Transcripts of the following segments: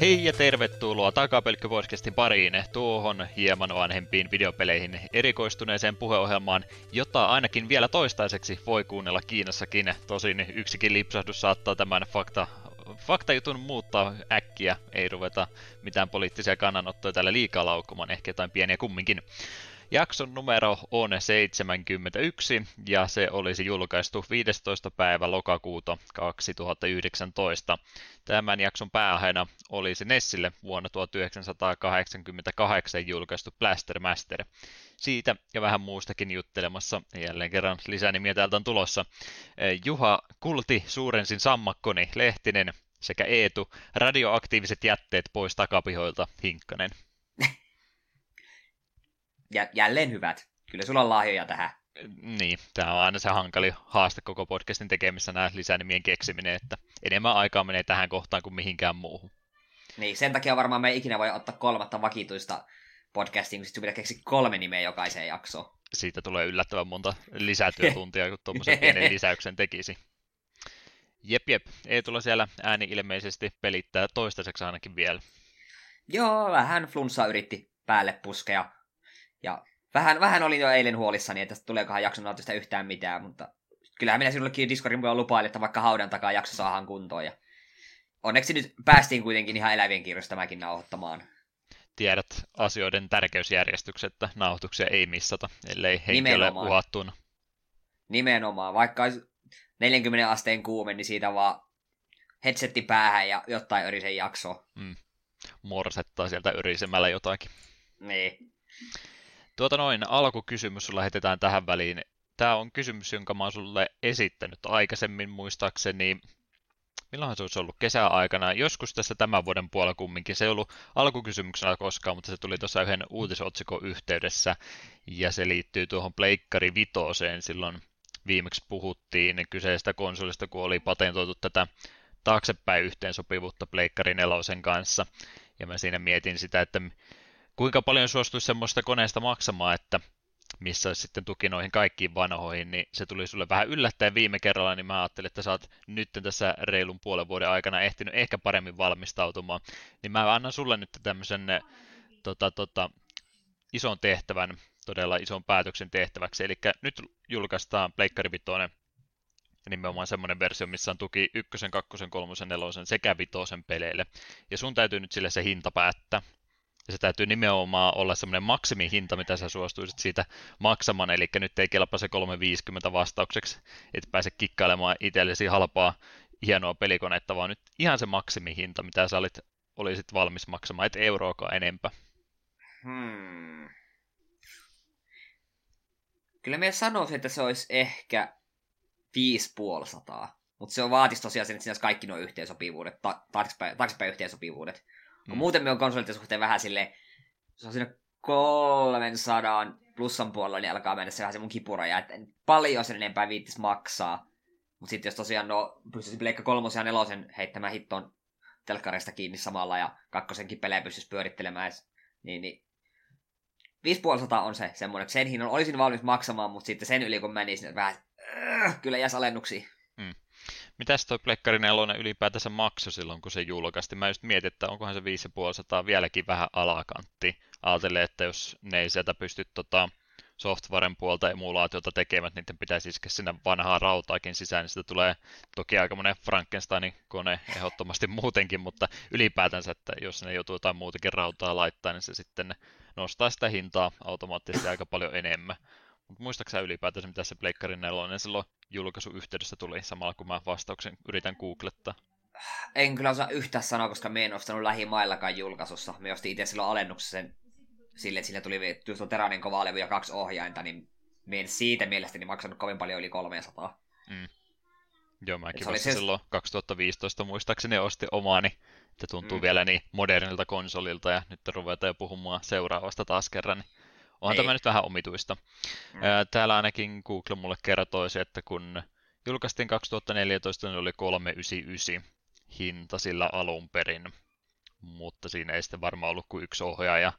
Hei ja tervetuloa Takapelkky-podcastin pariin tuohon hieman vanhempiin videopeleihin erikoistuneeseen puheohjelmaan, jota ainakin vielä toistaiseksi voi kuunnella Kiinassakin. Tosin yksikin lipsahdus saattaa tämän fakta, faktajutun muuttaa äkkiä, ei ruveta mitään poliittisia kannanottoja täällä liikaa laukkumaan, ehkä jotain pieniä kumminkin. Jakson numero on 71 ja se olisi julkaistu 15. päivä lokakuuta 2019. Tämän jakson pääaiheena olisi Nessille vuonna 1988 julkaistu Blaster Master. Siitä ja vähän muustakin juttelemassa. Jälleen kerran lisänimiä täältä on tulossa. Juha Kulti, Suurensin Sammakkoni, Lehtinen sekä Eetu, radioaktiiviset jätteet pois takapihoilta, Hinkkanen ja jälleen hyvät. Kyllä sulla on lahjoja tähän. Niin, tämä on aina se hankali haaste koko podcastin tekemisessä nämä lisänimien keksiminen, että enemmän aikaa menee tähän kohtaan kuin mihinkään muuhun. Niin, sen takia varmaan me ei ikinä voi ottaa kolmatta vakituista podcastia, kun sitten pitää keksiä kolme nimeä jokaiseen jaksoon. Siitä tulee yllättävän monta lisätyötuntia, kun tuommoisen pienen lisäyksen tekisi. Jep, jep. Ei tule siellä ääni ilmeisesti pelittää toistaiseksi ainakin vielä. Joo, vähän flunssa yritti päälle puskea ja vähän, vähän olin jo eilen huolissani, että tuleekohan jakson nautusta yhtään mitään, mutta kyllähän minä sinullekin Discordin puolella lupailin, että vaikka haudan takaa jakso saadaan kuntoon. Ja onneksi nyt päästiin kuitenkin ihan elävien kirjoista tämäkin nauhoittamaan. Tiedät asioiden tärkeysjärjestykset, että nauhoituksia ei missata, ellei henki ole uhattuna. Nimenomaan, vaikka olisi 40 asteen kuume, niin siitä vaan headsetti päähän ja jotain yrisen jakso. Mm. Morsettaa sieltä yrisemällä jotakin. Niin. Tuota noin, alkukysymys lähetetään tähän väliin. Tämä on kysymys, jonka mä oon sulle esittänyt aikaisemmin muistaakseni. Milloin se olisi ollut kesäaikana? Joskus tässä tämän vuoden puolella kumminkin. Se ei ollut alkukysymyksenä koskaan, mutta se tuli tuossa yhden uutisotsikon yhteydessä. Ja se liittyy tuohon Pleikkari Vitoseen. Silloin viimeksi puhuttiin kyseistä konsolista, kun oli patentoitu tätä taaksepäin yhteensopivuutta Pleikkari nelosen kanssa. Ja mä siinä mietin sitä, että kuinka paljon suostuisi semmoista koneesta maksamaan, että missä olisi sitten tuki noihin kaikkiin vanhoihin, niin se tuli sulle vähän yllättäen viime kerralla, niin mä ajattelin, että sä oot nyt tässä reilun puolen vuoden aikana ehtinyt ehkä paremmin valmistautumaan. Niin mä annan sulle nyt tämmöisen tota, tota, ison tehtävän, todella ison päätöksen tehtäväksi. Eli nyt julkaistaan Pleikkari Vitoinen nimenomaan semmoinen versio, missä on tuki ykkösen, kakkosen, kolmosen, nelosen sekä vitosen peleille. Ja sun täytyy nyt sille se hinta päättää. Ja se täytyy nimenomaan olla semmoinen maksimihinta, mitä sä suostuisit siitä maksamaan, eli nyt ei kelpaa se 350 vastaukseksi, et pääse kikkailemaan itsellesi halpaa hienoa pelikonetta, vaan nyt ihan se maksimihinta, mitä sä olit, olisit valmis maksamaan, et euroakaan enempää. Hmm. Kyllä me sanoisin, että se olisi ehkä 5,5 mutta se on vaatisi tosiaan sen, että siinä olisi kaikki nuo yhteensopivuudet, ta- taaksepäin, taaksepäin yhteensopivuudet. Mm. Muuten me on konsolitten suhteen vähän sille se on siinä 300 plussan puolella, niin alkaa mennä se vähän se mun kipuraja, että paljon sen enempää viittis maksaa. Mutta sitten jos tosiaan no, pystyisi Pleikka kolmosen ja nelosen heittämään hittoon telkkarista kiinni samalla ja kakkosenkin pelejä pystyisi pyörittelemään, niin, niin 5,5 on se semmoinen, että sen hinnan olisin valmis maksamaan, mutta sitten sen yli kun menisin, niin vähän äh, kyllä jäs alennuksia. Mitäs toi Plekkari 4 ylipäätänsä maksoi silloin, kun se julkaistiin? Mä just mietin, että onkohan se 5,5 vieläkin vähän alakantti. Ajattelen, että jos ne ei sieltä pysty tota, softwaren puolta emulaatiota tekemään, niiden pitäisi iskeä sinne vanhaa rautaakin sisään, niin sitä tulee toki aika monen Frankensteinin kone ehdottomasti muutenkin, mutta ylipäätänsä, että jos ne joutuu jotain muutakin rautaa laittaa, niin se sitten nostaa sitä hintaa automaattisesti aika paljon enemmän. Mutta muistaaksä ylipäätänsä, mitä se Pleikkari 4 silloin julkaisuyhteydessä tuli, samalla kun mä vastauksen yritän googlettaa? En kyllä osaa yhtään sanoa, koska me en ostanut lähimaillakaan julkaisussa. Me ostin itse silloin alennuksessa sen sille, että sille tuli just Teranin kova levy ja kaksi ohjainta, niin me en siitä mielestäni maksanut kovin paljon yli 300. Mm. Joo, mäkin vasta se... silloin 2015 muistaakseni osti omaani. Että tuntuu mm. vielä niin modernilta konsolilta ja nyt ruvetaan jo puhumaan seuraavasta taas kerran. Niin Onhan Ei. tämä nyt vähän omituista. Mm. Täällä ainakin Google mulle kertoi se, että kun julkaistiin 2014, niin oli 399 hinta sillä alun perin. Mutta siinä ei sitten varmaan ollut kuin yksi ohjaaja.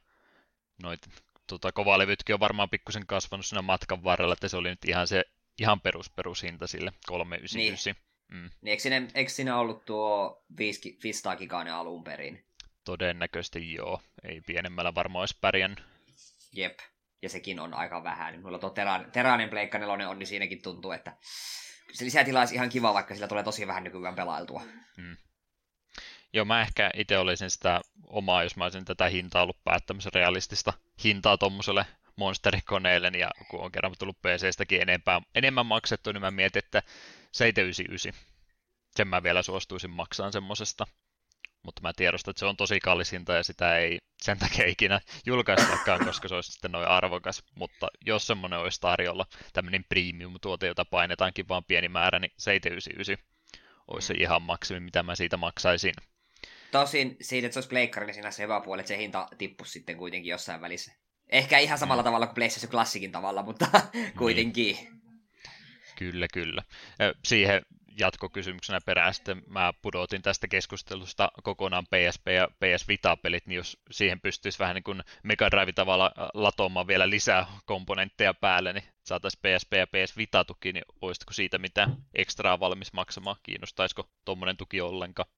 Noit, tota, kovalevytkin on varmaan pikkusen kasvanut siinä matkan varrella, että se oli nyt ihan se ihan perus, perushinta sille 399. Niin. Mm. Niin, eikö, siinä, eikö siinä ollut tuo 500 gigainen alun perin? Todennäköisesti joo. Ei pienemmällä varmaan olisi pärjännyt. Jep. Ja sekin on aika vähän. Mulla tuo Teran, Teranin Pleikka 4 on, niin siinäkin tuntuu, että se lisätila olisi ihan kiva, vaikka sillä tulee tosi vähän nykyään pelailtua. Hmm. Joo, mä ehkä itse olisin sitä omaa, jos mä olisin tätä hintaa ollut päättämässä realistista hintaa tuommoiselle monsterikoneelle, ja kun on kerran tullut PC-stäkin enempää, enemmän maksettu, niin mä mietin, että 799. Sen mä vielä suostuisin maksamaan semmosesta. Mutta mä tiedostan, että se on tosi kallis hinta ja sitä ei sen takia ikinä julkaistakaan, koska se olisi sitten noin arvokas. Mutta jos semmoinen olisi tarjolla, tämmöinen premium-tuote, jota painetaankin vaan pieni määrä, niin 799 olisi se mm. ihan maksimi, mitä mä siitä maksaisin. Tosin siitä, että se olisi pleikkari, niin siinä se hyvä puoli, että se hinta tippuisi sitten kuitenkin jossain välissä. Ehkä ihan samalla mm. tavalla kuin PlayStation Classicin tavalla, mutta niin. kuitenkin. Kyllä, kyllä. Siihen jatkokysymyksenä perään sitten mä pudotin tästä keskustelusta kokonaan PSP ja PS Vita-pelit, niin jos siihen pystyisi vähän niin kuin Mega Drive tavalla latomaan vielä lisää komponentteja päälle, niin saataisiin PSP ja PS Vita-tuki, niin olisiko siitä mitä ekstraa valmis maksamaan? Kiinnostaisiko tuommoinen tuki ollenkaan?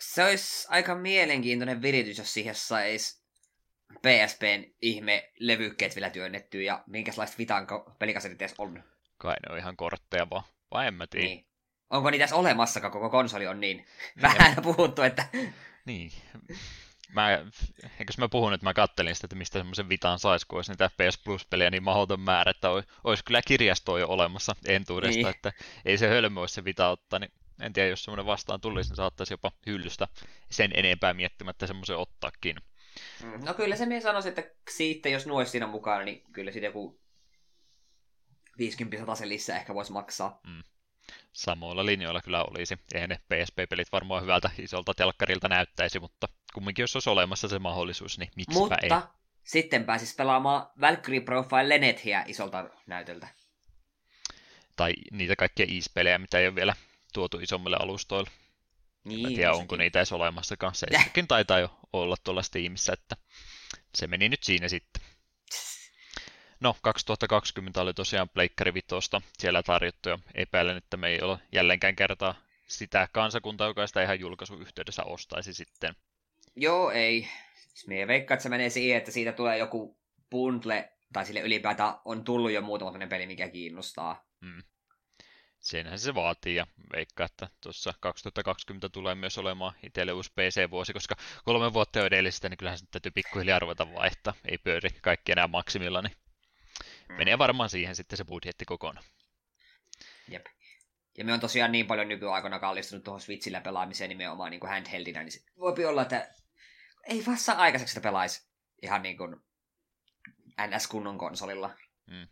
Se olisi aika mielenkiintoinen viritys, jos siihen saisi PSPn ihme levykkeet vielä työnnettyä ja minkälaiset Vitan pelikasetit on. Kai ne on ihan kortteja vaan, vai en mä tiedä. Niin. Onko niitä edes olemassakaan, koko konsoli on niin vähän ja... puhuttu, että... Niin. Mä, eikös mä puhun, että mä kattelin sitä, että mistä semmoisen vitaan saisi, kun olisi niitä PS Plus-pelejä niin mahdoton määrä, että olisi, olisi kyllä kirjastoa jo olemassa entuudesta, niin. että ei se hölmö olisi se vita ottaa, niin en tiedä, jos semmoinen vastaan tulisi, niin saattaisi jopa hyllystä sen enempää miettimättä semmoisen ottaakin. Mm. No kyllä se mies sanoisi, että siitä, jos nuo siinä mukana, niin kyllä siitä joku 50 sen lisää ehkä voisi maksaa. Mm. Samoilla linjoilla kyllä olisi. Eihän ne PSP-pelit varmaan hyvältä isolta telkkarilta näyttäisi, mutta kumminkin jos olisi olemassa se mahdollisuus, niin miksipä mutta ei. Mutta sitten pääsisi pelaamaan Valkyrie Profile Lenethiä isolta näytöltä. Tai niitä kaikkia Ease-pelejä, mitä ei ole vielä tuotu isommille alustoille. Niin, en tiedä, onko niitä edes olemassakaan. Se taitaa jo olla tuolla Steamissa, että se meni nyt siinä sitten. No, 2020 oli tosiaan Pleikkari Vitosta siellä tarjottu ja epäilen, että me ei ole jälleenkään kertaa sitä kansakuntaa, joka sitä ihan julkaisuyhteydessä ostaisi sitten. Joo, ei. Me veikkaan, että se menee siihen, että siitä tulee joku bundle, tai sille ylipäätään on tullut jo muutama peli, mikä kiinnostaa. Hmm senhän se vaatii ja veikkaa, että tuossa 2020 tulee myös olemaan itselle uusi PC-vuosi, koska kolme vuotta jo edellisestä, niin kyllähän se täytyy pikkuhiljaa ruveta vaihtaa. Ei pyöri kaikki enää maksimilla, niin mm. menee varmaan siihen sitten se budjetti kokonaan. Jep. Ja me on tosiaan niin paljon nykyaikana kallistunut tuohon Switchillä pelaamiseen nimenomaan niin kuin handheldinä, niin voi olla, että ei vasta aikaiseksi sitä pelaisi ihan niin kuin NS-kunnon konsolilla. Mm.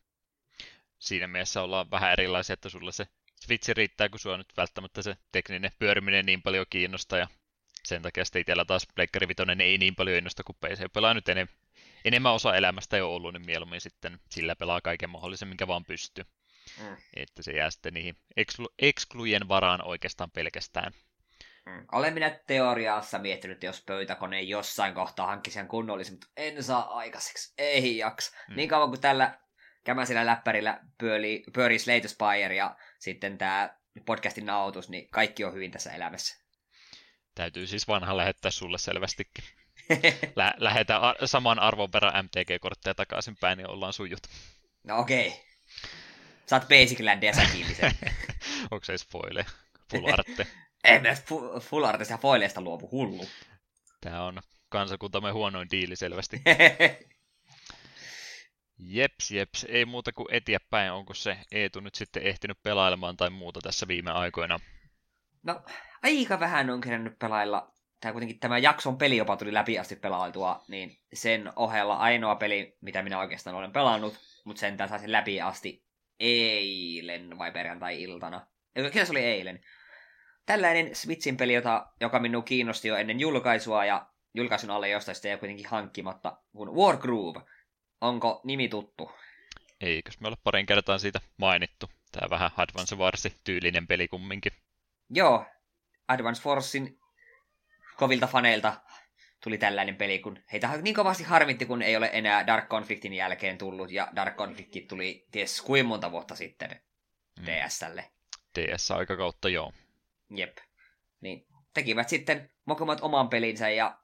Siinä mielessä ollaan vähän erilaisia, että sulla se Switch riittää, kun sua nyt välttämättä se tekninen pyöriminen niin paljon kiinnostaa ja sen takia sitten itsellä taas Pleikkari ei niin paljon innosta, kuin PC pelaa nyt enem, enemmän osa elämästä jo ollut, niin mieluummin sitten sillä pelaa kaiken mahdollisen, minkä vaan pystyy. Mm. Että se jää sitten niihin exclu- exclujen varaan oikeastaan pelkästään. Mm. Olen minä teoriassa miettinyt, että jos pöytäkone jossain kohtaa hankkisi sen kunnollisen, mutta en saa aikaiseksi. Ei jaksa. Mm. Niin kauan kuin tällä kämäisellä läppärillä pyörii, pyörii Slate Spire ja sitten tämä podcastin nautus, niin kaikki on hyvin tässä elämässä. Täytyy siis vanha lähettää sulle selvästikin. Lä- lähetä ar- saman arvon verran MTG-kortteja takaisin päin, niin ollaan sujut. No okei. Okay. Saat Basic Landia säkillisen. Onko se spoile? Full arte? en mä full artista foileista luovu, hullu. Tämä on kansakuntamme huonoin diili selvästi. Jeps, jeps. Ei muuta kuin eteenpäin. Onko se Eetu nyt sitten ehtinyt pelailemaan tai muuta tässä viime aikoina? No, aika vähän on kerännyt pelailla. Tämä kuitenkin tämä jakson peli jopa tuli läpi asti pelailtua, niin sen ohella ainoa peli, mitä minä oikeastaan olen pelannut, mutta sen tässä sen läpi asti eilen vai perjantai-iltana. Kyllä se oli eilen. Tällainen Switchin peli, jota, joka minun kiinnosti jo ennen julkaisua ja julkaisun alle jostain sitä ei kuitenkin hankkimatta, kun Wargroove – Onko nimi tuttu? Eikös me ole parin kertaan siitä mainittu. Tämä vähän Advance Wars-tyylinen peli kumminkin. Joo, Advance Forcein kovilta faneilta tuli tällainen peli, kun heitä niin kovasti harmitti, kun ei ole enää Dark Conflictin jälkeen tullut, ja Dark Conflict tuli ties kuin monta vuotta sitten mm. DSlle. DS-aikakautta, joo. Jep. Niin tekivät sitten mokomat oman pelinsä, ja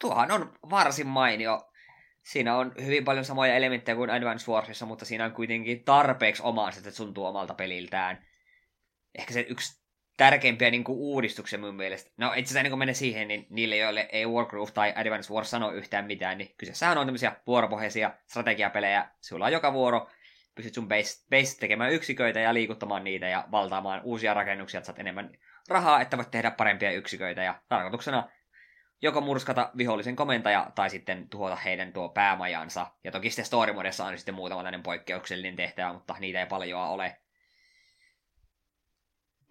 tuohan on varsin mainio. Siinä on hyvin paljon samoja elementtejä kuin Advance Warsissa, mutta siinä on kuitenkin tarpeeksi omaa, että se tuntuu omalta peliltään. Ehkä se yksi tärkeimpiä niin kuin, uudistuksia mun mielestä. No itse asiassa ennen kuin menee siihen, niin niille, joille ei Wargroove tai Advance Wars sano yhtään mitään, niin kyseessähän on tämmöisiä vuoropohjaisia strategiapelejä. Sulla on joka vuoro, pystyt sun base, base tekemään yksiköitä ja liikuttamaan niitä ja valtaamaan uusia rakennuksia, että saat enemmän rahaa, että voit tehdä parempia yksiköitä. Ja tarkoituksena joko murskata vihollisen komentaja tai sitten tuhota heidän tuo päämajansa. Ja toki sitten story on sitten muutama tämmöinen poikkeuksellinen tehtävä, mutta niitä ei paljoa ole.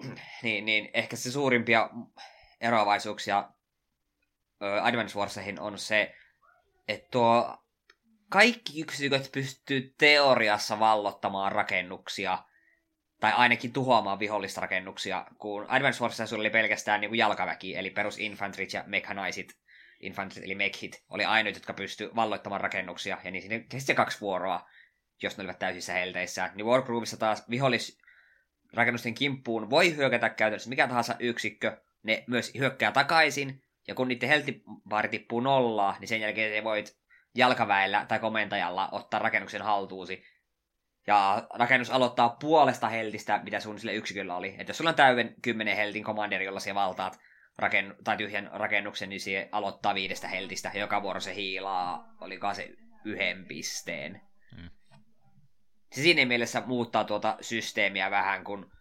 niin, niin ehkä se suurimpia eroavaisuuksia Advance Warseihin on se, että tuo kaikki yksiköt pystyy teoriassa vallottamaan rakennuksia, tai ainakin tuhoamaan vihollista rakennuksia, kun Advance Warsissa oli pelkästään niin kuin jalkaväki, eli perus infantrit ja mechanized infantrit, eli mekhit, oli ainoat, jotka pysty valloittamaan rakennuksia, ja niin siinä kesti kaksi vuoroa, jos ne olivat täysissä helteissä. Niin Wargroovissa taas vihollis rakennusten kimppuun voi hyökätä käytännössä mikä tahansa yksikkö, ne myös hyökkää takaisin, ja kun niiden heltibaari tippuu nollaa, niin sen jälkeen se voit jalkaväellä tai komentajalla ottaa rakennuksen haltuusi. Ja rakennus aloittaa puolesta heltistä, mitä sun sille yksiköllä oli. Että jos sulla on täyden kymmenen heltin kommanderi, jolla se valtaat rakennu- tai tyhjän rakennuksen, niin se aloittaa viidestä heltistä. Joka vuoro se hiilaa, oliko se yhden pisteen. Se siinä mielessä muuttaa tuota systeemiä vähän, kun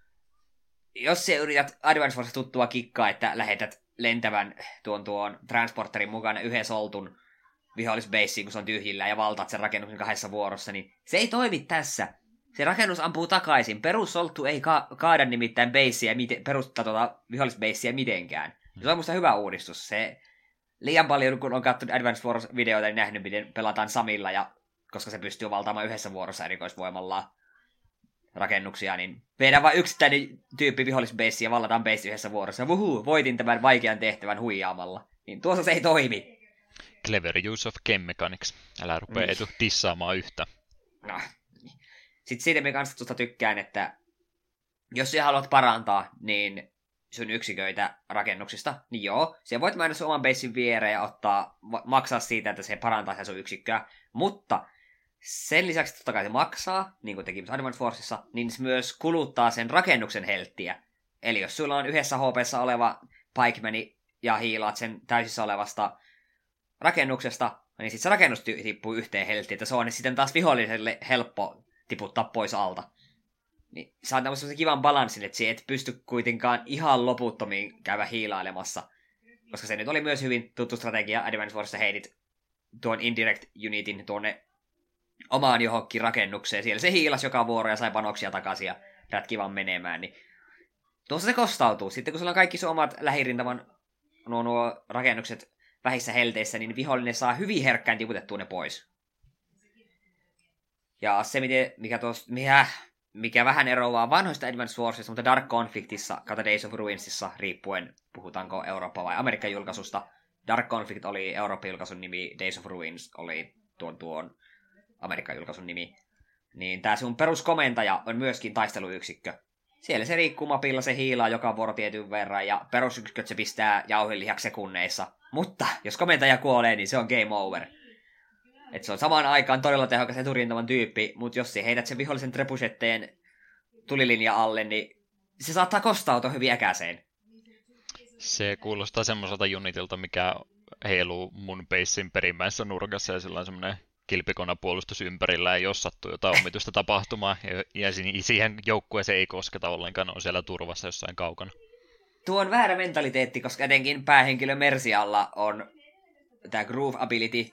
jos se yrität Advance Force tuttua kikkaa, että lähetät lentävän tuon tuon transporterin mukana yhden soltun vihollisbeissiin, kun se on tyhjillä ja valtaat sen rakennuksen kahdessa vuorossa, niin se ei toimi tässä. Se rakennus ampuu takaisin. Perussolttu ei ka- kaada nimittäin beissiä, miten, perustaa tuota vihollisbeissiä mitenkään. Se on musta hyvä uudistus. Se liian paljon, kun on katsonut Advance Wars-videoita, niin nähnyt, miten pelataan Samilla, ja koska se pystyy valtaamaan yhdessä vuorossa erikoisvoimalla rakennuksia, niin vedään vain yksittäinen tyyppi vihollisbeissi ja vallataan beissi yhdessä vuorossa. Vuhuu, voitin tämän vaikean tehtävän huijaamalla. Niin tuossa se ei toimi. Clever use of game mechanics. Älä rupea niin. etu dissaamaan yhtä. No. Sitten siitä me kanssa tuosta tykkään, että jos sä haluat parantaa, niin sun yksiköitä rakennuksista, niin joo, se voit mennä sun oman basein viereen ja ottaa, maksaa siitä, että se parantaa sun yksikköä, mutta sen lisäksi totta kai se maksaa, niin kuin teki Advance Forceissa, niin se myös kuluttaa sen rakennuksen helttiä. Eli jos sulla on yhdessä hp oleva pikemani ja hiilaat sen täysissä olevasta rakennuksesta, niin sitten se rakennus tippuu yhteen helttiin, että se on sitten taas viholliselle helppo tiputtaa pois alta. Niin saa tämmöisen kivan balanssin, että et pysty kuitenkaan ihan loputtomiin käydä hiilailemassa. Koska se nyt oli myös hyvin tuttu strategia Advance Warissa heidit tuon Indirect Unitin tuonne omaan johonkin rakennukseen. Siellä se hiilasi joka vuoro ja sai panoksia takaisin ja rätki vaan menemään. Niin tuossa se kostautuu. Sitten kun sulla on kaikki sun omat lähirintaman nuo, nuo rakennukset vähissä helteissä, niin vihollinen saa hyvin herkkään tiputettua ne pois. Ja se, miten, mikä, tos, mikä, mikä vähän eroaa vanhoista Advance Warsista, mutta Dark Conflictissa, kautta Days of Ruinsissa, riippuen puhutaanko Eurooppa vai Amerikan julkaisusta. Dark Conflict oli Euroopan julkaisun nimi, Days of Ruins oli tuon, tuon Amerikan julkaisun nimi. Niin tämä sun peruskomentaja on myöskin taisteluyksikkö. Siellä se riikkuu mapilla, se hiilaa joka vuoro tietyn verran ja perusyksiköt se pistää jauhelihaksi sekunneissa. Mutta jos komentaja kuolee, niin se on game over. Et se on samaan aikaan todella tehokas eturintaman tyyppi, mutta jos se heidät sen vihollisen trepusetteen tulilinja alle, niin se saattaa kostautua hyvin äkäseen. Se kuulostaa semmoiselta unitilta, mikä heiluu mun peissin perimmäisessä nurkassa ja sillä on semmoinen kilpikonapuolustus ympärillä ja jos sattuu jotain omituista tapahtumaa ja siihen joukkueeseen ei kosketa ollenkaan, on siellä turvassa jossain kaukana. Tuo on väärä mentaliteetti, koska etenkin päähenkilö Mersialla on tämä Groove Ability.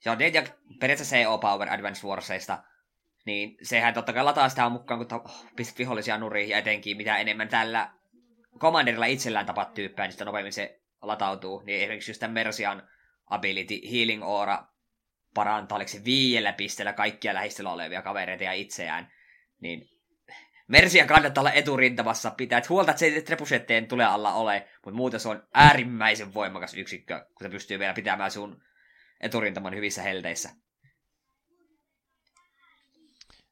Se on ja periaatteessa CO Power Advance Warsista. Niin sehän totta kai lataa sitä mukaan, kun oh, pistät vihollisia nuriin ja etenkin mitä enemmän tällä Commanderilla itsellään tapat tyyppää, niin sitä nopeammin se latautuu. Niin esimerkiksi just tämän Mersian Ability Healing Aura parantaa, oliko se viidellä pisteellä kaikkia lähistöllä olevia kavereita ja itseään, niin Mersia kannattaa olla eturintamassa, pitää huolta, että se ei trepusetteen tule alla ole, mutta muuten se on äärimmäisen voimakas yksikkö, kun se pystyy vielä pitämään sun eturintaman hyvissä helteissä.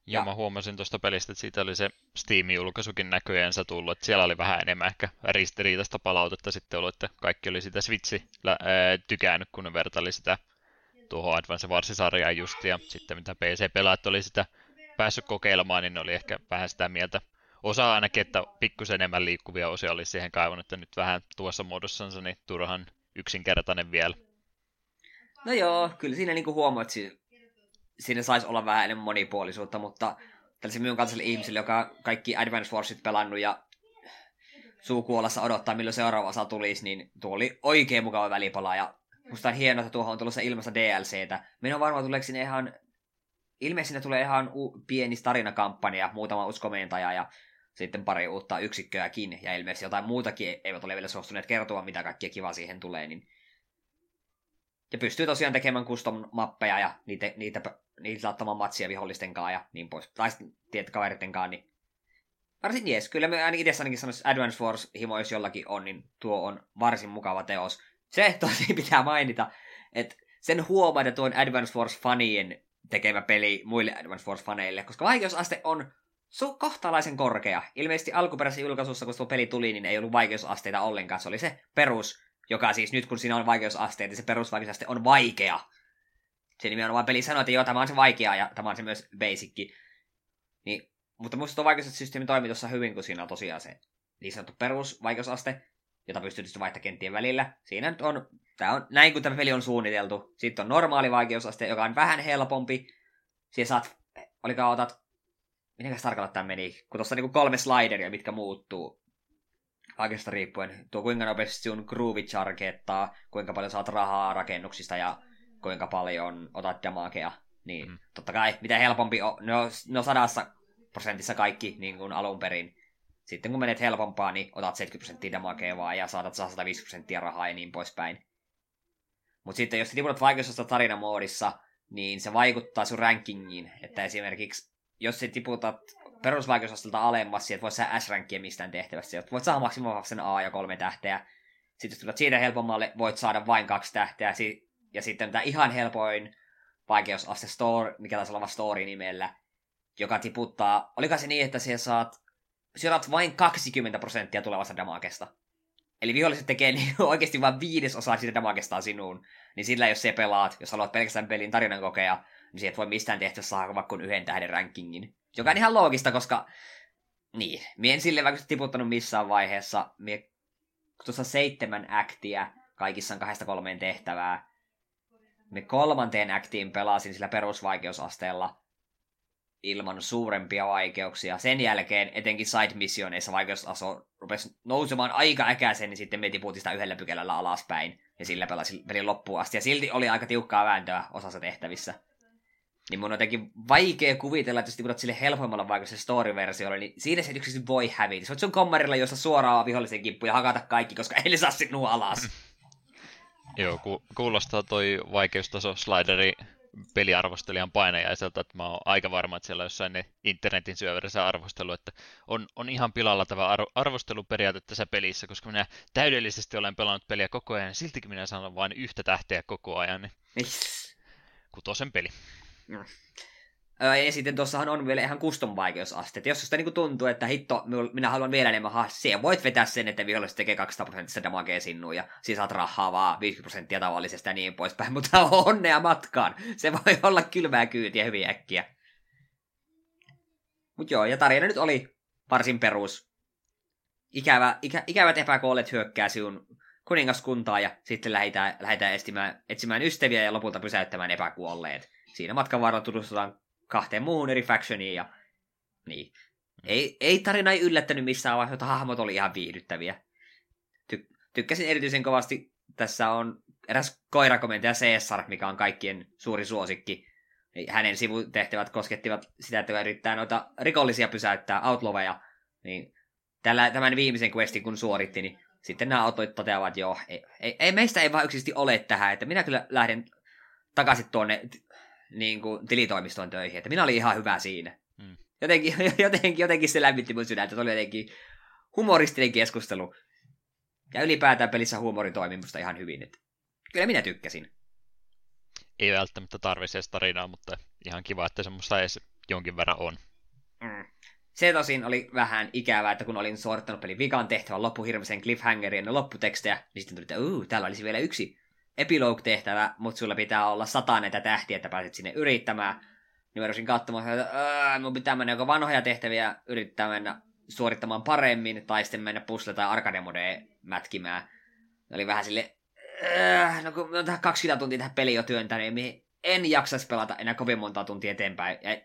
Ja, ja mä huomasin tuosta pelistä, että siitä oli se Steam-julkaisukin näköjäänsä tullut, että siellä oli vähän enemmän ehkä ristiriitaista palautetta sitten ollut, että kaikki oli sitä Switchi tykännyt, kun ne vertaili sitä tuohon Advance Wars-sarjaan just, ja sitten mitä PC-pelaat oli sitä päässyt kokeilemaan, niin ne oli ehkä vähän sitä mieltä. Osa ainakin, että pikkusen enemmän liikkuvia osia olisi siihen kaivannut, että nyt vähän tuossa muodossansa niin turhan yksinkertainen vielä. No joo, kyllä siinä niinku huomaat, että siinä saisi olla vähän enemmän monipuolisuutta, mutta tällaisen minun kaltaiselle ihmiselle, joka kaikki Advance Warsit pelannut ja suukuolassa odottaa, milloin seuraava osa tulisi, niin tuo oli oikein mukava välipala ja musta on hienoa, että tuohon on tulossa ilmassa DLCtä. Minä on varma, tuleeko sinne ihan... Ilmeisesti sinne tulee ihan u- pieni tarinakampanja, muutama uskomentaja ja sitten pari uutta yksikköäkin, ja ilmeisesti jotain muutakin eivät ole vielä suostuneet kertoa, mitä kaikkia kiva siihen tulee, niin ja pystyy tosiaan tekemään custom-mappeja ja niitä, niitä, niitä laittamaan matsia vihollisten kanssa ja niin pois. Tai sitten kaveritten kanssa, niin varsin jees. Kyllä me ainakin itse ainakin sanoisin, Advance Force himo, jos jollakin on, niin tuo on varsin mukava teos. Se tosi pitää mainita, että sen huomaa, että tuon Advance Force fanien tekemä peli muille Advance Force faneille, koska vaikeusaste on su- kohtalaisen korkea. Ilmeisesti alkuperäisessä julkaisussa, kun tuo peli tuli, niin ei ollut vaikeusasteita ollenkaan. Se oli se perus joka siis nyt kun siinä on vaikeusasteet, niin se perusvaikeusaste on vaikea. Se nimenomaan peli sanoo, että joo, tämä on se vaikea ja tämä on se myös basicki. Niin, mutta musta tuo vaikeussysteemi toimii tuossa hyvin, kun siinä on tosiaan se niin sanottu perusvaikeusaste, jota tietysti vaihtamaan kenttien välillä. Siinä nyt on, tämä on näin kuin tämä peli on suunniteltu. Sitten on normaali vaikeusaste, joka on vähän helpompi. Siellä saat, olikaan otat, miten tarkalleen tämä meni, kun tuossa on niinku kolme slideria, mitkä muuttuu kaikesta riippuen. Tuo kuinka nopeasti sun groovy charkettaa, kuinka paljon saat rahaa rakennuksista ja kuinka paljon otat damagea. Niin mm. totta kai, mitä helpompi on, ne on, ne on sadassa prosentissa kaikki niin kuin alun perin. Sitten kun menet helpompaa, niin otat 70 prosenttia damagea vaan ja saatat saa 150 prosenttia rahaa ja niin poispäin. Mutta sitten jos tiputat vaikeusasta tarinamoodissa, niin se vaikuttaa sun rankingiin. Että esimerkiksi jos sä tiputat perusvaikeusastelta alemmas, että voit saa S-rankkia mistään tehtävästä. Voit saada maksimaalisesti sen A ja kolme tähteä. Sitten jos tulet siitä helpommalle, voit saada vain kaksi tähteä. Ja sitten tämä ihan helpoin vaikeusaste store, mikä taisi olla story nimellä, joka tiputtaa, oliko se niin, että siellä saat, saat vain 20 prosenttia tulevasta damakesta. Eli viholliset tekee niin oikeasti vain viidesosa siitä damakestaan sinuun. Niin sillä jos se pelaat, jos haluat pelkästään pelin tarinan kokea, niin sieltä voi mistään tehtävässä saada vaikka yhden tähden rankingin. Joka on ihan loogista, koska niin, mie en sille vaikka tiputtanut missään vaiheessa. Mie tuossa seitsemän aktia, kaikissa on kahdesta kolmeen tehtävää. Me kolmanteen aktiin pelasin sillä perusvaikeusasteella ilman suurempia vaikeuksia. Sen jälkeen etenkin side-missioneissa vaikeustaso rupesi nousemaan aika äkäisen, niin sitten me tiputin sitä yhdellä pykälällä alaspäin. Ja sillä pelasin pelin loppuun asti. Ja silti oli aika tiukkaa vääntöä osassa tehtävissä. Niin mun on jotenkin vaikea kuvitella, että jos tiputat sille helpoimmalla vaikka se story-versiolle, niin siinä se yksin voi hävitä. On sun kommarilla, josta suoraan vihollisen kimppu ja hakata kaikki, koska ei saa sinua alas. Joo, ku- kuulostaa toi vaikeustaso slideri peliarvostelijan painajaiselta, että mä oon aika varma, että siellä jossain ne internetin syöverissä arvostelu, että on, on ihan pilalla tämä arvo, arvosteluperiaate tässä pelissä, koska minä täydellisesti olen pelannut peliä koko ajan, ja siltikin minä sanon vain yhtä tähteä koko ajan, niin kutosen peli. Mm. Ja sitten tuossahan on vielä ihan custom vaikeusaste. Jos sitä niinku tuntuu, että hitto, minä haluan vielä enemmän haassia, voit vetää sen, että viholliset tekee 200 prosenttia damagea sinuun ja siis saat rahaa vaan 50 prosenttia tavallisesta ja niin poispäin. Mutta onnea matkaan. Se voi olla kylmää kyytiä hyvin äkkiä. Mutta joo, ja tarina nyt oli varsin perus. Ikävä, ikä, ikävät epäkoolet hyökkää sinun kuningaskuntaa ja sitten lähdetään, lähdetään etsimään, etsimään ystäviä ja lopulta pysäyttämään epäkuolleet siinä matkan varrella tutustutaan kahteen muuhun eri factioniin ja niin. Mm. Ei, ei tarina ei yllättänyt missään vaiheessa, mutta hahmot oli ihan viihdyttäviä. Ty- tykkäsin erityisen kovasti. Tässä on eräs koirakomentaja Caesar, mikä on kaikkien suuri suosikki. Hänen sivutehtävät koskettivat sitä, että yrittää noita rikollisia pysäyttää, outlaweja. Niin tällä, tämän viimeisen questin kun suoritti, niin sitten nämä autoit toteavat, että joo, ei, ei, ei, meistä ei vaan yksisesti ole tähän, että minä kyllä lähden takaisin tuonne niin kuin, tilitoimistoon töihin, että minä olin ihan hyvä siinä. Mm. Jotenkin, jotenkin, jotenkin se lämmitti mun sydäntä, että oli jotenkin humoristinen keskustelu. Ja ylipäätään pelissä huumori toimii musta ihan hyvin. Että kyllä minä tykkäsin. Ei välttämättä tarvitse edes tarinaa, mutta ihan kiva, että semmoista edes jonkin verran on. Mm. Se tosin oli vähän ikävää, että kun olin suorittanut pelin vikan tehtävän loppuhirmisen cliffhangerin ja lopputekstejä, niin sitten tuli, että uu, täällä olisi vielä yksi epilogue-tehtävä, mutta sulla pitää olla sata näitä tähtiä, että pääset sinne yrittämään. Niin mä katsomaan, että mun pitää mennä joko vanhoja tehtäviä yrittää mennä suorittamaan paremmin, tai sitten mennä pusle- tai arcade mätkimään. Oli vähän sille, no kun on tähän 20 tuntia tähän peliin jo työntänyt, niin en jaksaisi pelata enää kovin monta tuntia eteenpäin. Ja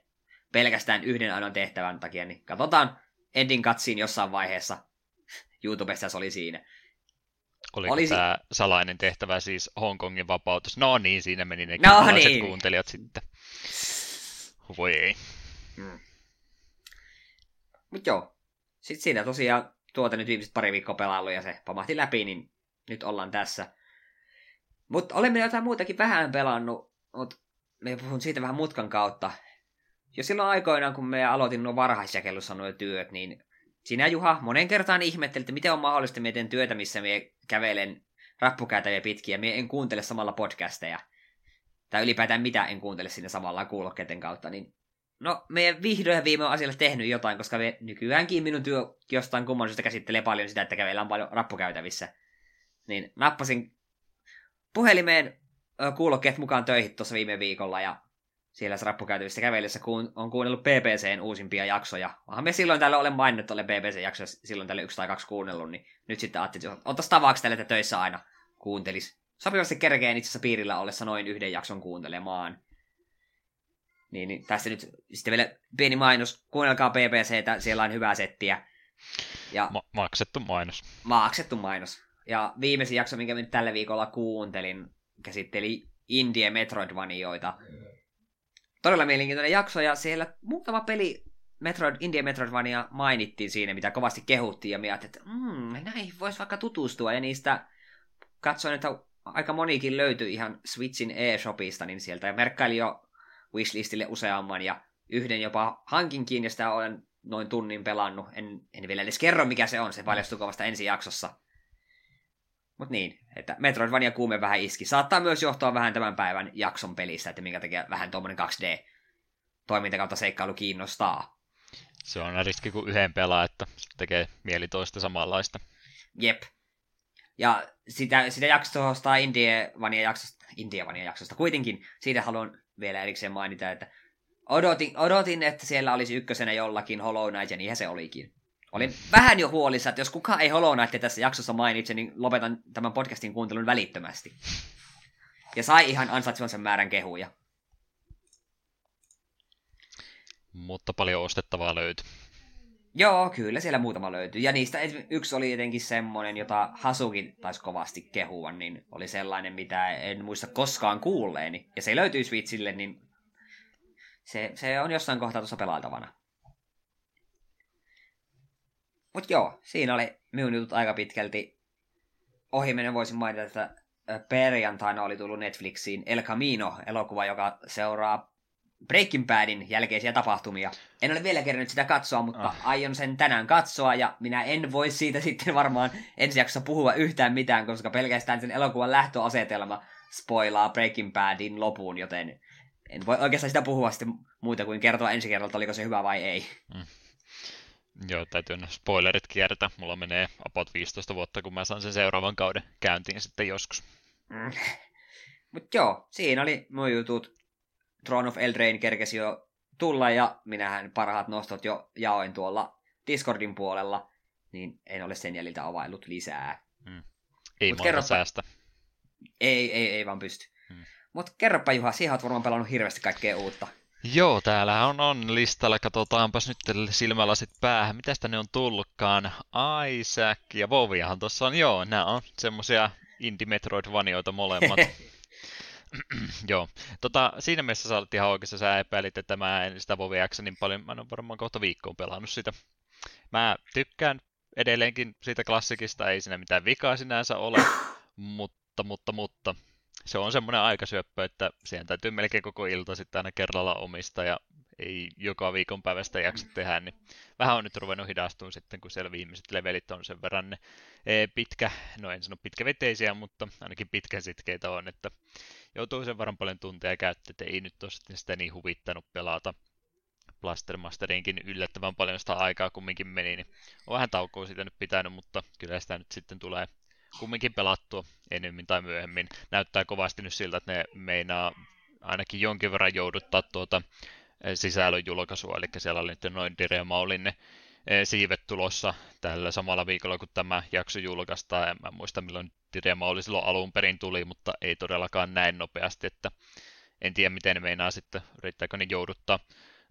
pelkästään yhden ainoan tehtävän takia, niin katsotaan ending cutsiin jossain vaiheessa. YouTubessa se oli siinä. Oliko Olisi... tämä salainen tehtävä siis Hongkongin vapautus? No niin, siinä meni ne no niin. kuuntelijat sitten. Voi ei. Mm. Mut joo. Sitten siinä tosiaan tuota nyt viimeiset pari viikkoa pelaillut ja se pamahti läpi, niin nyt ollaan tässä. Mutta olemme jotain muutakin vähän pelannut, mutta me puhun siitä vähän mutkan kautta. Jo silloin aikoinaan, kun me aloitin nuo varhaisjakelussa nuo työt, niin sinä Juha monen kertaan ihmettelit, että miten on mahdollista, teen työtä, missä me kävelen rappukäytäviä pitkiä, me en kuuntele samalla podcasteja. Tai ylipäätään mitä en kuuntele sinne samalla kuulokkeiden kautta, niin No, me vihdoin ja viime on asialle tehnyt jotain, koska me nykyäänkin minun työ jostain kumman käsittelee paljon sitä, että kävellään paljon rappukäytävissä. Niin nappasin puhelimeen kuulokkeet mukaan töihin tuossa viime viikolla ja siellä rappukäytävissä kävellessä kuun, on kuunnellut BBCn uusimpia jaksoja. Onhan me silloin tällä olen maininnut tuolle BBC-jaksoja silloin tälle yksi tai kaksi kuunnellut, niin nyt sitten ajattelin, että ottaisi tavaksi tälle, että töissä aina kuuntelis. Sopivasti kerkeen itse asiassa piirillä ollessa noin yhden jakson kuuntelemaan. Niin, niin tässä nyt sitten vielä pieni mainos. Kuunnelkaa BBCtä, siellä on hyvää settiä. Ja Ma- maksettu mainos. Maksettu mainos. Ja viimeisin jakso, minkä nyt tällä viikolla kuuntelin, käsitteli Indie Metroidvanioita. Todella mielenkiintoinen jakso, ja siellä muutama peli Metroid, Indie Metroidvania mainittiin siinä, mitä kovasti kehuttiin, ja mietin, että mm, näihin voisi vaikka tutustua, ja niistä katsoin, että aika monikin löytyi ihan Switchin eShopista, niin sieltä merkkaili jo wishlistille useamman ja yhden jopa hankinkin ja sitä olen noin tunnin pelannut. En, en vielä edes kerro mikä se on, se paljastuu vasta ensi jaksossa. Mut niin, että Metroidvania kuume vähän iski. Saattaa myös johtua vähän tämän päivän jakson pelistä, että minkä takia vähän tuommoinen 2D toiminta kautta seikkailu kiinnostaa. Se on riski kuin yhden pelaa, että tekee mieli toista samanlaista. Jep. Ja sitä, sitä jaksosta, Indievania jaksosta, Indievania jaksosta kuitenkin, siitä haluan vielä erikseen mainita, että odotin, odotin, että siellä olisi ykkösenä jollakin Hollow Knight, ja niinhän se olikin. Olin vähän jo huolissa, että jos kukaan ei Hollow Knight tässä jaksossa mainitse, niin lopetan tämän podcastin kuuntelun välittömästi. Ja sai ihan ansaitsevansa määrän kehuja. Mutta paljon ostettavaa löytyi. Joo, kyllä siellä muutama löytyy. Ja niistä yksi oli jotenkin semmonen, jota Hasukin taisi kovasti kehua, niin oli sellainen, mitä en muista koskaan kuulleeni. Ja se löytyy Switchille, niin se, se on jossain kohtaa tuossa pelailtavana. Mut joo, siinä oli minun jutut aika pitkälti. Ohimenen voisin mainita, että perjantaina oli tullut Netflixiin El Camino, elokuva, joka seuraa Breaking Badin jälkeisiä tapahtumia. En ole vielä kerännyt sitä katsoa, mutta oh. aion sen tänään katsoa, ja minä en voi siitä sitten varmaan ensi jaksossa puhua yhtään mitään, koska pelkästään sen elokuvan lähtöasetelma spoilaa Breaking Badin lopuun, joten en voi oikeastaan sitä puhua sitten muuta kuin kertoa ensi kerralta, oliko se hyvä vai ei. Mm. Joo, täytyy ne spoilerit kiertää. Mulla menee about 15 vuotta, kun mä saan sen seuraavan kauden käyntiin sitten joskus. Mm. Mutta joo, siinä oli mun jutut. Throne of Eldrain kerkesi jo tulla ja minähän parhaat nostot jo jaoin tuolla Discordin puolella, niin en ole sen jäljiltä availlut lisää. Mm. Ei Mut kerropa... säästä. Ei, ei, ei vaan pysty. Mm. Mutta kerropa Juha, siihen olet varmaan pelannut hirveästi kaikkea uutta. Joo, täällä on, on listalla. Katsotaanpas nyt silmälasit päähän. Mitä ne on tullutkaan? Isaac ja Voviahan tuossa on. Joo, nämä on semmosia indie Metroidvanioita molemmat. Joo. Tota, siinä mielessä sä olet ihan oikeassa, sä epäilit, että mä en sitä Vovia niin paljon, mä en ole varmaan kohta viikkoon pelannut sitä. Mä tykkään edelleenkin siitä klassikista, ei siinä mitään vikaa sinänsä ole, mutta, mutta, mutta se on semmoinen aikasyöppö, että siihen täytyy melkein koko ilta sitten aina kerralla omista ja ei joka viikon päivästä jaksa tehdä, niin vähän on nyt ruvennut hidastumaan sitten, kun siellä viimeiset levelit on sen verran ne e, pitkä, no en sano pitkäveteisiä, mutta ainakin pitkäsitkeitä on, että joutuu sen verran paljon tunteja käyttää, että ei nyt ole sitä niin huvittanut pelata Blastermasterinkin yllättävän paljon sitä aikaa kumminkin meni, niin on vähän taukoa siitä nyt pitänyt, mutta kyllä sitä nyt sitten tulee kumminkin pelattua enemmän tai myöhemmin. Näyttää kovasti nyt siltä, että ne meinaa ainakin jonkin verran jouduttaa tuota eh, sisällön julkaisua, eli siellä oli nyt noin Dire Maulin ne eh, siivet tulossa tällä samalla viikolla, kun tämä jakso julkaistaan. En mä muista milloin Dire Mauli silloin alun perin tuli, mutta ei todellakaan näin nopeasti, että en tiedä miten ne meinaa sitten, yrittääkö ne jouduttaa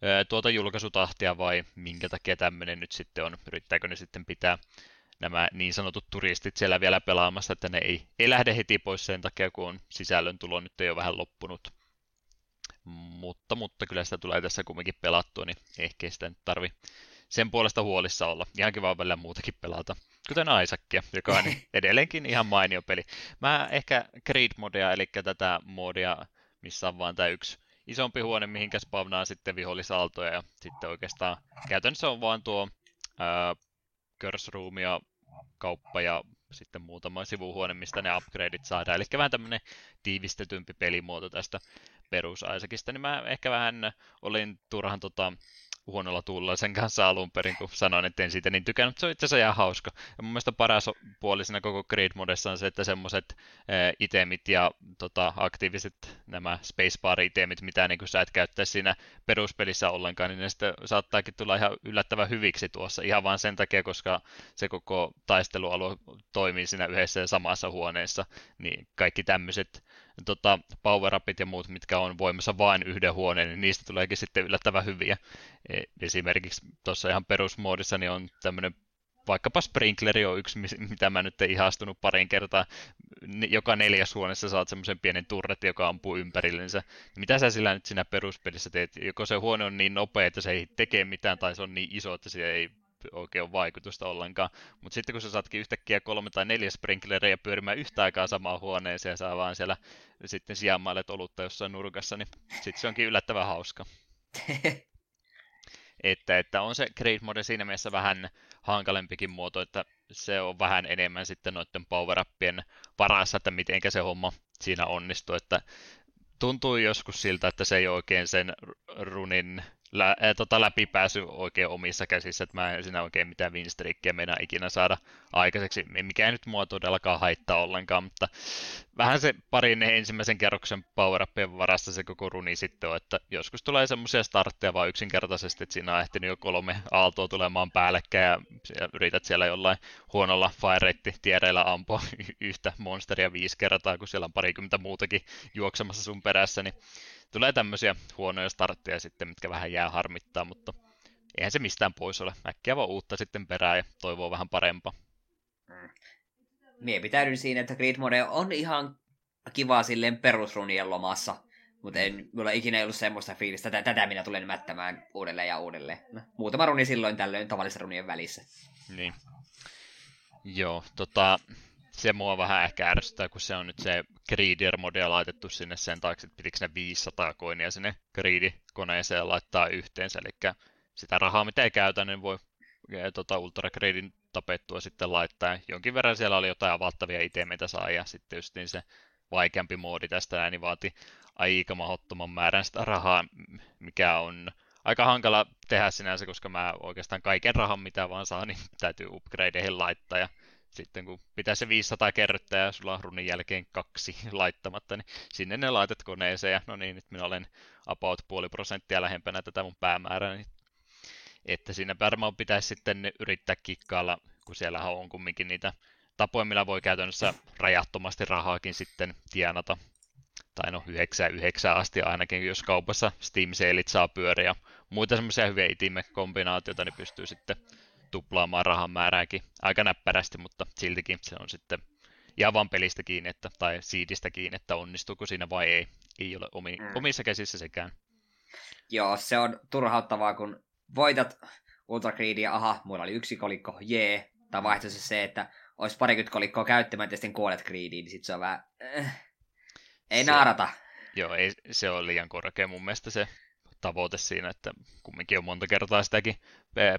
eh, tuota julkaisutahtia vai minkä takia tämmöinen nyt sitten on, yrittääkö ne sitten pitää nämä niin sanotut turistit siellä vielä pelaamassa, että ne ei, ei lähde heti pois sen takia, kun on sisällön tulo nyt ei ole vähän loppunut. Mutta, mutta kyllä sitä tulee tässä kumminkin pelattua, niin ehkä sitä nyt tarvi sen puolesta huolissa olla. Ihan kiva välillä muutakin pelata. Kuten Isaacia, joka on edelleenkin ihan mainio peli. Mä ehkä Creed-modea, eli tätä modia, missä on vaan tämä yksi isompi huone, mihinkä spavnaa sitten vihollisaltoja, ja sitten oikeastaan käytännössä on vaan tuo room ja kauppa ja sitten muutama sivuhuone, mistä ne upgradeit saadaan. Eli vähän tämmöinen tiivistetympi pelimuoto tästä perus niin mä ehkä vähän olin turhan tota, huonolla tuulla sen kanssa alun perin, kun sanoin, että en siitä niin tykännyt. Se on itse asiassa ihan hauska. Ja mun mielestä paras puoli siinä koko Grid Modessa on se, että semmoiset eh, itemit ja tota, aktiiviset nämä spacebar-itemit, mitä niin sä et käyttää siinä peruspelissä ollenkaan, niin ne sitten saattaakin tulla ihan yllättävän hyviksi tuossa. Ihan vain sen takia, koska se koko taistelualue toimii siinä yhdessä ja samassa huoneessa, niin kaikki tämmöiset tota, power upit ja muut, mitkä on voimassa vain yhden huoneen, niin niistä tuleekin sitten yllättävän hyviä. E, esimerkiksi tuossa ihan perusmoodissa niin on tämmöinen vaikkapa sprinkleri on yksi, mitä mä nyt ihastunut parin kertaa. Joka neljäs huoneessa saat semmoisen pienen turretin, joka ampuu ympärillensä. Mitä sä sillä nyt siinä peruspelissä teet? Joko se huone on niin nopea, että se ei tekee mitään, tai se on niin iso, että se ei oikein ole vaikutusta ollenkaan. Mutta sitten kun sä saatkin yhtäkkiä kolme tai neljä sprinklereja pyörimään yhtä aikaa samaan huoneeseen ja saa vaan siellä sitten sijaimmailet olutta jossain nurkassa, niin sitten se onkin yllättävän hauska. että, että on se Great Mode siinä mielessä vähän hankalempikin muoto, että se on vähän enemmän sitten noiden power varassa, että miten se homma siinä onnistuu, että tuntuu joskus siltä, että se ei oikein sen runin lä, ää, tota, läpipääsy oikein omissa käsissä, että mä en siinä oikein mitään winstrikkiä meinaa ikinä saada aikaiseksi, mikä nyt mua todellakaan haittaa ollenkaan, mutta vähän se parin ensimmäisen kerroksen power varassa se koko runi sitten on, että joskus tulee semmoisia startteja vaan yksinkertaisesti, että siinä on ehtinyt jo kolme aaltoa tulemaan päällekkäin ja yrität siellä jollain huonolla fire tiereillä ampua yhtä monsteria viisi kertaa, kun siellä on parikymmentä muutakin juoksemassa sun perässä, niin tulee tämmöisiä huonoja startteja sitten, mitkä vähän jää harmittaa, mutta eihän se mistään pois ole. Äkkiä vaan uutta sitten perään ja toivoo vähän parempaa. Mm. Mie pitäydyn siinä, että Grid Mode on ihan kiva silleen perusrunien lomassa, mutta en mulla ikinä ei ollut semmoista fiilistä, että tätä minä tulen mättämään uudelleen ja uudelleen. No, muutama runi silloin tällöin tavallisen runien välissä. Niin. Joo, tota, se mua vähän ehkä ärsyttää, kun se on nyt se Greedier-modia laitettu sinne sen taakse, että pitikö ne 500 koinia sinne Greedi-koneeseen laittaa yhteensä, eli sitä rahaa, mitä ei käytä, niin voi tota, Ultra Greedin tapettua sitten laittaa. Jonkin verran siellä oli jotain avattavia itemeitä saa, ja sitten just niin se vaikeampi moodi tästä niin vaati aika mahdottoman määrän sitä rahaa, mikä on aika hankala tehdä sinänsä, koska mä oikeastaan kaiken rahan, mitä vaan saa, niin täytyy upgradeihin laittaa, ja sitten kun pitää se 500 kertaa ja sulla on runin jälkeen kaksi laittamatta, niin sinne ne laitet koneeseen ja no niin, nyt minä olen about puoli prosenttia lähempänä tätä mun päämäärää, niin että siinä varmaan pitäisi sitten yrittää kikkailla, kun siellä on kumminkin niitä tapoja, millä voi käytännössä rajattomasti rahaakin sitten tienata. Tai no 9 9 asti ainakin, jos kaupassa Steam Sailit saa pyöriä. Muita semmoisia hyviä itime-kombinaatioita, niin pystyy sitten tuplaamaan rahan määrääkin aika näppärästi, mutta siltikin se on sitten ihan vaan pelistä kiinni, että, tai siidistä kiinni, että onnistuuko siinä vai ei. Ei ole omi, mm. omissa käsissä sekään. Joo, se on turhauttavaa, kun voitat Ultra Greedia, aha, mulla oli yksi kolikko, jee. Tai vaihtoehto se, että olisi parikymmentä kolikkoa käyttämättä ja sitten kuolet Greediin, niin sitten se on vähän... Äh, ei se, naarata. Joo, ei, se on liian korkea mun mielestä se tavoite siinä, että kumminkin on monta kertaa sitäkin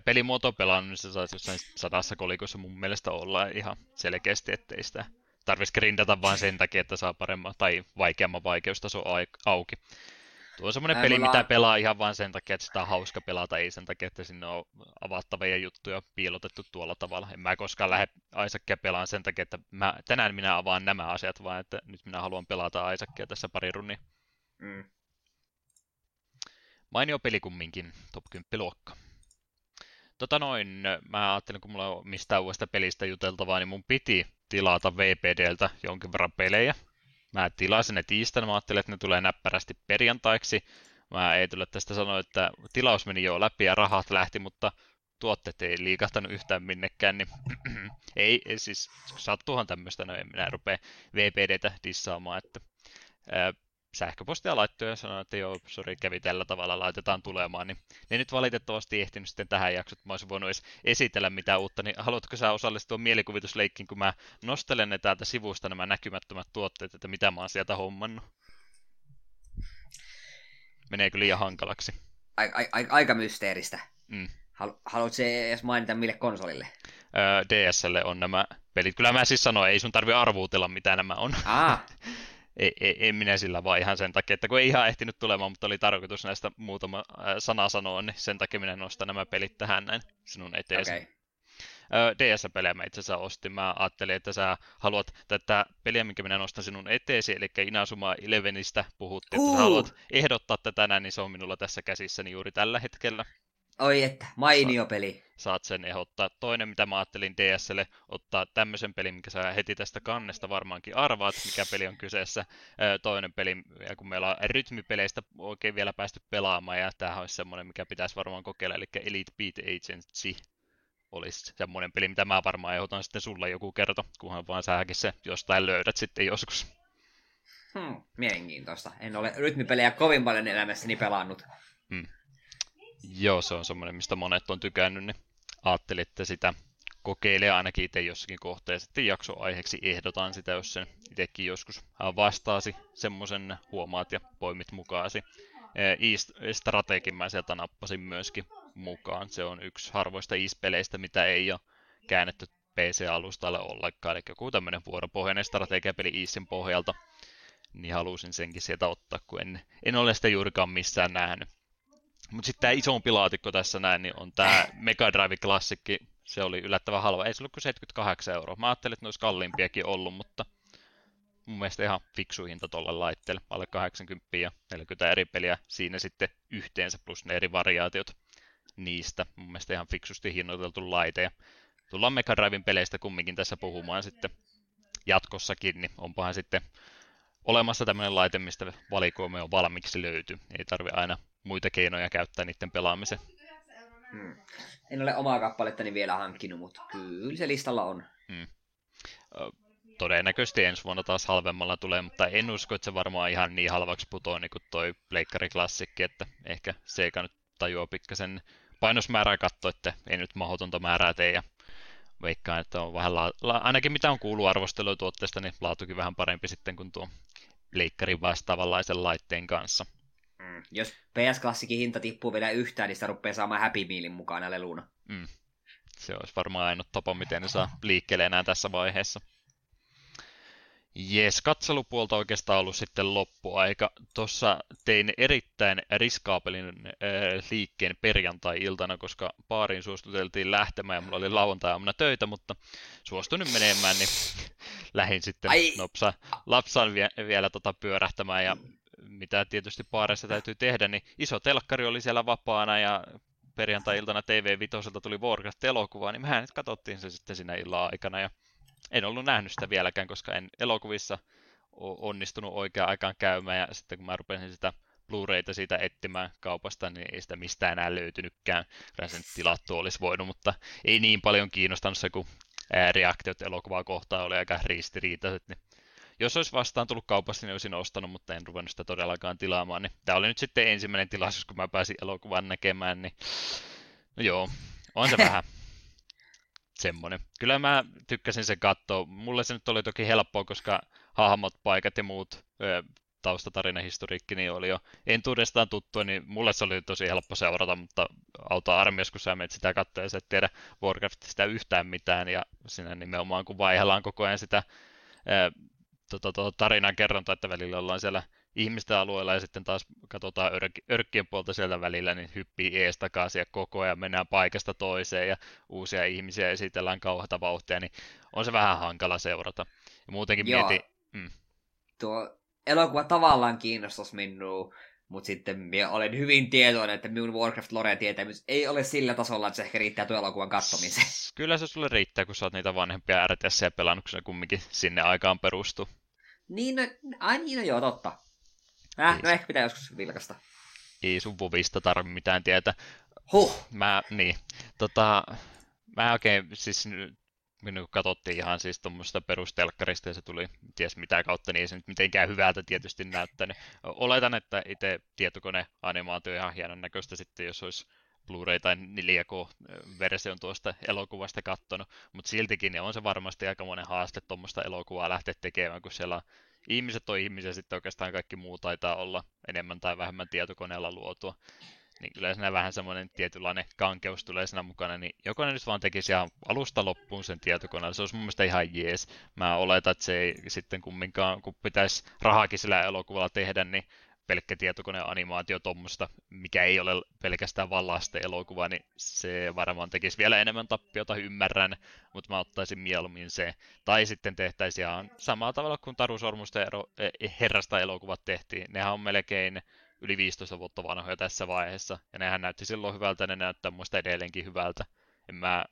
pelimuotoa pelannut, niin se saisi jossain sadassa kolikossa mun mielestä olla ihan selkeästi, ettei sitä tarvitsisi grindata vain sen takia, että saa paremman tai vaikeamman vaikeustason auki Tuo on semmoinen peli, mitä pelaa ihan vain sen takia, että sitä on hauska pelata, ei sen takia, että sinne on avattavia juttuja piilotettu tuolla tavalla. En mä koskaan lähde Isaacia pelaan sen takia, että mä, tänään minä avaan nämä asiat, vaan että nyt minä haluan pelata Isaacia tässä pari runnia. Mm. Mainio peli kumminkin, top 10 luokka. Tota noin, mä ajattelin, kun mulla on mistään uudesta pelistä juteltavaa, niin mun piti tilata VPDltä jonkin verran pelejä. Mä tilasin ne tiistaina, mä ajattelin, että ne tulee näppärästi perjantaiksi. Mä ei tule tästä sanoa, että tilaus meni jo läpi ja rahat lähti, mutta tuotteet ei liikahtanut yhtään minnekään, niin ei, siis sattuuhan tämmöistä, no en minä rupea VPDtä dissaamaan, että sähköpostia laittoi ja sanoi, että joo, sori, kävi tällä tavalla, laitetaan tulemaan, niin ne nyt valitettavasti ehtinyt sitten tähän jaksoon, että mä olisin voinut edes esitellä mitään uutta, niin haluatko sä osallistua mielikuvitusleikkiin, kun mä nostelen ne täältä sivusta nämä näkymättömät tuotteet, että mitä mä oon sieltä hommannut? Meneekö liian hankalaksi? Aika, aika, aika mysteeristä. Mm. Haluatko edes mainita mille konsolille? Öö, DSlle on nämä pelit. Kyllä mä siis sanoin, ei sun tarvi arvuutella, mitä nämä on. Ah. ei, ei, en minä sillä vaan ihan sen takia, että kun ei ihan ehtinyt tulemaan, mutta oli tarkoitus näistä muutama sana sanoa, niin sen takia minä nostan nämä pelit tähän näin sinun eteesi. Okay. DS-pelejä mä itse asiassa ostin. Mä ajattelin, että sä haluat tätä peliä, minkä minä nostan sinun eteesi, eli Inazuma Elevenistä puhuttiin, uh. että sä haluat ehdottaa tätä näin, niin se on minulla tässä käsissäni juuri tällä hetkellä. Oi että, mainio peli. Saat sen ehdottaa. Toinen, mitä mä ajattelin DSlle, ottaa tämmöisen pelin, mikä sä heti tästä kannesta varmaankin arvaat, mikä peli on kyseessä. Toinen peli, ja kun meillä on rytmipeleistä oikein vielä päästy pelaamaan, ja tämähän olisi semmoinen, mikä pitäisi varmaan kokeilla, eli Elite Beat Agency olisi semmoinen peli, mitä mä varmaan ehdotan sitten sulle joku kerta, kunhan vaan säkin se jostain löydät sitten joskus. Hmm, mielenkiintoista. En ole rytmipelejä kovin paljon elämässäni pelannut. Hmm. Joo, se on semmoinen, mistä monet on tykännyt, niin ajattelin, että sitä kokeilee ainakin itse jossakin kohtaa ja sitten jaksoaiheeksi ehdotan sitä, jos sen itsekin joskus vastaasi semmoisen huomaat ja poimit mukaasi. E-strategin mä sieltä nappasin myöskin mukaan. Se on yksi harvoista e-peleistä, mitä ei ole käännetty PC-alustalle ollenkaan, eli joku tämmöinen vuoropohjainen strategiapeli Eastin pohjalta, niin halusin senkin sieltä ottaa, kun en, en ole sitä juurikaan missään nähnyt. Mutta sitten tämä isompi laatikko tässä näin, niin on tämä Mega Drive klassikki. Se oli yllättävän halva. Ei se ollut kuin 78 euroa. Mä ajattelin, että ne olisi kalliimpiakin ollut, mutta mun mielestä ihan fiksu hinta tuolle laitteelle. Alle 80 ja 40 eri peliä siinä sitten yhteensä plus ne eri variaatiot niistä. Mun mielestä ihan fiksusti hinnoiteltu laite. Ja tullaan Mega Driven peleistä kumminkin tässä puhumaan sitten jatkossakin, niin onpahan sitten olemassa tämmöinen laite, mistä valikoima on valmiiksi löyty. Ei tarvi aina muita keinoja käyttää niiden pelaamiseen. Hmm. En ole omaa kappalettani vielä hankkinut, mutta kyllä se listalla on. Hmm. Todennäköisesti ensi vuonna taas halvemmalla tulee, mutta en usko, että se varmaan ihan niin halvaksi putoaa niin kuin toi Pleikkari Klassikki, että ehkä Seika nyt tajuaa pikkasen painosmäärää katsoa, että ei nyt mahdotonta määrää tee ja veikkaan, että on vähän la- la- ainakin mitä on kuullut arvostelua tuotteesta, niin laatukin vähän parempi sitten kuin tuo Pleikkarin vastaavanlaisen laitteen kanssa. Mm. Jos PS Classicin hinta tippuu vielä yhtään, niin sitä rupeaa saamaan Happy Mealin mukana leluna. Mm. Se olisi varmaan ainut tapa, miten ne saa liikkeelle enää tässä vaiheessa. Jes, katselupuolta oikeastaan ollut sitten loppuaika. Tuossa tein erittäin riskaapelin äh, liikkeen perjantai-iltana, koska paariin suostuteltiin lähtemään ja mulla oli lauantai-aamuna töitä, mutta suostuin menemään, niin lähdin sitten Ai. nopsa lapsan vie, vielä tota pyörähtämään ja mitä tietysti paareissa täytyy tehdä, niin iso telkkari oli siellä vapaana ja perjantai-iltana TV Vitoselta tuli Warcraft-elokuva, niin mehän nyt katsottiin se sitten siinä illan aikana ja en ollut nähnyt sitä vieläkään, koska en elokuvissa onnistunut oikeaan aikaan käymään ja sitten kun mä rupesin sitä Blu-rayta siitä etsimään kaupasta, niin ei sitä mistään enää löytynytkään. Kyllä sen tilattu olisi voinut, mutta ei niin paljon kiinnostanut se, kun reaktiot elokuvaa kohtaan oli aika ristiriitaiset, niin jos olisi vastaan tullut kaupasta, niin olisin ostanut, mutta en ruvennut sitä todellakaan tilaamaan. Niin tämä oli nyt sitten ensimmäinen tilaisuus, kun mä pääsin elokuvan näkemään, niin no joo, on se vähän semmoinen. Kyllä mä tykkäsin sen katsoa. Mulle se nyt oli toki helppoa, koska hahmot, paikat ja muut taustatarinahistoriikki niin oli jo entuudestaan tuttu, niin mulle se oli tosi helppo seurata, mutta auta armias, kun sä menet sitä katsoa ja sä et tiedä Warcraftista yhtään mitään, ja siinä nimenomaan kun vaihdellaan koko ajan sitä tota, tota, tarinan kerronta, että välillä ollaan siellä ihmisten alueella ja sitten taas katsotaan örk- örkkien puolta sieltä välillä, niin hyppii ees takaisin ja koko ajan mennään paikasta toiseen ja uusia ihmisiä esitellään kauheata vauhtia, niin on se vähän hankala seurata. Ja muutenkin Joo. mietin... Mm. Tuo elokuva tavallaan kiinnostaisi minua, mutta sitten minä olen hyvin tietoinen, että minun Warcraft Lore tietämys ei ole sillä tasolla, että se ehkä riittää tuon elokuvan katsomiseen. Kyllä se sulle riittää, kun sä oot niitä vanhempia RTS pelannut, kun kumminkin sinne aikaan perustuu. Niin, no, ai niin, no joo, totta. Äh, no ehkä pitää joskus vilkasta. Ei sun vovista tarvi mitään tietää. Huh. Mä, niin, tota, mä oikein, siis kun katsottiin ihan siis tuommoista perustelkkarista ja se tuli ties mitä kautta, niin ei se nyt mitenkään hyvältä tietysti näyttänyt. Oletan, että itse tietokoneanimaatio on ihan hienon näköistä sitten, jos olisi Blu-ray tai 4K-version tuosta elokuvasta kattonut, mutta siltikin niin on se varmasti aika monen haaste tuommoista elokuvaa lähteä tekemään, kun siellä ihmiset on ihmisiä, sitten oikeastaan kaikki muu taitaa olla enemmän tai vähemmän tietokoneella luotua. Niin kyllä siinä vähän semmoinen tietynlainen kankeus tulee siinä mukana, niin jokainen nyt vaan tekisi ihan alusta loppuun sen tietokoneella. Se olisi mun mielestä ihan jees. Mä oletan, että se ei sitten kumminkaan, kun pitäisi rahaakin sillä elokuvalla tehdä, niin pelkkä tietokoneanimaatio tuommoista, mikä ei ole pelkästään vallasta elokuva, niin se varmaan tekisi vielä enemmän tappiota, ymmärrän, mutta mä ottaisin mieluummin se. Tai sitten tehtäisiin ihan samalla tavalla kuin Taru Sormusten ero, eh, herrasta elokuvat tehtiin. Nehän on melkein yli 15 vuotta vanhoja tässä vaiheessa, ja nehän näytti silloin hyvältä, ne näyttää muista edelleenkin hyvältä. En mä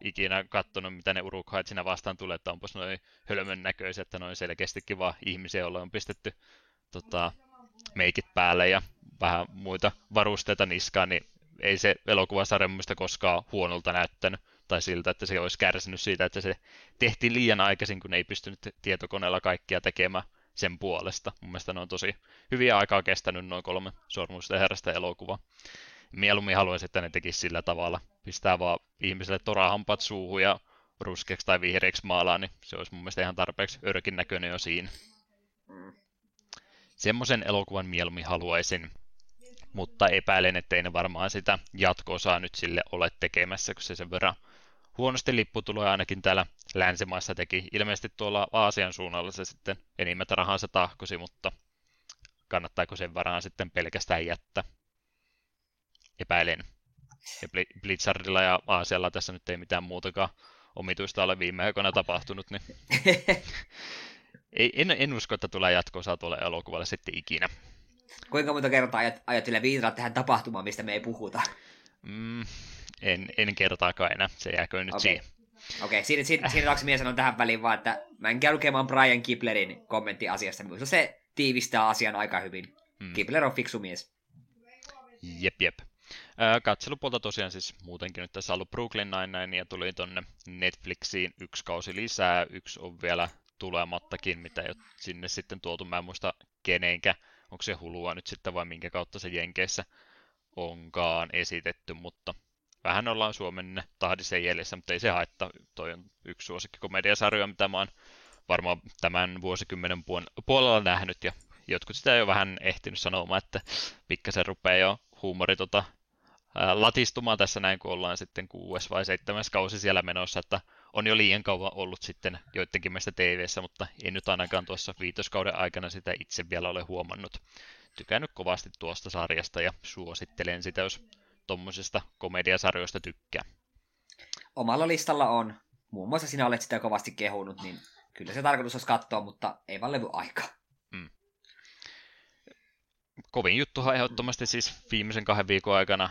ikinä katsonut, mitä ne urukhait siinä vastaan tulee, että onpas noin hölmön näköisiä, että noin selkeästikin vaan ihmisiä, joilla on pistetty tota, meikit päälle ja vähän muita varusteita niskaan, niin ei se elokuvasarja koskaan huonolta näyttänyt tai siltä, että se olisi kärsinyt siitä, että se tehtiin liian aikaisin, kun ei pystynyt tietokoneella kaikkia tekemään sen puolesta. Mun mielestä ne on tosi hyviä aikaa kestänyt noin kolme sormusten herrasta elokuvaa. Mieluummin haluaisin, että ne tekisi sillä tavalla. Pistää vaan ihmiselle torahampat suuhun ja ruskeaksi tai vihreäksi maalaa, niin se olisi mun mielestä ihan tarpeeksi örkin näköinen jo siinä. Mm semmoisen elokuvan mieluummin haluaisin, mutta epäilen, ettei ne varmaan sitä jatko nyt sille ole tekemässä, kun se sen verran huonosti lipputuloja ainakin täällä länsimaissa teki. Ilmeisesti tuolla Aasian suunnalla se sitten enimmät rahansa tahkosi, mutta kannattaako sen varaan sitten pelkästään jättää? Epäilen. Ja Blitzardilla ja Aasialla tässä nyt ei mitään muutakaan omituista ole viime aikoina tapahtunut, niin Ei, en, en usko, että tulee jatko tuolle elokuvalle sitten ikinä. Kuinka monta kertaa ajat, ajat vielä viitata tähän tapahtumaan, mistä me ei puhuta? Mm, en, en kertaakaan enää, se jääkö nyt okay. siihen. Okei, okay, siinä, siinä, siinä taakse mies sanon tähän väliin vaan, että mä en käy lukemaan Brian Kiblerin kommentti asiasta. Minusta se tiivistää asian aika hyvin. Hmm. Kibler on fiksu mies. Jep, jep. Katselupuolta tosiaan siis muutenkin nyt tässä on ollut Brooklyn Nine-Nine ja tuli tonne Netflixiin yksi kausi lisää. Yksi on vielä tulemattakin, mitä ei ole sinne sitten tuotu. Mä en muista kenenkä, onko se hulua nyt sitten vai minkä kautta se Jenkeissä onkaan esitetty, mutta vähän ollaan Suomen tahdisen jäljessä, mutta ei se haittaa. Toi on yksi suosikkikomediasarja, mitä mä oon varmaan tämän vuosikymmenen puolella nähnyt, ja jotkut sitä jo vähän ehtinyt sanomaan, että pikkasen rupeaa jo huumori tota, latistumaan tässä näin, kun ollaan sitten kuudes vai seitsemäs kausi siellä menossa, että on jo liian kauan ollut sitten joidenkin meistä tv mutta en nyt ainakaan tuossa viitoskauden aikana sitä itse vielä ole huomannut. Tykännyt kovasti tuosta sarjasta ja suosittelen sitä, jos tuommoisesta komediasarjoista tykkää. Omalla listalla on. Muun muassa sinä olet sitä kovasti kehunut, niin kyllä se tarkoitus olisi katsoa, mutta ei vaan levy aika. Mm. Kovin juttuhan ehdottomasti siis viimeisen kahden viikon aikana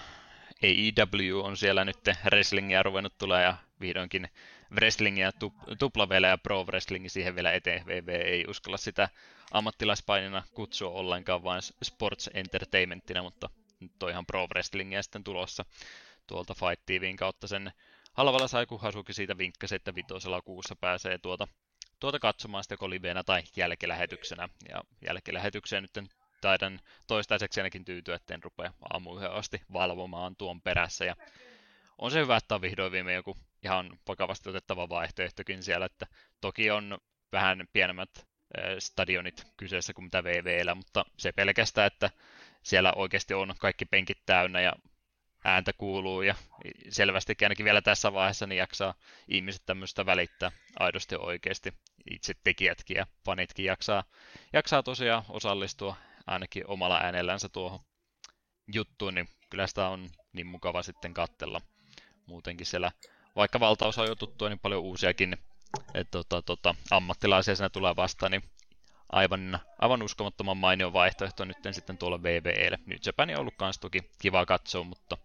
AEW on siellä nyt wrestlingia ruvennut tulee ja vihdoinkin wrestlingia, tuplavele ja pro wrestlingi siihen vielä eteen. VV ei uskalla sitä ammattilaispainina kutsua ollenkaan, vain sports entertainmentina, mutta nyt on ihan pro wrestlingia sitten tulossa tuolta Fight TVin kautta sen halvalla sai, kun Hasuki siitä vinkkasi, että vitosella kuussa pääsee tuota, tuota katsomaan sitten joko tai jälkilähetyksenä. Ja jälkilähetykseen nyt taidan toistaiseksi ainakin tyytyä, etten rupea aamuyhden asti valvomaan tuon perässä. Ja on se hyvä, että on vihdoin viime joku ihan vakavasti otettava vaihtoehtokin siellä, että toki on vähän pienemmät stadionit kyseessä kuin mitä VVllä, mutta se pelkästään, että siellä oikeasti on kaikki penkit täynnä ja ääntä kuuluu ja selvästikin ainakin vielä tässä vaiheessa niin jaksaa ihmiset tämmöistä välittää aidosti oikeasti. Itse tekijätkin ja fanitkin jaksaa, jaksaa tosiaan osallistua ainakin omalla äänellänsä tuohon juttuun, niin kyllä sitä on niin mukava sitten kattella muutenkin siellä. Vaikka valtaosa on jo tuttua, niin paljon uusiakin että, tota, tota, ammattilaisia siinä tulee vastaan, niin aivan, aivan uskomattoman mainio vaihtoehto nyt sitten tuolla VVElle. Nyt Japan on ollut kans toki kiva katsoa, mutta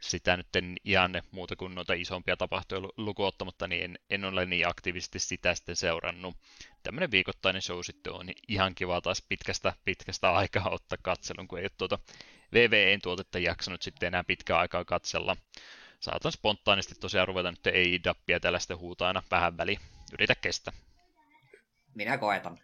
sitä nyt en ihan muuta kuin noita isompia tapahtumia lukuottamatta, niin en, en ole niin aktiivisesti sitä sitten seurannut. Tämmöinen viikoittainen show sitten on niin ihan kiva taas pitkästä, pitkästä aikaa ottaa katselun, kun ei ole tuota VVEn tuotetta jaksanut sitten enää pitkää aikaa katsella. Saatan spontaanisti tosiaan ruveta nyt ei dappia huutaa aina vähän väliin. Yritä kestä. Minä koetan.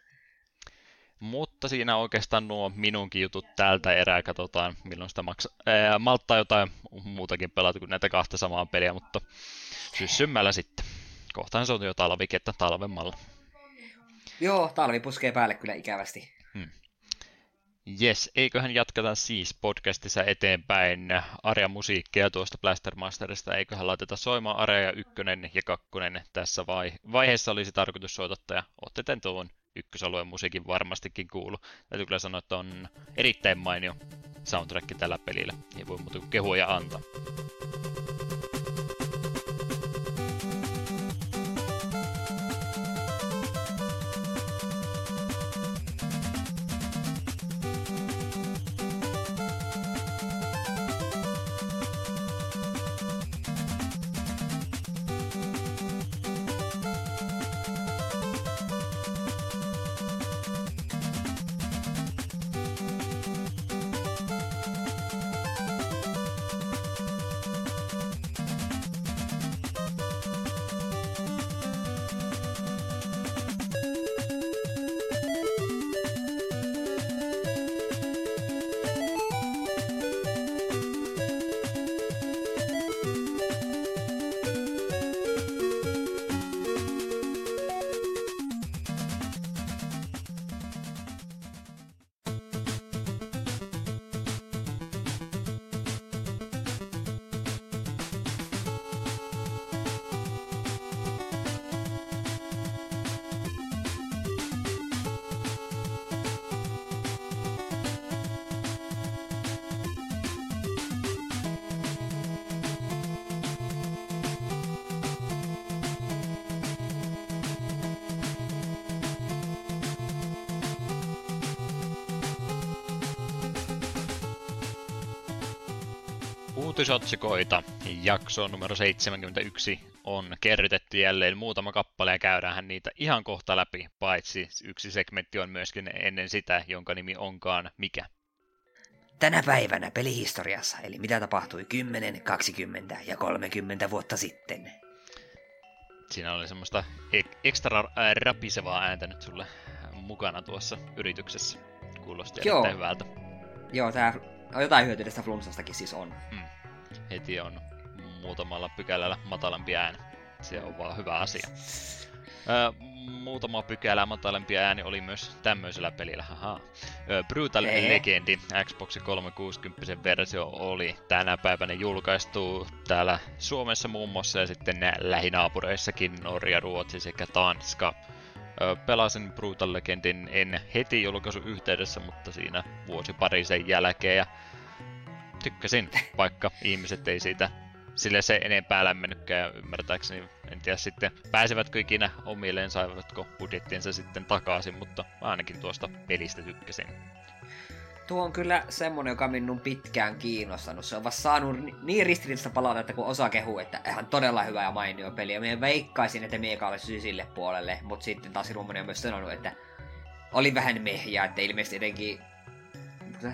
Mutta siinä oikeastaan nuo minunkin jutut tältä erää. Katsotaan, milloin sitä maksaa. Ää, malttaa jotain muutakin pelata kuin näitä kahta samaa peliä, mutta syssymmällä sitten. Kohtaan se on jo talvikettä talvemmalla. Joo, talvi puskee päälle kyllä ikävästi. Eiköhän jatketa siis podcastissa eteenpäin Aria musiikkia tuosta Blastermasterista. Eiköhän laiteta soimaan Aria ykkönen ja kakkonen tässä vai- vaiheessa olisi tarkoitus soittaa ja otte tuon ykkösalueen musiikin varmastikin kuulu. Täytyy kyllä sanoa, että on erittäin mainio soundtrack tällä pelillä. Ei voi muuta kuin kehua ja antaa. Uutisotsikoita. Jakso numero 71 on kerrytetty jälleen muutama kappale ja käydään niitä ihan kohta läpi, paitsi yksi segmentti on myöskin ennen sitä, jonka nimi onkaan mikä. Tänä päivänä pelihistoriassa, eli mitä tapahtui 10, 20 ja 30 vuotta sitten. Siinä oli semmoista ekstra rapisevaa ääntä nyt sulle mukana tuossa yrityksessä. Kuulosti Joo. hyvältä. Joo, tää jotain hyötyä tästä flunssastakin siis on. Hmm heti on muutamalla pykälällä matalampi ääni. Se on vaan hyvä asia. Öö, muutama pykälä matalampi ääni oli myös tämmöisellä pelillä. Haha. Öö, Brutal Ehe. Legendi Xbox 360 versio oli tänä päivänä julkaistu täällä Suomessa muun muassa ja sitten lähinaapureissakin Norja, Ruotsi sekä Tanska. Öö, pelasin Brutal Legendin en heti julkaisu yhteydessä, mutta siinä vuosi pari sen jälkeen ja tykkäsin, vaikka ihmiset ei siitä sille se enempää lämmennytkään ymmärtääkseni. En tiedä sitten, pääsevätkö ikinä omilleen, saivatko budjettinsa sitten takaisin, mutta ainakin tuosta pelistä tykkäsin. Tuo on kyllä semmonen, joka minun pitkään kiinnostanut. Se on vasta saanut niin ristiriitaista palautetta kuin osa kehu, että ihan todella hyvä ja mainio peli. Ja minä veikkaisin, että Mieka olisi sille puolelle, mutta sitten taas Rummonen on myös sanonut, että oli vähän mehjää, että ilmeisesti etenkin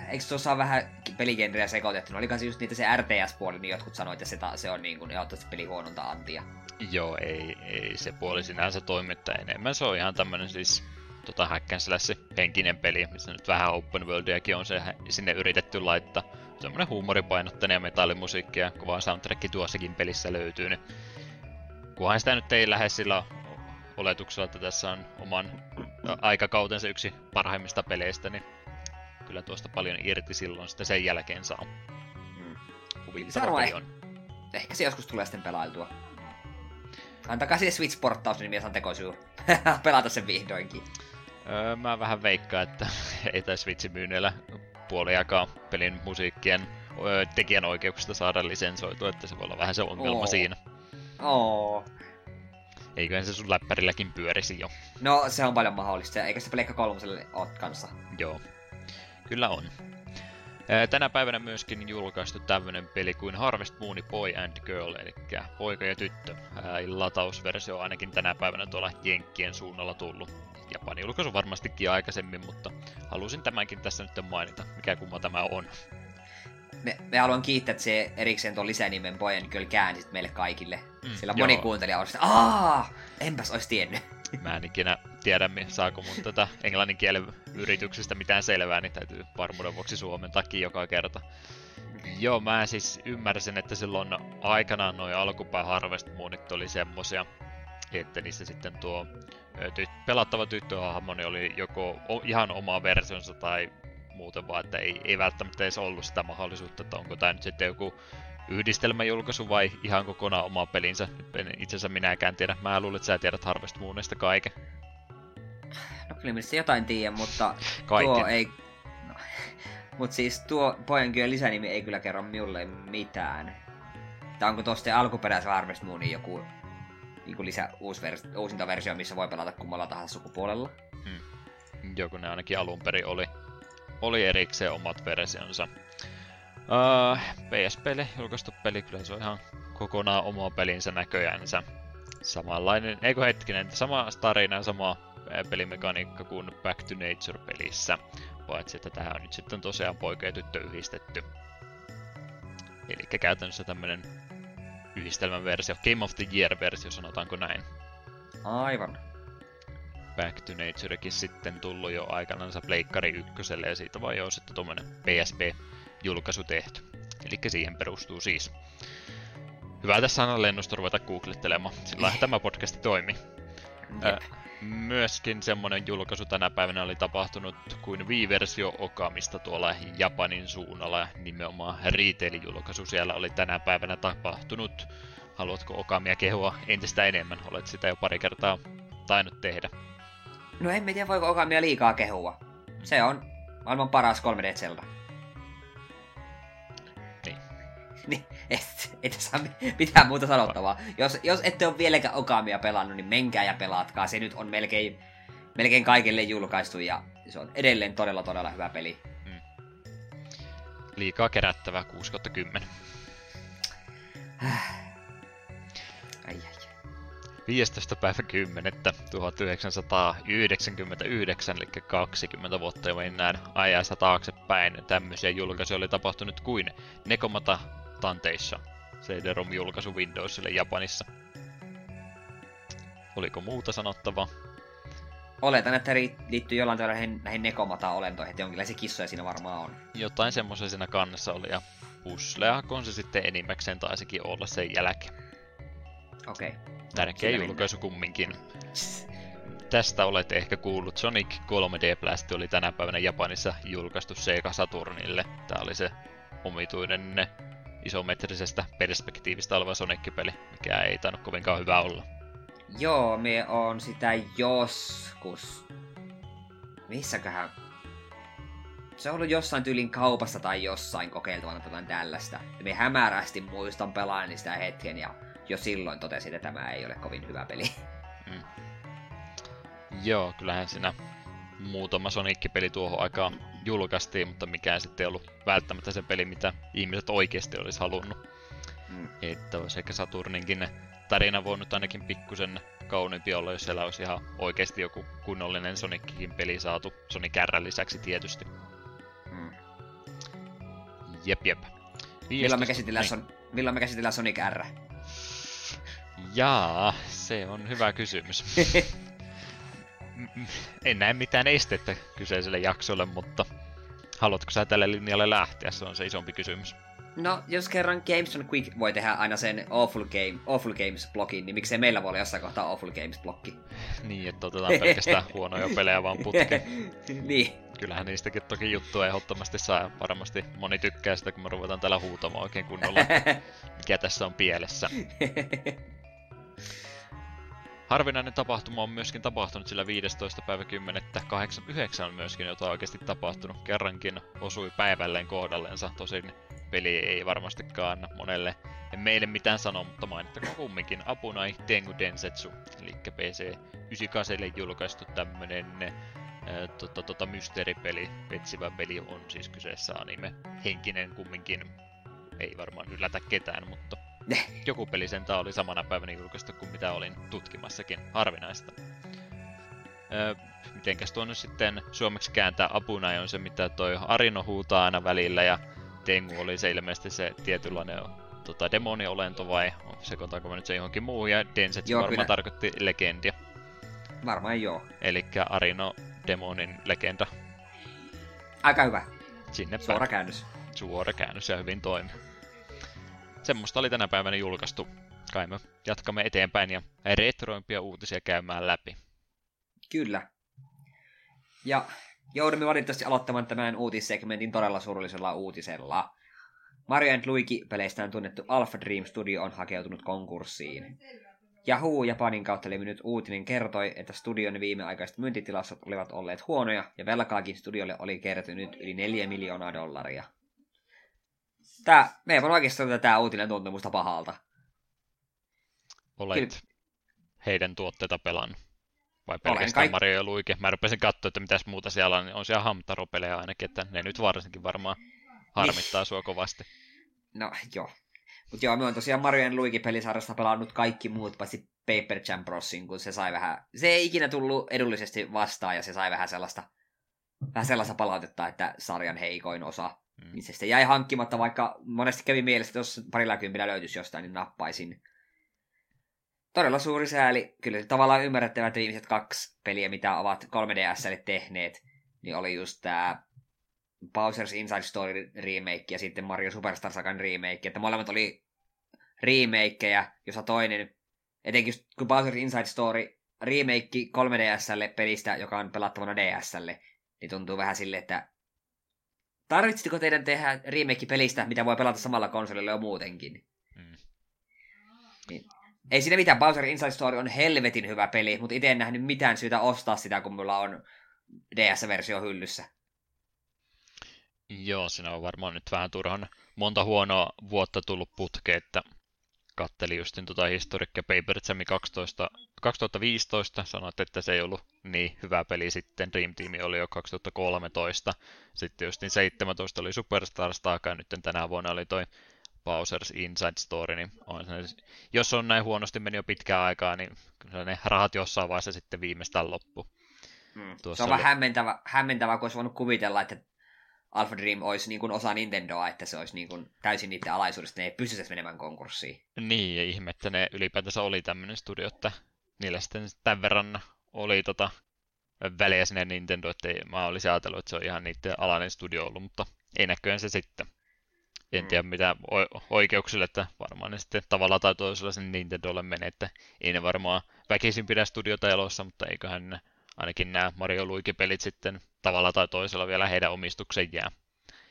eikö tuossa ole vähän peligenreä sekoitettu? Oliko se just niitä se RTS-puoli, niin jotkut sanoivat, että se, ta- se on niin kuin ehdottomasti peli huononta antia. Joo, ei, ei se puoli sinänsä toimi, että enemmän se on ihan tämmönen siis tota häkkänslässi henkinen peli, missä nyt vähän open worldiakin on se sinne yritetty laittaa. Semmoinen huumoripainotteinen ja metallimusiikki ja kova soundtrack tuossakin pelissä löytyy, niin kunhan sitä nyt ei lähde sillä oletuksella, että tässä on oman aikakautensa yksi parhaimmista peleistä, niin kyllä tuosta paljon irti silloin sitten sen jälkeen saa. Mm. on. Ehkä se joskus tulee sitten pelailtua. Antakaa siihen Switch-porttaus, niin mies on tekosyy pelata sen vihdoinkin. Öö, mä vähän veikkaan, että ei tai Switchin myynneillä puoliakaan pelin musiikkien öö, tekijänoikeuksista saada lisensoitua, että se voi olla vähän se ongelma Oo. siinä. Oo. Eiköhän se sun läppärilläkin pyörisi jo. No, se on paljon mahdollista. Eikä se Pleikka kolmoselle ole kanssa. Joo, kyllä on. Tänä päivänä myöskin julkaistu tämmönen peli kuin Harvest Moon Boy and Girl, eli poika ja tyttö. Latausversio on ainakin tänä päivänä tuolla Jenkkien suunnalla tullut. Japanin julkaisu varmastikin aikaisemmin, mutta halusin tämänkin tässä nyt mainita, mikä kumma tämä on. Me, me haluan kiittää, että se erikseen tuon lisänimen Boy and Girl käänsit meille kaikille. Mm, Sillä joo. moni kuuntelija on sitä, aah, enpäs ois tiennyt. Mä en ikinä tiedä, saako mun tätä englannin kielen yrityksestä mitään selvää, niin täytyy varmuuden vuoksi suomen takia joka kerta. Joo, mä siis ymmärsin, että silloin aikanaan noin alkupää Harvest Moonit oli semmosia, että niissä sitten tuo ö, ty- pelattava tyttöhahmo niin oli joko ihan oma versionsa tai muuten vaan, että ei, ei välttämättä edes ollut sitä mahdollisuutta, että onko tämä nyt sitten joku yhdistelmäjulkaisu vai ihan kokonaan oma pelinsä. Itse asiassa minäkään tiedä. Mä luulen, että sä tiedät Harvest Moonista kaiken. No kyllä missä jotain tiedän, mutta Kaiken. tuo ei... No. Mut siis tuo and Girl lisänimi ei kyllä kerro minulle mitään. Tai onko tuosta alkuperäisen Harvest Moonin joku niin lisä, uusi vers, uusinta versio, missä voi pelata kummalla tahansa sukupuolella? Joku ne ainakin alun perin oli, oli erikseen omat versionsa. Uh, PSPlle julkaistu peli, kyllä se on ihan kokonaan oma pelinsä näköjäänsä. Samanlainen, eikö hetkinen, sama tarina ja sama pelimekaniikka kuin Back to Nature-pelissä. Paitsi, että tähän on nyt sitten tosiaan poika ja tyttö yhdistetty. Eli käytännössä tämmönen yhdistelmän versio, Game of the Year-versio, sanotaanko näin. Aivan. Back to Naturekin sitten tullut jo aikanansa Pleikkari ykköselle ja siitä vaan jo sitten tuommoinen PSP-julkaisu tehty. Eli siihen perustuu siis. Hyvä tässä on lennosta ruveta googlettelemaan, sillä tämä podcasti toimii. Jep. Myöskin semmonen julkaisu tänä päivänä oli tapahtunut kuin Wii-versio Okamista tuolla Japanin suunnalla. Nimenomaan retail-julkaisu siellä oli tänä päivänä tapahtunut. Haluatko Okamia kehua entistä enemmän? Olet sitä jo pari kertaa tainnut tehdä. No en tiedä, voiko Okamia liikaa kehua. Se on maailman paras 3D Zelda. Et, et saa mi- mitään muuta sanottavaa. Jos, jos ette ole vieläkään Okamia pelannut, niin menkää ja pelaatkaa. Se nyt on melkein, melkein kaikille julkaistu ja se on edelleen todella todella hyvä peli. Liikaa kerättävää 6 10. Ai, ai. 15. päivä 10. 1999, eli 20 vuotta jo mennään ajassa taaksepäin. Tämmöisiä julkaisuja oli tapahtunut kuin Nekomata Tanteissa. CD-ROM-julkaisu Windowsille Japanissa. Oliko muuta sanottavaa? Oletan, että liittyy jollain tavalla näihin, näihin nekomata-olentoihin, että jonkinlaisia kissoja siinä varmaan on. Jotain semmoisia siinä kannassa oli ja pusleahkoon se sitten enimmäkseen taisikin olla sen jälkeen. Okei. Tärkeä Siinä julkaisu kumminkin. Tästä olette ehkä kuullut. Sonic 3D Blast oli tänä päivänä Japanissa julkaistu Sega Saturnille. Tää oli se omituinen isometrisestä perspektiivistä oleva Sonic-peli, mikä ei tainnut kovinkaan hyvä olla. Joo, me on sitä joskus... Missäköhän... Se on ollut jossain tyylin kaupassa tai jossain kokeiltavana tai jotain tällaista. Me hämärästi muistan pelaan sitä hetken ja jo silloin totesin, että tämä ei ole kovin hyvä peli. Joo, kyllähän siinä muutama Sonic-peli tuohon aikaan julkaistiin, mutta mikään sitten ei ollut välttämättä se peli, mitä ihmiset oikeasti olisi halunnut. Mm. Että olisi ehkä Saturninkin tarina voinut ainakin pikkusen kauniimpi olla, jos siellä olisi ihan oikeasti joku kunnollinen Sonicikin peli saatu. Sonic R lisäksi tietysti. Mm. Jep, jep. Milloin, me 15 käsitellään niin. son... Milloin me käsitellään Sonic R? Jaa, se on hyvä kysymys. En näe mitään estettä kyseiselle jaksolle, mutta haluatko sä tälle linjalle lähteä? Se on se isompi kysymys. No, jos kerran Games on Quick voi tehdä aina sen Awful, Game, Awful Games-blogin, niin miksei meillä voi olla jossain kohtaa Awful Games-bloggi? Niin, että otetaan pelkästään huonoja pelejä vaan putkeen. niin. kyllähän niistäkin toki juttua ehdottomasti saa. Varmasti moni tykkää sitä, kun me ruvetaan täällä huutamaan oikein kunnolla, mikä tässä on pielessä. Harvinainen tapahtuma on myöskin tapahtunut, sillä 15. päivä 10. 89 on myöskin jotain oikeasti tapahtunut. Kerrankin osui päivälleen kohdallensa, tosin peli ei varmastikaan monelle en meille mitään sano, mutta mainittakoon kumminkin Apunai Tengu Densetsu, eli PC 98 julkaistu tämmönen tota, tota, mysteeripeli, etsivä peli on siis kyseessä anime. Henkinen kumminkin, ei varmaan yllätä ketään, mutta joku peli sentään oli samana päivänä julkaistu kuin mitä olin tutkimassakin. Harvinaista. Öö, mitenkäs tuo nyt sitten suomeksi kääntää apuna on se, mitä toi Arino huutaa aina välillä, ja Tengu oli se ilmeisesti se tietynlainen tota, demoniolento vai sekoitaanko mä nyt se johonkin muuhun, ja Denset joo, varmaan kyllä. tarkoitti legendia. Varmaan joo. Eli Arino demonin legenda. Aika hyvä. Sinne Suora päin. käännös. Suora käännös ja hyvin toimi. Semmoista oli tänä päivänä julkaistu. Kai me jatkamme eteenpäin ja retroimpia uutisia käymään läpi. Kyllä. Ja joudumme valitettavasti aloittamaan tämän uutissegmentin todella surullisella uutisella. Mario Luigi-peleistään tunnettu Alpha Dream Studio on hakeutunut konkurssiin. Yahoo Japanin kautta levinnyt uutinen kertoi, että studion viimeaikaiset myyntitilastot olivat olleet huonoja ja velkaakin studiolle oli kertynyt yli 4 miljoonaa dollaria. Tää, me ei voi oikeastaan tämä uutinen tuntuu musta pahalta. Olet Kyllä. heidän tuotteita pelan. Vai pelkästään kaik... Mario ja Luigi? Mä rupesin katsoa, että mitäs muuta siellä on. On siellä Hamtaro-pelejä ainakin, että ne nyt varsinkin varmaan harmittaa niin. sua kovasti. No joo, mutta joo, me on tosiaan Mario Luigi-pelisarjasta pelannut kaikki muut, paitsi Paper Jam Brosin, kun se sai vähän... Se ei ikinä tullut edullisesti vastaan, ja se sai vähän sellaista, vähän sellaista palautetta, että sarjan heikoin osa. Mm. Niin se sitten jäi hankkimatta, vaikka monesti kävi mielessä, että jos parilla kympillä löytyisi jostain, niin nappaisin. Todella suuri sääli. Kyllä tavallaan ymmärrettävät viimeiset kaksi peliä, mitä ovat 3DSlle tehneet, niin oli just tämä Bowser's Inside Story remake ja sitten Mario Superstar Sagan remake, että molemmat oli remakeja, jossa toinen, etenkin just kun Bowser's Inside Story remake 3DSlle pelistä, joka on pelattavana DSlle, niin tuntuu vähän sille, että tarvitsitko teidän tehdä remake pelistä, mitä voi pelata samalla konsolilla jo muutenkin? Mm. Niin. Ei siinä mitään, Bowser Inside Story on helvetin hyvä peli, mutta itse en nähnyt mitään syytä ostaa sitä, kun mulla on DS-versio hyllyssä. Joo, siinä on varmaan nyt vähän turhan monta huonoa vuotta tullut putke, että katteli justin tuota historiikkia Paper Jam 12, 2015, sanoit, että se ei ollut niin hyvä peli sitten, Dream Team oli jo 2013, sitten justin 17 oli Superstar Saga, nyt tänä vuonna oli toi Bowser's Inside Story, niin on se, jos on näin huonosti meni jo pitkään aikaa, niin kyllä ne rahat jossain vaiheessa sitten viimeistään loppu. Mm. Se on oli... vähän hämmentävä, hämmentävä, kun olisi voinut kuvitella, että Alpha Dream olisi niin kuin osa Nintendoa, että se olisi niin kuin täysin niiden alaisuudesta, ne ei pystyisi menemään konkurssiin. Niin, ja ihme, että ne ylipäätänsä oli tämmöinen studio, että niillä sitten tämän verran oli tota väliä sinne Nintendo, että ei, mä olisin ajatellut, että se on ihan niiden alainen studio ollut, mutta ei näköjään se sitten. En mm. tiedä mitä oikeuksille, että varmaan ne sitten tavalla tai toisella sen Nintendolle menee, että ei ne varmaan väkisin pidä studiota elossa, mutta eiköhän ne ainakin nämä Mario Luigi-pelit sitten tavalla tai toisella vielä heidän omistuksen jää.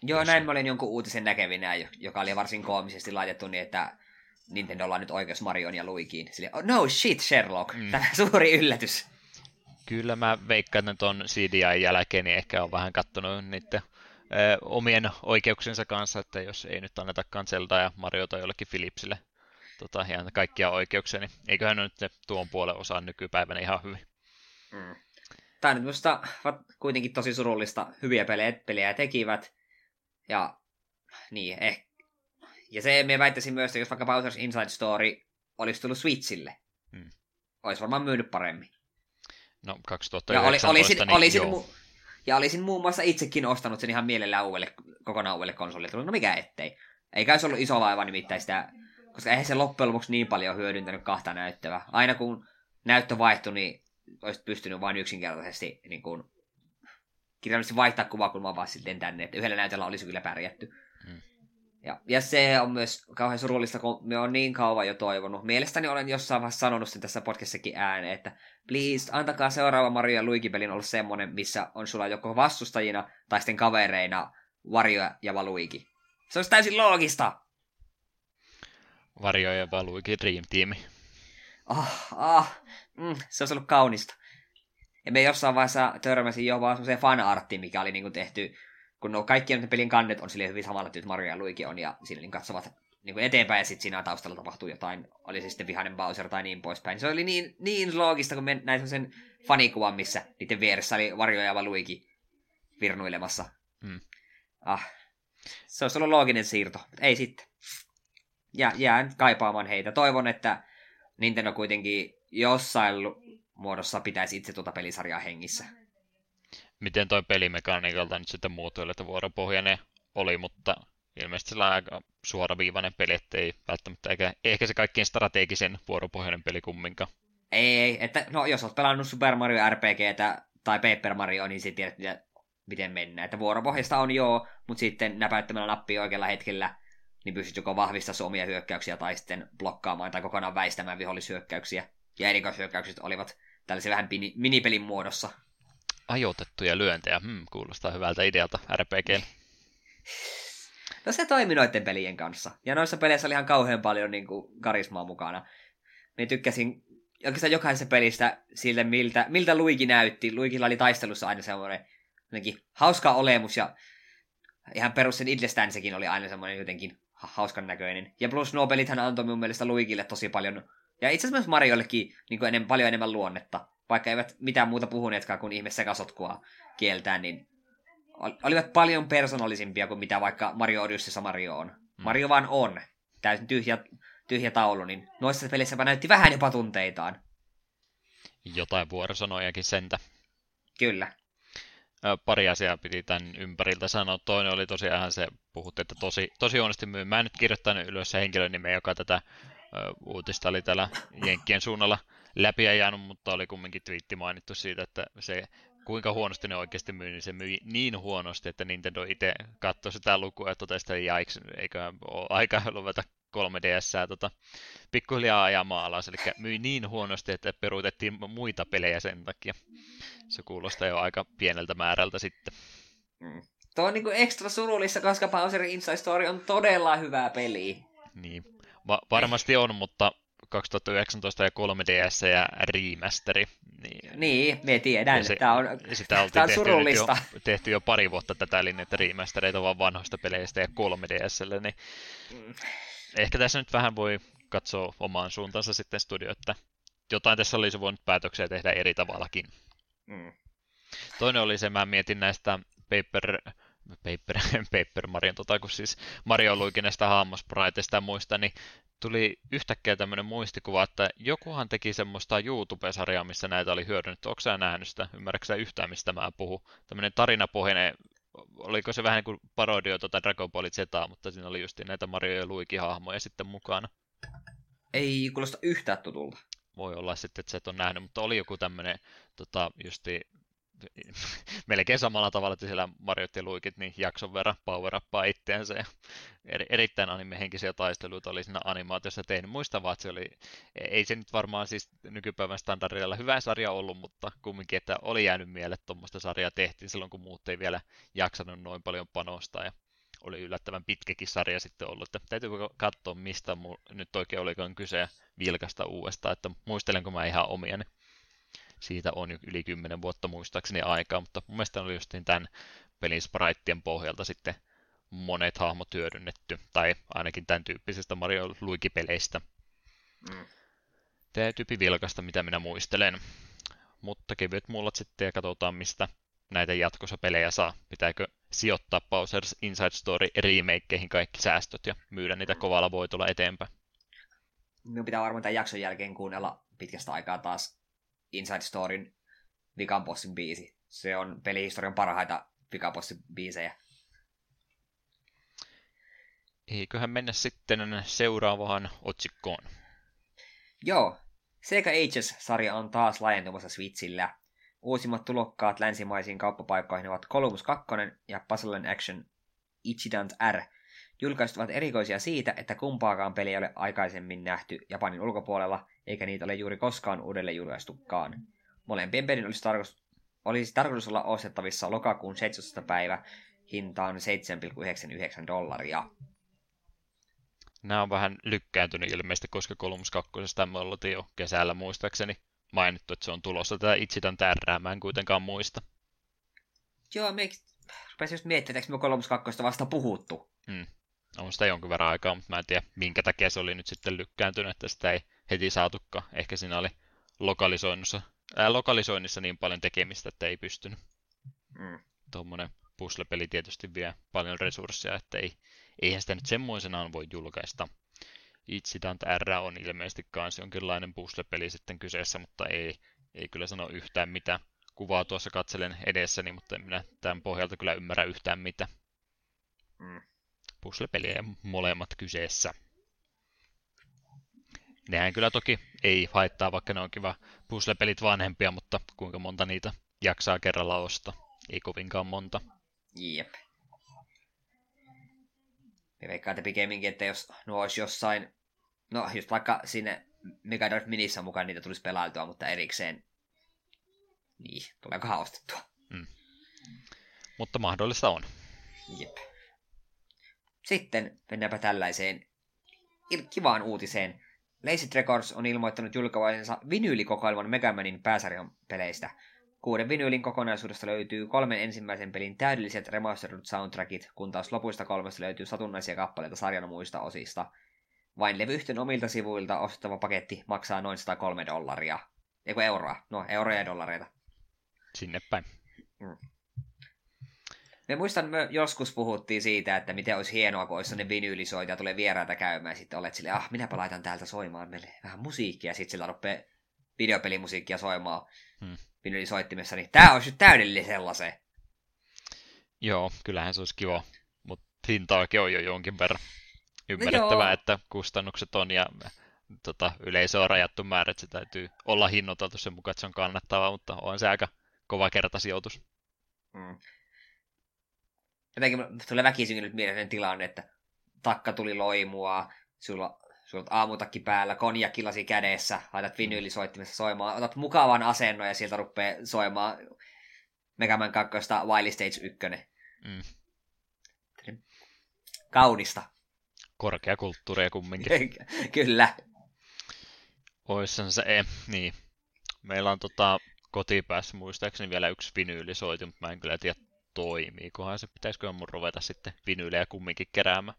Joo, näin mä olin jonkun uutisen näkevinä, joka oli varsin koomisesti laitettu niin, että Nintendo on nyt oikeus Marion ja Luigiin. Sille, oh, no shit Sherlock, mm. tämä suuri yllätys. Kyllä mä veikkaan, että tuon CDI jälkeen niin ehkä on vähän kattonut niiden ö, omien oikeuksensa kanssa, että jos ei nyt annetakaan Zelda ja Mariota jollekin Philipsille tota, ihan kaikkia oikeuksia, niin eiköhän nyt tuon puolen osaa nykypäivänä ihan hyvin. Mm tämä nyt minusta kuitenkin tosi surullista. Hyviä pelejä, pelejä tekivät. Ja niin, eh. Ja se me väittäisin myös, että jos vaikka Bowser's Inside Story olisi tullut Switchille, hmm. olisi varmaan myynyt paremmin. No 2019 ja oli, olisin, niin olisin, mu- ja olisin muun muassa itsekin ostanut sen ihan mielellään uudelle, kokonaan uudelle konsolille. No mikä ettei. Eikä se ollut iso vaiva nimittäin sitä, koska eihän se loppujen lopuksi niin paljon hyödyntänyt kahta näyttävää. Aina kun näyttö vaihtui, niin olisit pystynyt vain yksinkertaisesti niin kuin, kirjallisesti vaihtaa kuvakulmaa vaan sitten tänne, että yhdellä näytöllä olisi kyllä pärjätty. Hmm. Ja, ja se on myös kauhean surullista, kun me on niin kauan jo toivonut. Mielestäni olen jossain vaiheessa sanonut sen tässä podcastissakin ääneen, että please, antakaa seuraava Mario ja Luigi-pelin olla semmonen, missä on sulla joko vastustajina tai sitten kavereina Wario ja Valuigi. Se olisi täysin loogista! Wario ja Valuigi Dream Team. Ah, ah, mm, se olisi ollut kaunista. Ja me jossain vaiheessa törmäsin jo vaan semmoiseen fanarttiin, mikä oli niinku tehty, kun no kaikki pelin kannet on sille hyvin samalla tyyt Mario ja Luigi on, ja siinä niin katsovat niin eteenpäin, ja sitten siinä taustalla tapahtuu jotain, oli se sitten vihainen Bowser tai niin poispäin. Se oli niin, niin loogista, kun me näin sen fanikuvan, missä niiden vieressä oli Wario ja Luigi virnuilemassa. Hmm. Ah, se olisi ollut looginen siirto, mutta ei sitten. Ja jään kaipaamaan heitä. Toivon, että Nintendo kuitenkin jossain muodossa pitäisi itse tuota pelisarjaa hengissä. Miten toi pelimekaniikalta nyt sitten muuttui, että vuoropohjainen oli, mutta ilmeisesti sillä on aika suoraviivainen peli, ettei välttämättä, eikä, ehkä se kaikkein strategisen vuoropohjainen peli kumminkaan. Ei, ei, että no jos olet pelannut Super Mario RPGtä tai Paper Mario, niin sitten tiedät, miten, miten mennään. Että vuoropohjasta on joo, mutta sitten näpäyttämällä nappia oikealla hetkellä, niin pystyt joko vahvistamaan omia hyökkäyksiä tai sitten blokkaamaan tai kokonaan väistämään vihollishyökkäyksiä. Ja erikoishyökkäykset olivat tällaisen vähän mini, minipelin muodossa. Ajoitettuja lyöntejä, hmm, kuulostaa hyvältä idealta RPG. No se toimi noiden pelien kanssa. Ja noissa peleissä oli ihan kauhean paljon niin kuin, karismaa mukana. Me tykkäsin oikeastaan jokaisessa pelistä sille, miltä, miltä Luigi näytti. Luigilla oli taistelussa aina semmoinen hauska olemus ja ihan perus sen oli aina semmoinen jotenkin hauskan näköinen. Ja plus nuo pelithän antoi mun mielestä Luigille tosi paljon ja itse asiassa myös Mariollekin niin kuin enem, paljon enemmän luonnetta. Vaikka eivät mitään muuta puhuneetkaan kuin ihme sekasotkua kieltään, niin olivat paljon persoonallisimpia kuin mitä vaikka Mario Odysseyssa Mario on. Mm. Mario vaan on. Täysin tyhjä, tyhjä taulu, niin noissa peleissä näytti vähän jopa tunteitaan. Jotain vuorosanojakin sentä. Kyllä. Pari asiaa piti tämän ympäriltä sanoa. Toinen oli tosiaan se, puhutte, että tosi, tosi onnisti myy. Mä en nyt kirjoittanut ylös se henkilön nimeä, joka tätä uutista oli täällä Jenkkien suunnalla läpi ja jäänyt, mutta oli kumminkin twiitti mainittu siitä, että se kuinka huonosti ne oikeasti myy, niin se myi niin huonosti, että Nintendo itse katsoi sitä lukua ja totesi, että jaiks, eikö ole aika ruveta 3DS tota, pikkuhiljaa ajamaan alas, eli myi niin huonosti, että peruutettiin muita pelejä sen takia. Se kuulostaa jo aika pieneltä määrältä sitten. Mm. Tuo on niinku ekstra surullista, koska Bowserin Inside Story on todella hyvä peli. Niin, Va- varmasti on, mutta 2019 ja 3DS ja remasteri. Niin, niin me tiedän, se, tämä on, sitä oltiin tämä on tehty surullista. Jo, tehty jo pari vuotta tätä linjaa, remastereita vaan vanhoista peleistä ja 3DSlle, niin mm. ehkä tässä nyt vähän voi katsoa omaan suuntaansa sitten studio, että jotain tässä olisi voinut päätöksiä tehdä eri tavallakin. Mm. Toinen oli se, mä mietin näistä Paper Paper, Paper Mario, tota, kun siis Mario luikin näistä hahmospriteista ja muista, niin tuli yhtäkkiä tämmöinen muistikuva, että jokuhan teki semmoista YouTube-sarjaa, missä näitä oli hyödynnetty. Onko sä nähnyt sitä? Ymmärrätkö yhtään, mistä mä puhun? Tämmöinen tarinapohjainen, oliko se vähän niin kuin parodio tuota Dragon Ball Zetaa, mutta siinä oli just näitä Mario ja Luigi hahmoja sitten mukana. Ei kuulosta yhtään tutulta. Voi olla sitten, että sä et ole nähnyt, mutta oli joku tämmöinen tota, justi melkein samalla tavalla, että siellä Mariot Luikit niin jakson verran power itteensä. Ja eri, erittäin animehenkisiä taisteluita oli siinä animaatiossa tehnyt. Muistan vaan, se oli, ei se nyt varmaan siis nykypäivän standardilla hyvä sarja ollut, mutta kumminkin, että oli jäänyt mieleen, että tuommoista sarjaa tehtiin silloin, kun muut ei vielä jaksanut noin paljon panostaa. Ja oli yllättävän pitkäkin sarja sitten ollut, että täytyy katsoa, mistä nyt oikein olikaan kyse vilkasta uudestaan, että muistelenko mä ihan omia, niin siitä on jo yli 10 vuotta muistaakseni aikaa, mutta mun mielestä oli just tämän pelin spritien pohjalta sitten monet hahmot hyödynnetty, tai ainakin tämän tyyppisestä Mario Luigi-peleistä. Mm. Täytyypi vilkasta, mitä minä muistelen. Mutta kevyet mullat sitten ja katsotaan, mistä näitä jatkossa pelejä saa. Pitääkö sijoittaa Bowser's Inside Story remakeihin kaikki säästöt ja myydä niitä kovalla voitolla eteenpäin? Minun pitää varmaan tämän jakson jälkeen kuunnella pitkästä aikaa taas Inside Storyn Vikan Bossin biisi. Se on pelihistorian parhaita Vikan Bossin biisejä. Eiköhän mennä sitten seuraavaan otsikkoon. Joo, Sega Ages-sarja on taas laajentumassa Switchillä. Uusimmat tulokkaat länsimaisiin kauppapaikkoihin ovat Columbus 2 ja Puzzle Action Ichidant R, Julkaisut ovat erikoisia siitä, että kumpaakaan peliä ei ole aikaisemmin nähty Japanin ulkopuolella, eikä niitä ole juuri koskaan uudelleen julkaistukaan. Molempien pelin olisi, tarkoitus, olisi tarkoitus olla ostettavissa lokakuun 17. päivä hintaan 7,99 dollaria. Nämä on vähän lykkääntynyt ilmeisesti, koska Columbus 2. me oltiin jo kesällä muistaakseni mainittu, että se on tulossa. Tätä Itsitän tärrää, mä en kuitenkaan muista. Joo, me rupesin just miettimään, että me Columbus 2 vasta puhuttu. Hmm. On sitä jonkin verran aikaa, mutta mä en tiedä, minkä takia se oli nyt sitten lykkääntynyt, että sitä ei heti saatukaan. Ehkä siinä oli lokalisoinnissa, ää, lokalisoinnissa niin paljon tekemistä, että ei pystynyt. Mm. Tuommoinen puzzle-peli tietysti vie paljon resursseja, että ei, eihän sitä nyt semmoisenaan voi julkaista. Itsidant R on ilmeisesti myös jonkinlainen puzzle-peli sitten kyseessä, mutta ei, ei kyllä sano yhtään mitä. Kuvaa tuossa katselen edessäni, mutta en minä tämän pohjalta kyllä ymmärrä yhtään mitä. Mm. Puzzle-peliä molemmat kyseessä. Nehän kyllä toki ei haittaa, vaikka ne on kiva puzzle-pelit vanhempia, mutta kuinka monta niitä jaksaa kerralla ostaa? Ei kovinkaan monta. Jep. Me veikkaatte pikemminkin, että jos nuo olisi jossain, no just vaikka sinne Mega Drive Minissä mukaan niitä tulisi pelailtua, mutta erikseen, niin, tuleekohan ostettua. Mm. Mutta mahdollista on. Jep. Sitten mennäänpä tällaiseen kivaan uutiseen. Lazy Records on ilmoittanut julkaisensa vinyylikokoelman Megamanin pääsarjan peleistä – Kuuden vinyylin kokonaisuudesta löytyy kolmen ensimmäisen pelin täydelliset remastered soundtrackit, kun taas lopuista kolmesta löytyy satunnaisia kappaleita sarjan muista osista. Vain levyyhtiön omilta sivuilta ostettava paketti maksaa noin 103 dollaria. Eiku euroa. No, euroja ja dollareita. Sinne päin. Mm. Me muistan, me joskus puhuttiin siitä, että miten olisi hienoa, kun olisi ne vinyylisoita ja tulee vieraita käymään, ja sitten olet silleen, ah, minäpä laitan täältä soimaan meille vähän musiikkia, ja sitten sillä rupeaa videopelimusiikkia soimaan. Hmm vinylisoittimessa, niin tämä olisi täydellinen sellaisen. Joo, kyllähän se olisi kiva, mutta hintaakin on jo jonkin verran ymmärrettävää, no että kustannukset on ja tota, yleisö on rajattu määrä, että se täytyy olla hinnoiteltu sen mukaan, että se on kannattavaa, mutta on se aika kova kertasijoitus. Mm. Jotenkin tulee väkisin nyt mieleen tilanne, että takka tuli loimua, sulla sulla aamutakki päällä, konjakilasi kädessä, laitat vinyylisoittimessa soimaan, otat mukavan asennon ja sieltä rupeaa soimaan Megaman 2 Wily Stage 1. Mm. Kaunista. Korkeakulttuuria kumminkin. Kyllä. Oissan se, ei. niin. Meillä on tota, kotipäässä muistaakseni vielä yksi vinyylisoitin, mutta mä en kyllä tiedä toimiikohan se. Pitäisikö mun ruveta sitten vinyylejä kumminkin keräämään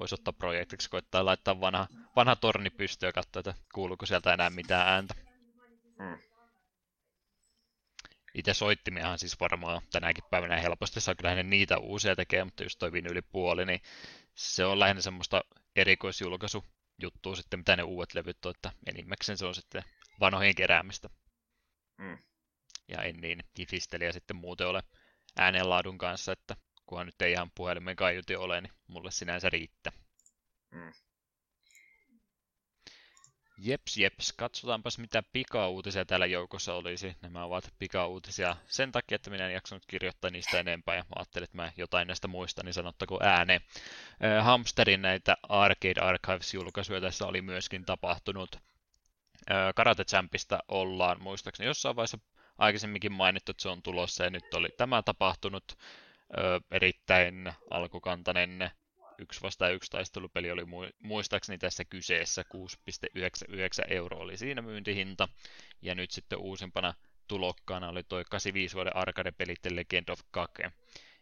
voisi ottaa projektiksi, koittaa laittaa vanha, vanha torni pystyyn ja katsoa, että kuuluuko sieltä enää mitään ääntä. Mm. Itse soittimiahan siis varmaan tänäkin päivänä helposti saa kyllä niitä uusia tekee, mutta just toi yli puoli, niin se on lähinnä semmoista erikoisjulkaisu juttua sitten, mitä ne uudet levyt on, että enimmäkseen se on sitten vanhojen keräämistä. Mm. Ja en niin kifistelijä sitten muuten ole äänenlaadun kanssa, että kunhan nyt ei ihan puhelimen kaiuti ole, niin mulle sinänsä riittää. Mm. Jeps, jeps. Katsotaanpas mitä pikauutisia täällä joukossa olisi. Nämä ovat pikauutisia sen takia, että minä en jaksanut kirjoittaa niistä enempää ja ajattelin, että mä jotain näistä muista, niin sanottako ääneen. Äh, Hamsterin näitä Arcade Archives-julkaisuja tässä oli myöskin tapahtunut. Äh, Karate Champista ollaan muistaakseni jossain vaiheessa aikaisemminkin mainittu, että se on tulossa ja nyt oli tämä tapahtunut ö, erittäin alkukantainen yksi vasta yksi taistelupeli oli muistaakseni tässä kyseessä 6,99 euroa oli siinä myyntihinta. Ja nyt sitten uusimpana tulokkaana oli toi 85 vuoden arcade-peli The Legend of Kake,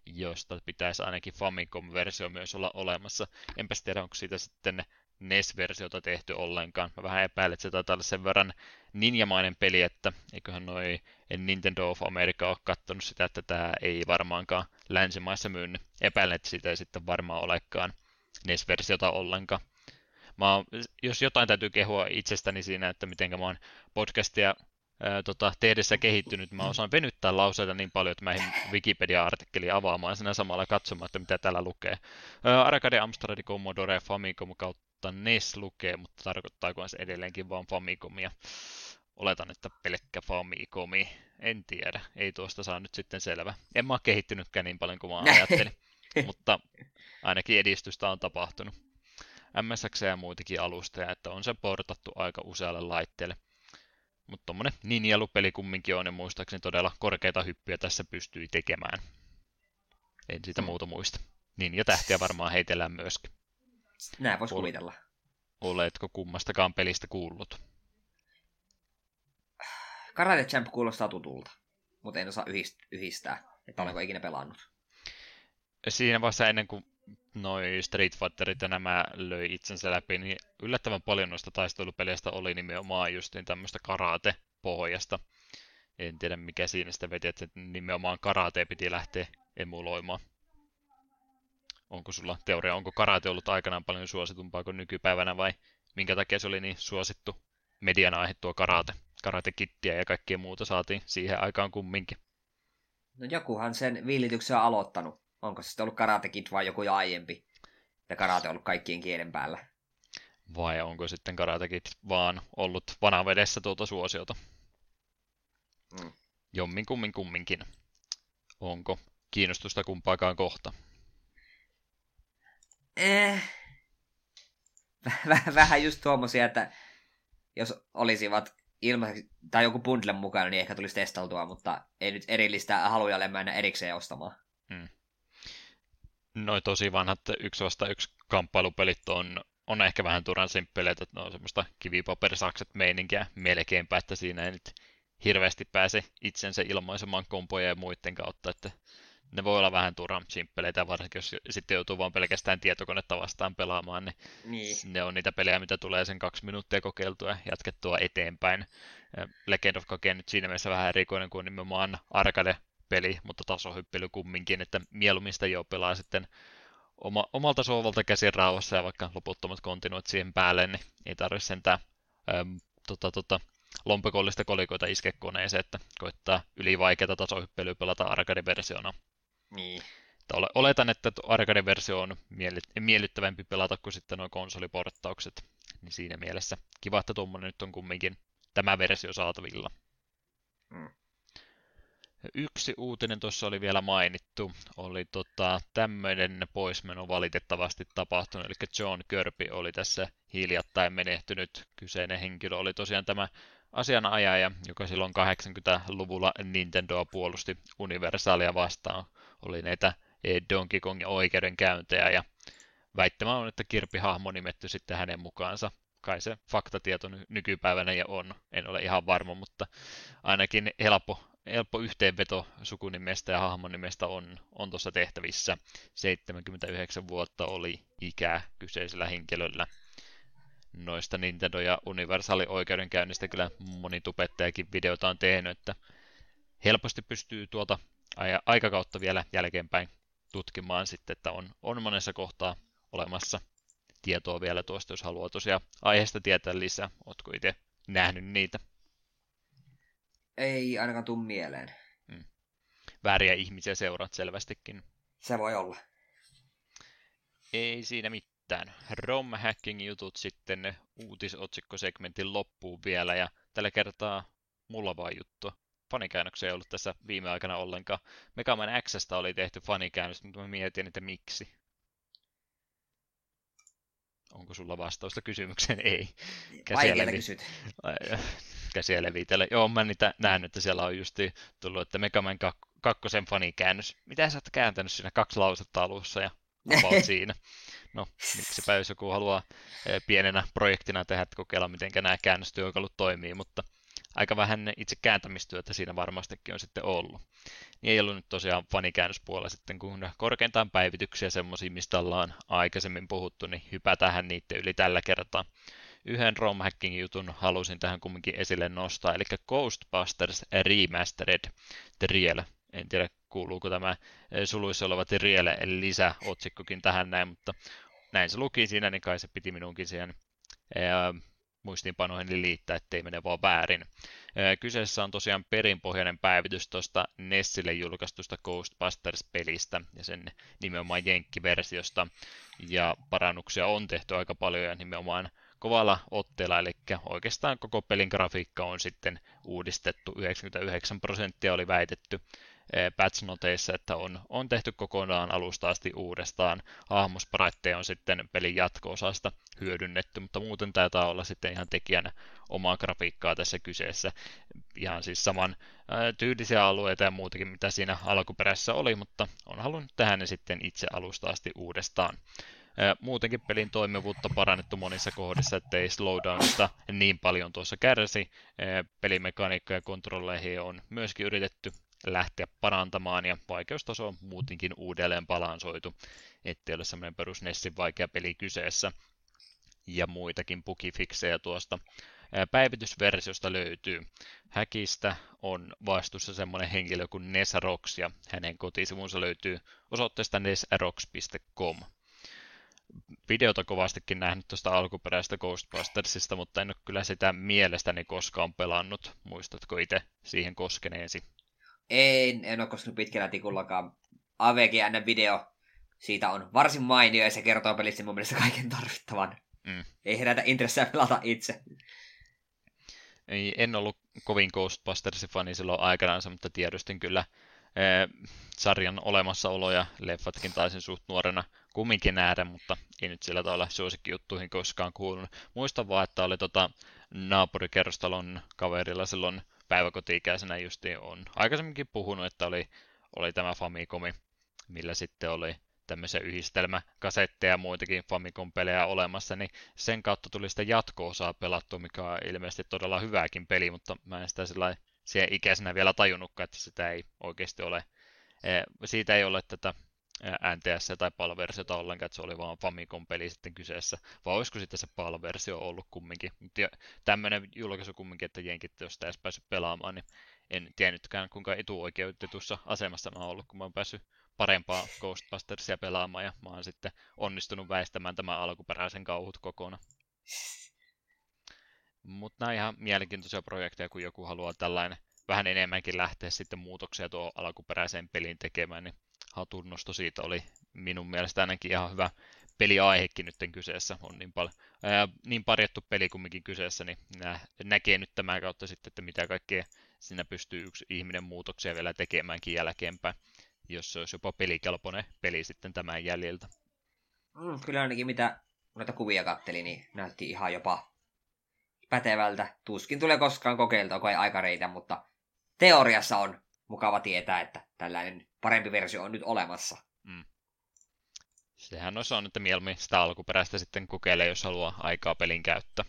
josta pitäisi ainakin Famicom-versio myös olla olemassa. Enpä tiedä, onko siitä sitten NES-versiota tehty ollenkaan. Mä vähän epäilen, että se taitaa olla sen verran ninjamainen peli, että eiköhän noi Nintendo of America ole katsonut sitä, että tämä ei varmaankaan länsimaissa myynyt. Epäilen, että sitä ei sitten varmaan olekaan NES-versiota ollenkaan. Mä oon, jos jotain täytyy kehua itsestäni siinä, että miten mä oon podcastia ää, tota, tehdessä kehittynyt, mä osaan venyttää lauseita niin paljon, että mä en Wikipedia-artikkeli avaamaan sinä samalla katsomaan, että mitä täällä lukee. Arcade Amstrad Commodore Famicom kautta NES lukee, mutta tarkoittaako se edelleenkin vain Famicomia? Oletan, että pelkkä Famicomi. En tiedä. Ei tuosta saa nyt sitten selvä. En mä ole kehittynytkään niin paljon kuin mä ajattelin. Mutta ainakin edistystä on tapahtunut. MSX ja muitakin alustoja, että on se portattu aika usealle laitteelle. Mutta tuommoinen ninjalupeli kumminkin on, ja muistaakseni todella korkeita hyppyjä tässä pystyi tekemään. En siitä muuta muista. Niin, ja tähtiä varmaan heitellään myöskin. Näin voisi kuvitella. Oletko kummastakaan pelistä kuullut? Karate Champ kuulostaa tutulta, mutta en osaa yhdistää, että olenko ikinä pelannut. Siinä vaiheessa ennen kuin noi Street Fighterit ja nämä löi itsensä läpi, niin yllättävän paljon noista taistelupeleistä oli nimenomaan just niin tämmöistä karate-pohjasta. En tiedä mikä siinä sitä veti, että nimenomaan karate piti lähteä emuloimaan. Onko sulla teoria, onko karate ollut aikanaan paljon suositumpaa kuin nykypäivänä vai minkä takia se oli niin suosittu median aihe tuo karate? Karate-kittiä ja kaikkea muuta saatiin siihen aikaan kumminkin. No jokuhan sen viilityksen on aloittanut. Onko se sitten ollut Karate Kid vai joku aiempi? Ja karate on ollut kaikkien kielen päällä. Vai onko sitten Karate Kid vaan ollut vanavedessä tuota suosiota? Mm. Jommin kummin kumminkin. Onko kiinnostusta kumpaakaan kohta? Eh. Vähän just tuommoisia, että jos olisivat ilmaiseksi, tai joku bundle mukana, niin ehkä tulisi testailtua, mutta ei nyt erillistä haluja mennä erikseen ostamaan. Hmm. Noin tosi vanhat yksi vasta yksi kamppailupelit on, on ehkä vähän turhan simppeleitä, että ne on semmoista kivipaperisakset meininkiä melkeinpä, että siinä ei nyt hirveästi pääse itsensä ilmaisemaan kompoja ja muiden kautta, että ne voi olla vähän turhan simppeleitä, varsinkin jos sitten joutuu vaan pelkästään tietokonetta vastaan pelaamaan, niin, niin. ne on niitä pelejä, mitä tulee sen kaksi minuuttia kokeiltua ja jatkettua eteenpäin. Legend of Kage nyt siinä mielessä vähän erikoinen kuin nimenomaan arcade-peli, mutta tasohyppely kumminkin, että mieluummin sitä jo pelaa sitten oma, omalta sovalta käsin rauhassa ja vaikka loputtomat kontinuit siihen päälle, niin ei tarvitse sentään äm, tota, tota, lompakollista kolikoita iske koneeseen, että koittaa ylivaikeata tasohyppelyä pelata arcade-versiona. Niin. Oletan, että arcade-versio on miellyttävämpi pelata kuin sitten nuo konsoliporttaukset. Niin siinä mielessä kiva, että tuommoinen nyt on kumminkin tämä versio saatavilla. Mm. Yksi uutinen tuossa oli vielä mainittu, oli tota, tämmöinen poismeno valitettavasti tapahtunut, eli John Kirby oli tässä hiljattain menehtynyt. Kyseinen henkilö oli tosiaan tämä asianajaja, joka silloin 80-luvulla Nintendoa puolusti Universalia vastaan oli näitä Donkey Kongin oikeudenkäyntejä ja väittämä on, että Kirpi-hahmo nimetty sitten hänen mukaansa. Kai se faktatieto nykypäivänä ja on, en ole ihan varma, mutta ainakin helppo, helppo yhteenveto sukunimestä ja hahmon nimestä on, on tuossa tehtävissä. 79 vuotta oli ikää kyseisellä henkilöllä. Noista Nintendo ja Universali oikeudenkäynnistä kyllä moni tubettajakin videota on tehnyt, että helposti pystyy tuolta aikakautta vielä jälkeenpäin tutkimaan sitten, että on, on monessa kohtaa olemassa tietoa vielä tuosta, jos haluaa tosiaan aiheesta tietää lisää. Oletko itse nähnyt niitä? Ei ainakaan tuu mieleen. Hmm. Vääriä ihmisiä seuraat selvästikin. Se voi olla. Ei siinä mitään. ROM hacking jutut sitten uutisotsikkosegmentin loppuun vielä ja tällä kertaa mulla vaan juttu fanikäännöksiä ei ollut tässä viime aikana ollenkaan. Mega Man Xstä oli tehty fanikäännös, mutta mä mietin, että miksi. Onko sulla vastausta kysymykseen? Ei. Käsiä, levi... Käsiä levitellä. Joo, mä niitä nähnyt, että siellä on just tullut, että Mega Man 2 kakkosen fanikäännös. Mitä sä oot kääntänyt siinä kaksi lausetta alussa ja about siinä. No, miksipä jos joku haluaa eh, pienenä projektina tehdä, että kokeilla, miten nämä käännöstyökalut toimii, mutta aika vähän itse kääntämistyötä siinä varmastikin on sitten ollut. Niin ei ollut nyt tosiaan fanikäännöspuolella sitten, kun korkeintaan päivityksiä semmoisia, mistä ollaan aikaisemmin puhuttu, niin hypätään niiden yli tällä kertaa. Yhden rom jutun halusin tähän kumminkin esille nostaa, eli Ghostbusters Remastered Triel. En tiedä, kuuluuko tämä suluissa oleva Triel lisäotsikkokin tähän näin, mutta näin se luki siinä, niin kai se piti minunkin siihen muistiinpanoihin liittää, ettei mene vaan väärin. Kyseessä on tosiaan perinpohjainen päivitys tuosta Nessille julkaistusta Ghostbusters-pelistä ja sen nimenomaan Jenkki-versiosta. Ja parannuksia on tehty aika paljon ja nimenomaan kovalla otteella, eli oikeastaan koko pelin grafiikka on sitten uudistettu. 99 prosenttia oli väitetty patch että on, on tehty kokonaan alusta asti uudestaan. Hahmosparetteja on sitten pelin jatko-osasta hyödynnetty, mutta muuten taitaa olla sitten ihan tekijänä omaa grafiikkaa tässä kyseessä. Ihan siis saman tyylisiä alueita ja muutakin, mitä siinä alkuperäisessä oli, mutta on halunnut tehdä ne sitten itse alusta asti uudestaan. Muutenkin pelin toimivuutta parannettu monissa kohdissa, ettei slowdownista niin paljon tuossa kärsi. Pelimekaniikka ja kontrolleihin on myöskin yritetty lähteä parantamaan ja vaikeustaso on muutenkin uudelleen balansoitu, ettei ole semmoinen perus Nessin vaikea peli kyseessä. Ja muitakin bugifiksejä tuosta päivitysversiosta löytyy. Häkistä on vastuussa semmoinen henkilö kuin Nesarox ja hänen kotisivunsa löytyy osoitteesta nesarox.com videota kovastikin nähnyt tuosta alkuperäisestä Ghostbustersista, mutta en ole kyllä sitä mielestäni koskaan pelannut. Muistatko itse siihen koskeneesi? En, en ole koskenut pitkällä tikullakaan. AVGN video siitä on varsin mainio ja se kertoo pelistä mun mielestä kaiken tarvittavan. Mm. Ei herätä intressejä pelata itse. Ei, en ollut kovin Ghostbustersin fani silloin aikanaan, mutta tiedostin kyllä eh, sarjan olemassaolo ja leffatkin taisin suht nuorena kumminkin nähdä, mutta ei nyt sillä tavalla suosikkijuttuihin koskaan kuulunut. Muistan vaan, että oli tota naapurikerrostalon kaverilla silloin päiväkoti-ikäisenä justiin on. Aikaisemminkin puhunut, että oli, oli tämä Famicomi, millä sitten oli tämmöisiä yhdistelmäkasetteja ja muitakin Famicom-pelejä olemassa, niin sen kautta tuli sitä jatko-osaa pelattua, mikä on ilmeisesti todella hyvääkin peli, mutta mä en sitä sillä siihen ikäisenä vielä tajunnutkaan, että sitä ei oikeasti ole, siitä ei ole tätä NTS tai PAL-versiota ollenkaan, että se oli vaan Famicom-peli sitten kyseessä, vai olisiko sitten se PAL-versio ollut kumminkin. Mutta tämmöinen julkaisu kumminkin, että jenkit, jos sitä edes päässyt pelaamaan, niin en tiennytkään kuinka etuoikeutetussa asemassa mä oon ollut, kun mä oon päässyt parempaa Ghostbustersia pelaamaan, ja mä oon sitten onnistunut väistämään tämän alkuperäisen kauhut kokonaan. Mutta nämä ihan mielenkiintoisia projekteja, kun joku haluaa tällainen vähän enemmänkin lähteä sitten muutoksia tuo alkuperäiseen peliin tekemään, niin hatunnosto siitä oli minun mielestä ainakin ihan hyvä peliaihekin nyt kyseessä. On niin, paljon, ää, niin parjattu peli kumminkin kyseessä, niin nä, näkee nyt tämän kautta sitten, että mitä kaikkea siinä pystyy yksi ihminen muutoksia vielä tekemäänkin jälkeenpäin, jos se olisi jopa pelikelpoinen peli sitten tämän jäljiltä. Mm, kyllä ainakin mitä noita kuvia katteli, niin näytti ihan jopa pätevältä. Tuskin tulee koskaan kokeiltua, kun ei aika reitä, mutta teoriassa on mukava tietää, että tällainen parempi versio on nyt olemassa. Mm. Sehän on sanonut, että mieluummin sitä alkuperäistä sitten kokeilee, jos haluaa aikaa pelin käyttää.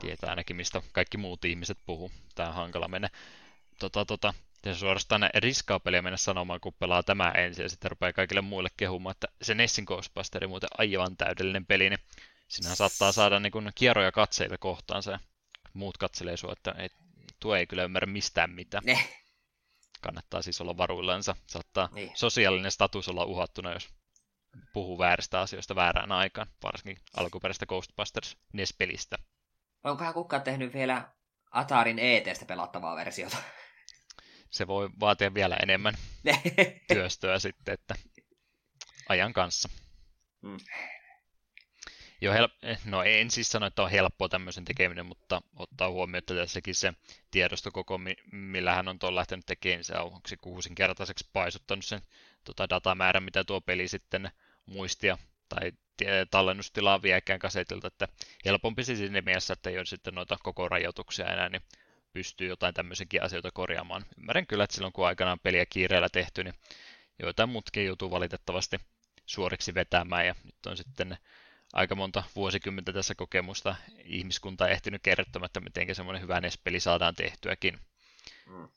Tietää ainakin, mistä kaikki muut ihmiset puhuu. Tämä on hankala mennä. Tota, tota, ja suorastaan riskaa peliä mennä sanomaan, kun pelaa tämä ensin ja sitten rupeaa kaikille muille kehumaan, että se Nessin Ghostbusteri muuten aivan täydellinen peli, niin sinähän saattaa saada niin kuin kierroja katseita kohtaansa ja muut katselee sua, että ei, tuo ei kyllä ymmärrä mistään mitään. Ne. Kannattaa siis olla varuillansa. Saattaa niin. sosiaalinen status olla uhattuna, jos puhuu vääristä asioista väärään aikaan, varsinkin alkuperäistä Ghostbusters NES-pelistä. Onkohan kukaan tehnyt vielä Atarin ETstä pelattavaa versiota? Se voi vaatia vielä enemmän työstöä sitten, että ajan kanssa. Mm. Joo, hel- eh, no en siis sano, että on helppoa tämmöisen tekeminen, mutta ottaa huomioon, että tässäkin se tiedostokoko, millä hän on tuon lähtenyt tekemään, se on se kuusinkertaiseksi paisuttanut sen tota datamäärän, mitä tuo peli sitten muistia tai tallennustilaa viekään kasetilta, että helpompi siis siinä mielessä, että ei ole sitten noita koko rajoituksia enää, niin pystyy jotain tämmöisenkin asioita korjaamaan. Ymmärrän kyllä, että silloin kun aikanaan peliä kiireellä tehty, niin joitain muutkin joutuu valitettavasti suoriksi vetämään, ja nyt on sitten aika monta vuosikymmentä tässä kokemusta ihmiskunta ehtinyt kertomaan, että miten semmoinen hyvä NES-peli saadaan tehtyäkin. Mm.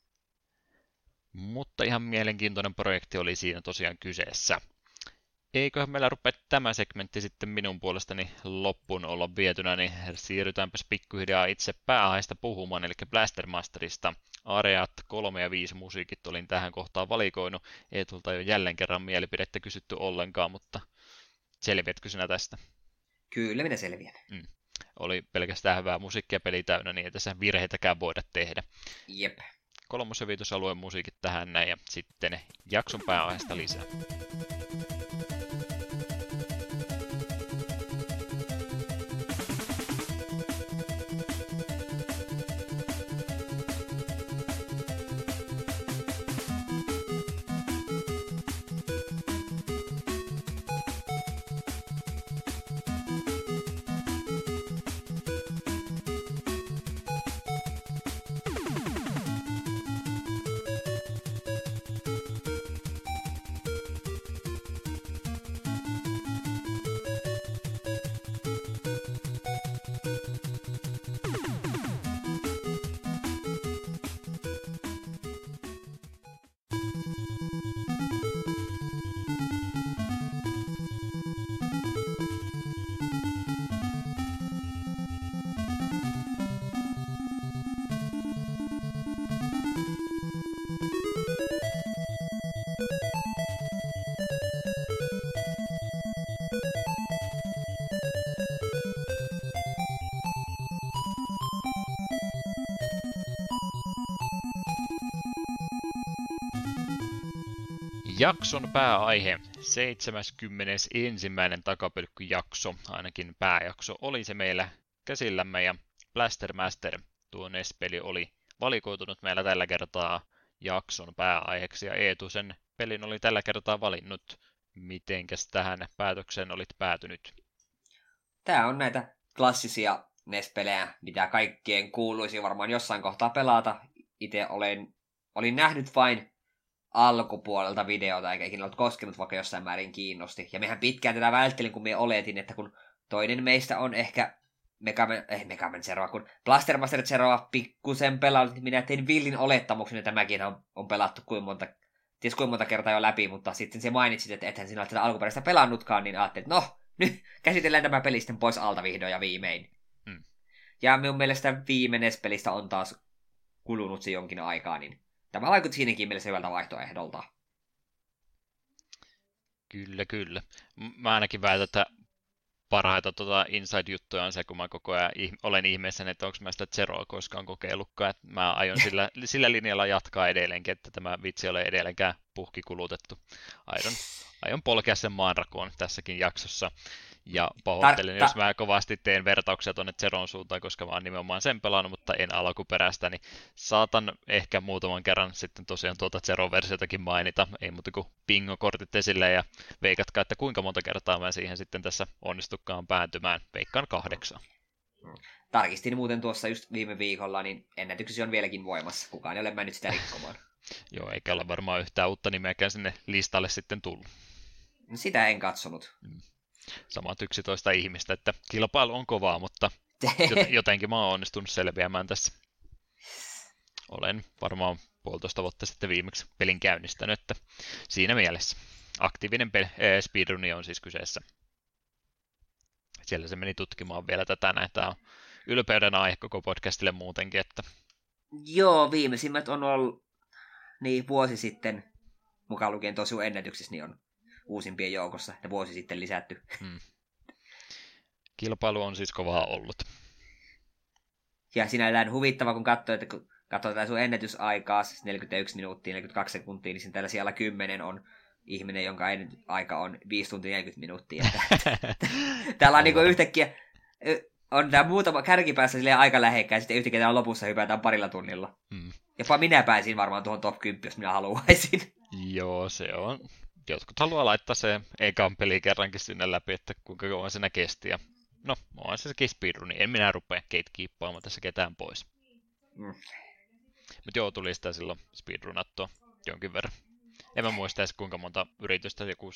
Mutta ihan mielenkiintoinen projekti oli siinä tosiaan kyseessä. Eiköhän meillä rupea tämä segmentti sitten minun puolestani loppuun olla vietynä, niin siirrytäänpäs pikkuhiljaa itse pääaiheesta puhumaan, eli Blastermasterista. Areat 3 ja 5 musiikit olin tähän kohtaan valikoinut. Ei tulta jo jälleen kerran mielipidettä kysytty ollenkaan, mutta selviätkö sinä tästä? Kyllä minä selviän. Mm. Oli pelkästään hyvää musiikkia peli täynnä, niin ei tässä virheitäkään voida tehdä. Jep. Kolmos- ja viitosalueen musiikit tähän näin, ja sitten jakson pääaiheesta lisää. Jakson pääaihe, 71. takapölkkyjakso, ainakin pääjakso oli se meillä käsillämme ja Blaster Master, tuo NES-peli oli valikoitunut meillä tällä kertaa jakson pääaiheeksi ja Eetu sen pelin oli tällä kertaa valinnut. Mitenkäs tähän päätökseen olit päätynyt? Tämä on näitä klassisia NES-pelejä, mitä kaikkien kuuluisi varmaan jossain kohtaa pelata. Itse olen, olin nähnyt vain alkupuolelta videota, eikä ikinä ollut koskenut, vaikka jossain määrin kiinnosti. Ja mehän pitkään tätä välttelin, kun me oletin, että kun toinen meistä on ehkä Megaman, eh, Megaman Zeroa, kun Blastermaster Zeroa pikkusen pelannut, niin minä tein villin olettamuksen, että tämäkin on, on pelattu kuin monta, ties kuinka monta kertaa jo läpi, mutta sitten se mainitsit, että ethän sinä ole tätä alkuperäistä pelannutkaan, niin ajattelin, että no, nyt käsitellään tämä peli sitten pois alta vihdoin ja viimein. Hmm. Ja minun mielestä viimeinen pelistä on taas kulunut se jonkin aikaa, niin tämä vaikutti siinäkin mielessä hyvältä vaihtoehdolta. Kyllä, kyllä. Mä ainakin väitän, että parhaita tota inside-juttuja on se, kun mä koko ajan ih- olen ihmeessä, että onko mä sitä Zeroa koskaan kokeillutkaan. Että mä aion sillä, sillä linjalla jatkaa edelleenkin, että tämä vitsi ole edelleenkään puhki kulutettu. Aion, aion polkea sen maanrakoon tässäkin jaksossa. Ja pahoittelen, jos mä kovasti teen vertauksia tuonne Zeron suuntaan, koska mä oon nimenomaan sen pelannut, mutta en alkuperäistä, niin saatan ehkä muutaman kerran sitten tosiaan tuota Zero-versiotakin mainita. Ei muuta kuin bingo-kortit esille ja veikatkaa, että kuinka monta kertaa mä siihen sitten tässä onnistukaan päätymään. Veikkaan kahdeksan. Tarkistin muuten tuossa just viime viikolla, niin ennätyksesi on vieläkin voimassa. Kukaan ei ole mennyt sitä rikkomaan. Joo, eikä ole varmaan yhtään uutta nimeäkään sinne listalle sitten tullut. Sitä en katsonut. Mm samat 11 ihmistä, että kilpailu on kovaa, mutta jotenkin mä oon onnistunut selviämään tässä. Olen varmaan puolitoista vuotta sitten viimeksi pelin käynnistänyt, että siinä mielessä aktiivinen pel- äh, speedruni on siis kyseessä. Siellä se meni tutkimaan vielä tätä näin. Tämä on ylpeyden aihe koko podcastille muutenkin. Että... Joo, viimeisimmät on ollut niin vuosi sitten, mukaan lukien tosi ennätyksissä, niin on uusimpien joukossa, että vuosi sitten lisätty. Hmm. Kilpailu on siis kovaa ollut. Ja sinällään huvittava, kun katsoo, että kun katsotaan sun ennätysaikaa, siis 41 minuuttia, 42 sekuntia, niin tällä siellä 10 on ihminen, jonka aika on 5 tuntia 40 minuuttia. täällä on niinku yhtäkkiä, on tämä muutama kärkipäässä silleen aika lähekkäin, sitten yhtäkkiä täällä lopussa hypätään parilla tunnilla. Hmm. Jopa minä pääsin varmaan tuohon top 10, jos minä haluaisin. Joo, se on jotkut haluaa laittaa se ekan peli kerrankin sinne läpi, että kuinka kauan siinä kesti. Ja no, on se sekin niin en minä rupea gatekeeppaamaan tässä ketään pois. Mm. Mutta joo, tuli sitä silloin speedrunattua jonkin verran. En mä muista edes kuinka monta yritystä, joku 100-150,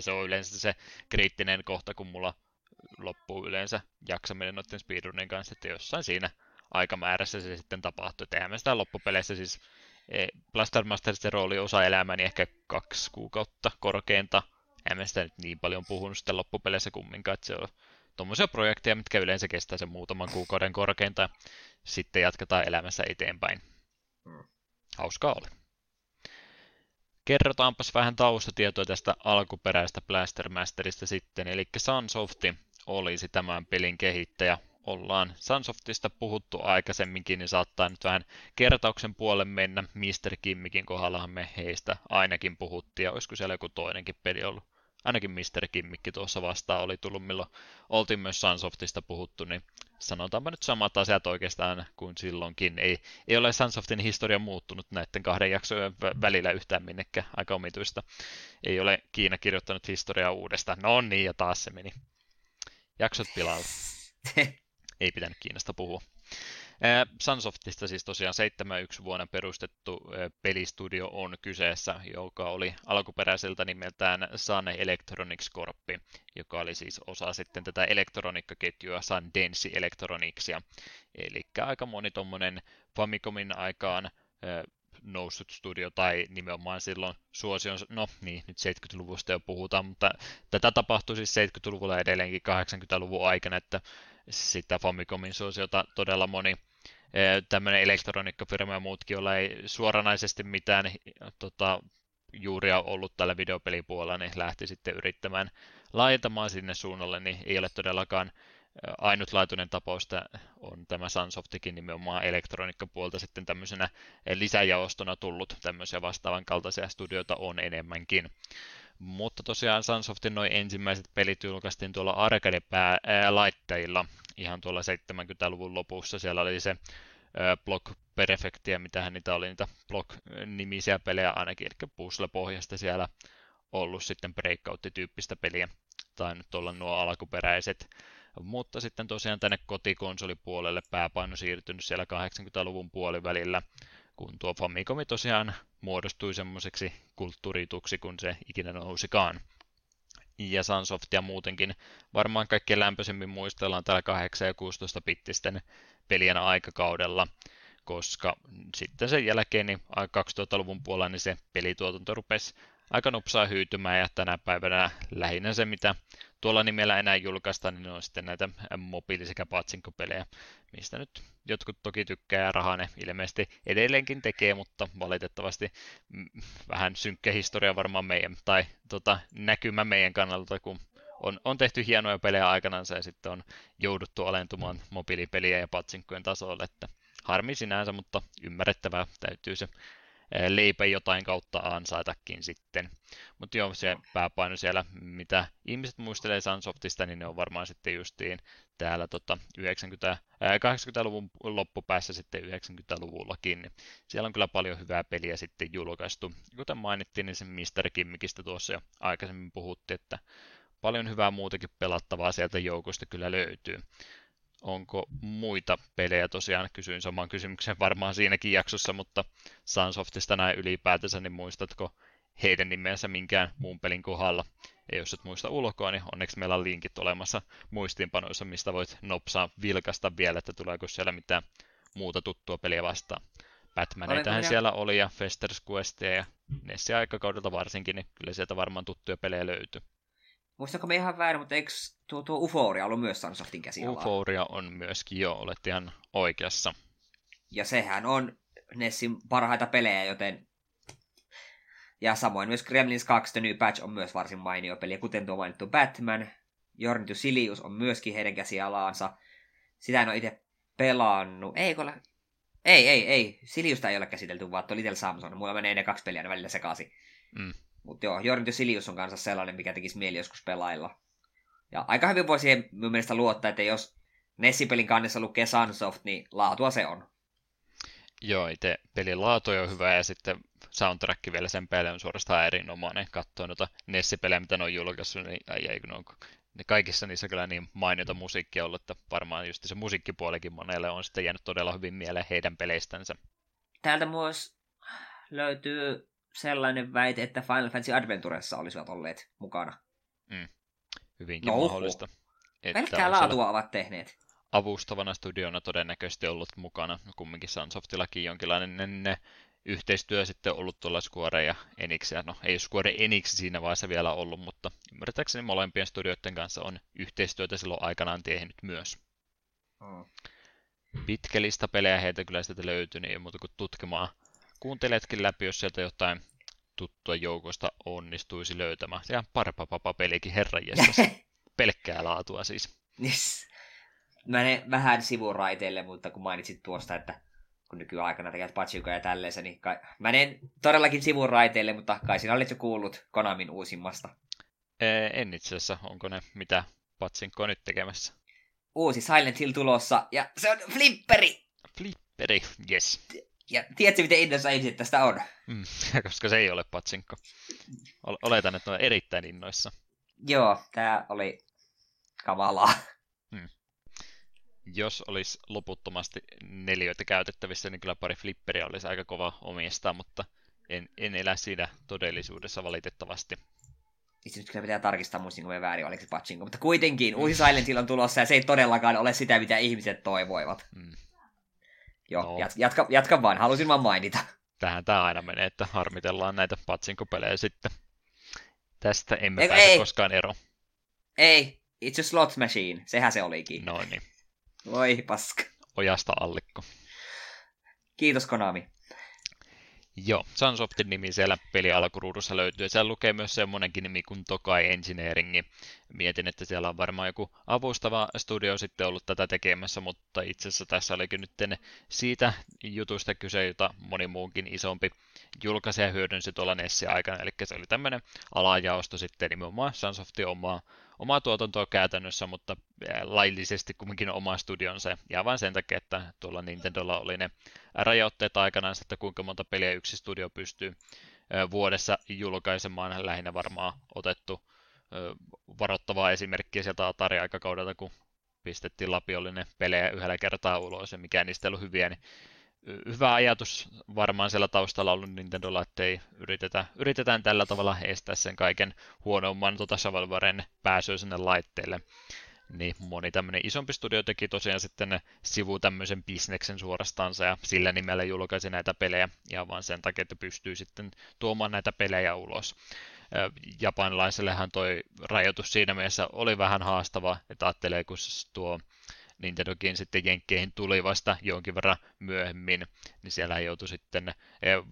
se on yleensä se kriittinen kohta, kun mulla loppuu yleensä jaksaminen noiden speedrunin kanssa, että jossain siinä aikamäärässä se sitten tapahtuu. Että eihän me sitä loppupeleissä siis Blaster Master Zero oli osa elämäni ehkä kaksi kuukautta korkeinta. En sitä nyt niin paljon puhunut sitten loppupeleissä kumminkaan, että se on tuommoisia projekteja, mitkä yleensä kestää sen muutaman kuukauden korkeinta. Sitten jatketaan elämässä eteenpäin. Hmm. Hauskaa oli. Kerrotaanpas vähän taustatietoa tästä alkuperäistä Blaster Masterista sitten. Eli Sunsofti olisi tämän pelin kehittäjä ollaan Sunsoftista puhuttu aikaisemminkin, niin saattaa nyt vähän kertauksen puolen mennä. Mr. Kimmikin kohdallahan me heistä ainakin puhuttiin, ja olisiko siellä joku toinenkin peli ollut. Ainakin Mr. Kimmikki tuossa vastaan oli tullut, milloin oltiin myös Sunsoftista puhuttu, niin sanotaanpa nyt samat asiat oikeastaan kuin silloinkin. Ei, ei ole Sunsoftin historia muuttunut näiden kahden jaksojen välillä yhtään minnekään, aika omituista. Ei ole Kiina kirjoittanut historiaa uudestaan. No niin, ja taas se meni. Jaksot pilalla. ei pitänyt Kiinasta puhua. Sunsoftista siis tosiaan 71 vuonna perustettu pelistudio on kyseessä, joka oli alkuperäiseltä nimeltään Sun Electronics Corp, joka oli siis osa sitten tätä elektroniikkaketjua Sun Densi Electronicsia. Eli aika moni tuommoinen Famicomin aikaan noussut studio tai nimenomaan silloin suosion, no niin, nyt 70-luvusta jo puhutaan, mutta tätä tapahtui siis 70-luvulla edelleenkin 80-luvun aikana, että sitä Famicomin suosiota todella moni eh, tämmöinen elektroniikkafirma ja muutkin, joilla ei suoranaisesti mitään tota, juuria ollut tällä videopelipuolella, niin lähti sitten yrittämään laajentamaan sinne suunnalle, niin ei ole todellakaan ainutlaatuinen tapaus on tämä Sunsoftikin nimenomaan elektroniikkapuolta sitten tämmöisenä lisäjaostona tullut tämmöisiä vastaavan kaltaisia studioita on enemmänkin. Mutta tosiaan Sunsoftin noin ensimmäiset pelit julkaistiin tuolla arcade-laitteilla ihan tuolla 70-luvun lopussa. Siellä oli se Block Perfectia, mitähän niitä oli, niitä Block-nimisiä pelejä ainakin, eli puzzle-pohjasta siellä ollut sitten breakout-tyyppistä peliä, tai nyt olla nuo alkuperäiset. Mutta sitten tosiaan tänne kotikonsolipuolelle pääpaino siirtynyt siellä 80-luvun puolivälillä, kun tuo Famicomi tosiaan muodostui semmoiseksi kulttuurituksi, kun se ikinä nousikaan. Ja Sunsoftia muutenkin varmaan kaikkein lämpöisemmin muistellaan täällä 8 ja 16 pittisten pelien aikakaudella, koska sitten sen jälkeen niin 2000-luvun puolella niin se pelituotanto rupesi aika nopsaa hyytymään ja tänä päivänä lähinnä se, mitä tuolla nimellä enää julkaista, niin on sitten näitä mobiili- sekä patsinkopelejä, mistä nyt jotkut toki tykkää ja rahaa ne ilmeisesti edelleenkin tekee, mutta valitettavasti vähän synkkä historia varmaan meidän, tai tota, näkymä meidän kannalta, kun on, on tehty hienoja pelejä aikanaan ja sitten on jouduttu alentumaan mobiilipeliä ja patsinkkojen tasolle, että harmi sinänsä, mutta ymmärrettävää täytyy se leipä jotain kautta ansaitakin sitten. Mutta joo, se pääpaino siellä, mitä ihmiset muistelee Sunsoftista, niin ne on varmaan sitten justiin täällä tota 90, ää, 80-luvun loppupäässä sitten 90-luvullakin. Siellä on kyllä paljon hyvää peliä sitten julkaistu. Kuten mainittiin, niin se Mr. Kimmikistä tuossa jo aikaisemmin puhuttiin, että paljon hyvää muutakin pelattavaa sieltä joukosta kyllä löytyy onko muita pelejä, tosiaan kysyin saman kysymyksen varmaan siinäkin jaksossa, mutta Sunsoftista näin ylipäätänsä, niin muistatko heidän nimensä minkään muun pelin kohdalla? Ja jos et muista ulkoa, niin onneksi meillä on linkit olemassa muistiinpanoissa, mistä voit nopsaa vilkasta vielä, että tuleeko siellä mitään muuta tuttua peliä vastaan. Batmaneitähän siellä oli ja Fester's Questia ja Nessia aikakaudelta varsinkin, niin kyllä sieltä varmaan tuttuja pelejä löytyy. Muistanko me ihan väärin, mutta eikö tuo, tuo Uforia ollut myös Sunsoftin käsialaa? Uforia on myöskin, jo, olet ihan oikeassa. Ja sehän on Nessin parhaita pelejä, joten... Ja samoin myös Gremlins 2 The New Patch on myös varsin mainio peli, kuten tuo mainittu Batman. Jorn Silius on myöskin heidän käsialaansa. Sitä en ole itse pelannut. Ei, kun... ei, ei, ei. Siliusta ei ole käsitelty, vaan tuo Little Samson. Mulla menee ne kaksi peliä välillä sekaisin. Mm. Mutta joo, Jorn Silius on kanssa sellainen, mikä tekisi mieli joskus pelailla. Ja aika hyvin voi siihen mun mielestä luottaa, että jos Nessipelin kannessa lukee Sunsoft, niin laatua se on. Joo, itse pelin laatu on hyvä ja sitten soundtrack vielä sen päälle on suorastaan erinomainen. Katsoin noita Nessi-pelejä, mitä ne on julkaissut, niin ai, ai, kun ne, on, ne kaikissa niissä kyllä niin mainiota musiikkia ollut, että varmaan just se musiikkipuolikin monelle on sitten jäänyt todella hyvin mieleen heidän peleistänsä. Täältä myös löytyy sellainen väite, että Final Fantasy Adventuressa olisivat olleet mukana. Mm. Hyvinkin no, mahdollista. Pelkkää laatua ovat tehneet. Avustavana studiona todennäköisesti ollut mukana. Kumminkin Sunsoftillakin jonkinlainen ne, yhteistyö sitten ollut tuolla Square ja Enix. No ei Square Enix siinä vaiheessa vielä ollut, mutta ymmärtääkseni molempien studioiden kanssa on yhteistyötä silloin aikanaan tehnyt myös. Hmm. Pitkä lista pelejä heitä kyllä sieltä löytyy, niin ei muuta kuin tutkimaan kuunteletkin läpi, jos sieltä jotain tuttua joukosta onnistuisi löytämään. Se ihan parpapapa-pelikin, herran Pelkkää laatua siis. Yes. Menen vähän sivuraiteille, mutta kun mainitsit tuosta, että kun nykyaikana tekevät patsikoja ja tälleensä, niin kai... menen todellakin sivuraiteille, mutta kai sinä olit jo kuullut Konamin uusimmasta. En itse asiassa. Onko ne mitä patsinkoa nyt tekemässä? Uusi Silent Hill tulossa, ja se on flipperi! Flipperi, yes. Ja tiedätkö, miten innoissa ihmiset tästä on? Mm, koska se ei ole patsinko. Oletan, että on erittäin innoissa. Joo, tämä oli kamalaa. Hmm. Jos olisi loputtomasti neljöitä käytettävissä, niin kyllä pari flipperiä olisi aika kova omistaa, mutta en, en elä siinä todellisuudessa valitettavasti. Itse nyt kyllä pitää tarkistaa, muistinko me väärin, oliko se patsinko, mutta kuitenkin uusi Silent Hill on tulossa ja se ei todellakaan ole sitä, mitä ihmiset toivoivat. Hmm. Joo, no. jatka, jatka vaan, halusin vaan mainita. Tähän tämä aina menee, että harmitellaan näitä patsinkopelejä sitten. Tästä emme Eiku, pääse ei. koskaan ero. Ei, it's a slot machine, sehän se olikin. Noin niin. Voi paska. Ojasta allikko. Kiitos Konami. Joo, Sunsoftin nimi siellä peli alkuruudussa löytyy. Siellä lukee myös semmoinenkin nimi kuin Tokai Engineering, mietin, että siellä on varmaan joku avustava studio sitten ollut tätä tekemässä, mutta itse asiassa tässä olikin nyt siitä jutusta kyse, jota moni muunkin isompi julkaisija hyödynsi tuolla Nessin aikana, eli se oli tämmöinen alajaosto sitten nimenomaan Sunsoftin omaa, omaa tuotantoa käytännössä, mutta laillisesti kumminkin oma studionsa, ja vain sen takia, että tuolla Nintendolla oli ne rajoitteet aikanaan, että kuinka monta peliä yksi studio pystyy vuodessa julkaisemaan, lähinnä varmaan otettu varoittavaa esimerkkiä sieltä Atari-aikakaudelta, kun pistettiin lapiollinen pelejä yhdellä kertaa ulos ja mikä niistä ei ollut hyviä, niin hyvä ajatus varmaan siellä taustalla ollut Nintendolla, että ei yritetä, yritetään tällä tavalla estää sen kaiken huonomman tuota Savalvaren pääsyä sinne laitteelle. Niin moni tämmöinen isompi studio teki tosiaan sitten sivu tämmöisen bisneksen suorastansa ja sillä nimellä julkaisi näitä pelejä ja vaan sen takia, että pystyy sitten tuomaan näitä pelejä ulos japanilaisellehan toi rajoitus siinä mielessä oli vähän haastava, että ajattelee, kun tuo Nintendokin sitten Jenkkeihin tuli vasta jonkin verran myöhemmin, niin siellä joutui sitten,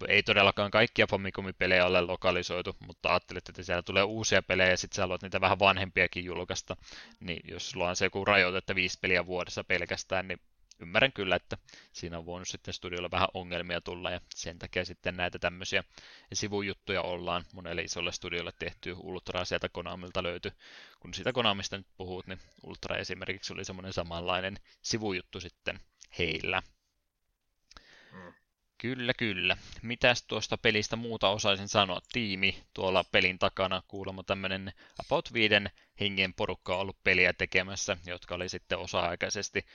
ei todellakaan kaikkia Famicom-pelejä ole lokalisoitu, mutta ajattelet, että siellä tulee uusia pelejä ja sitten sä haluat niitä vähän vanhempiakin julkaista, niin jos sulla on se joku rajoite, että viisi peliä vuodessa pelkästään, niin ymmärrän kyllä, että siinä on voinut sitten studiolla vähän ongelmia tulla ja sen takia sitten näitä tämmöisiä sivujuttuja ollaan monelle isolle studiolle tehty. Ultra sieltä Konamilta löytyi. Kun sitä Konamista nyt puhut, niin Ultra esimerkiksi oli semmoinen samanlainen sivujuttu sitten heillä. Hmm. Kyllä, kyllä. Mitäs tuosta pelistä muuta osaisin sanoa? Tiimi tuolla pelin takana kuulemma tämmöinen about viiden hengen porukka on ollut peliä tekemässä, jotka oli sitten osa-aikaisesti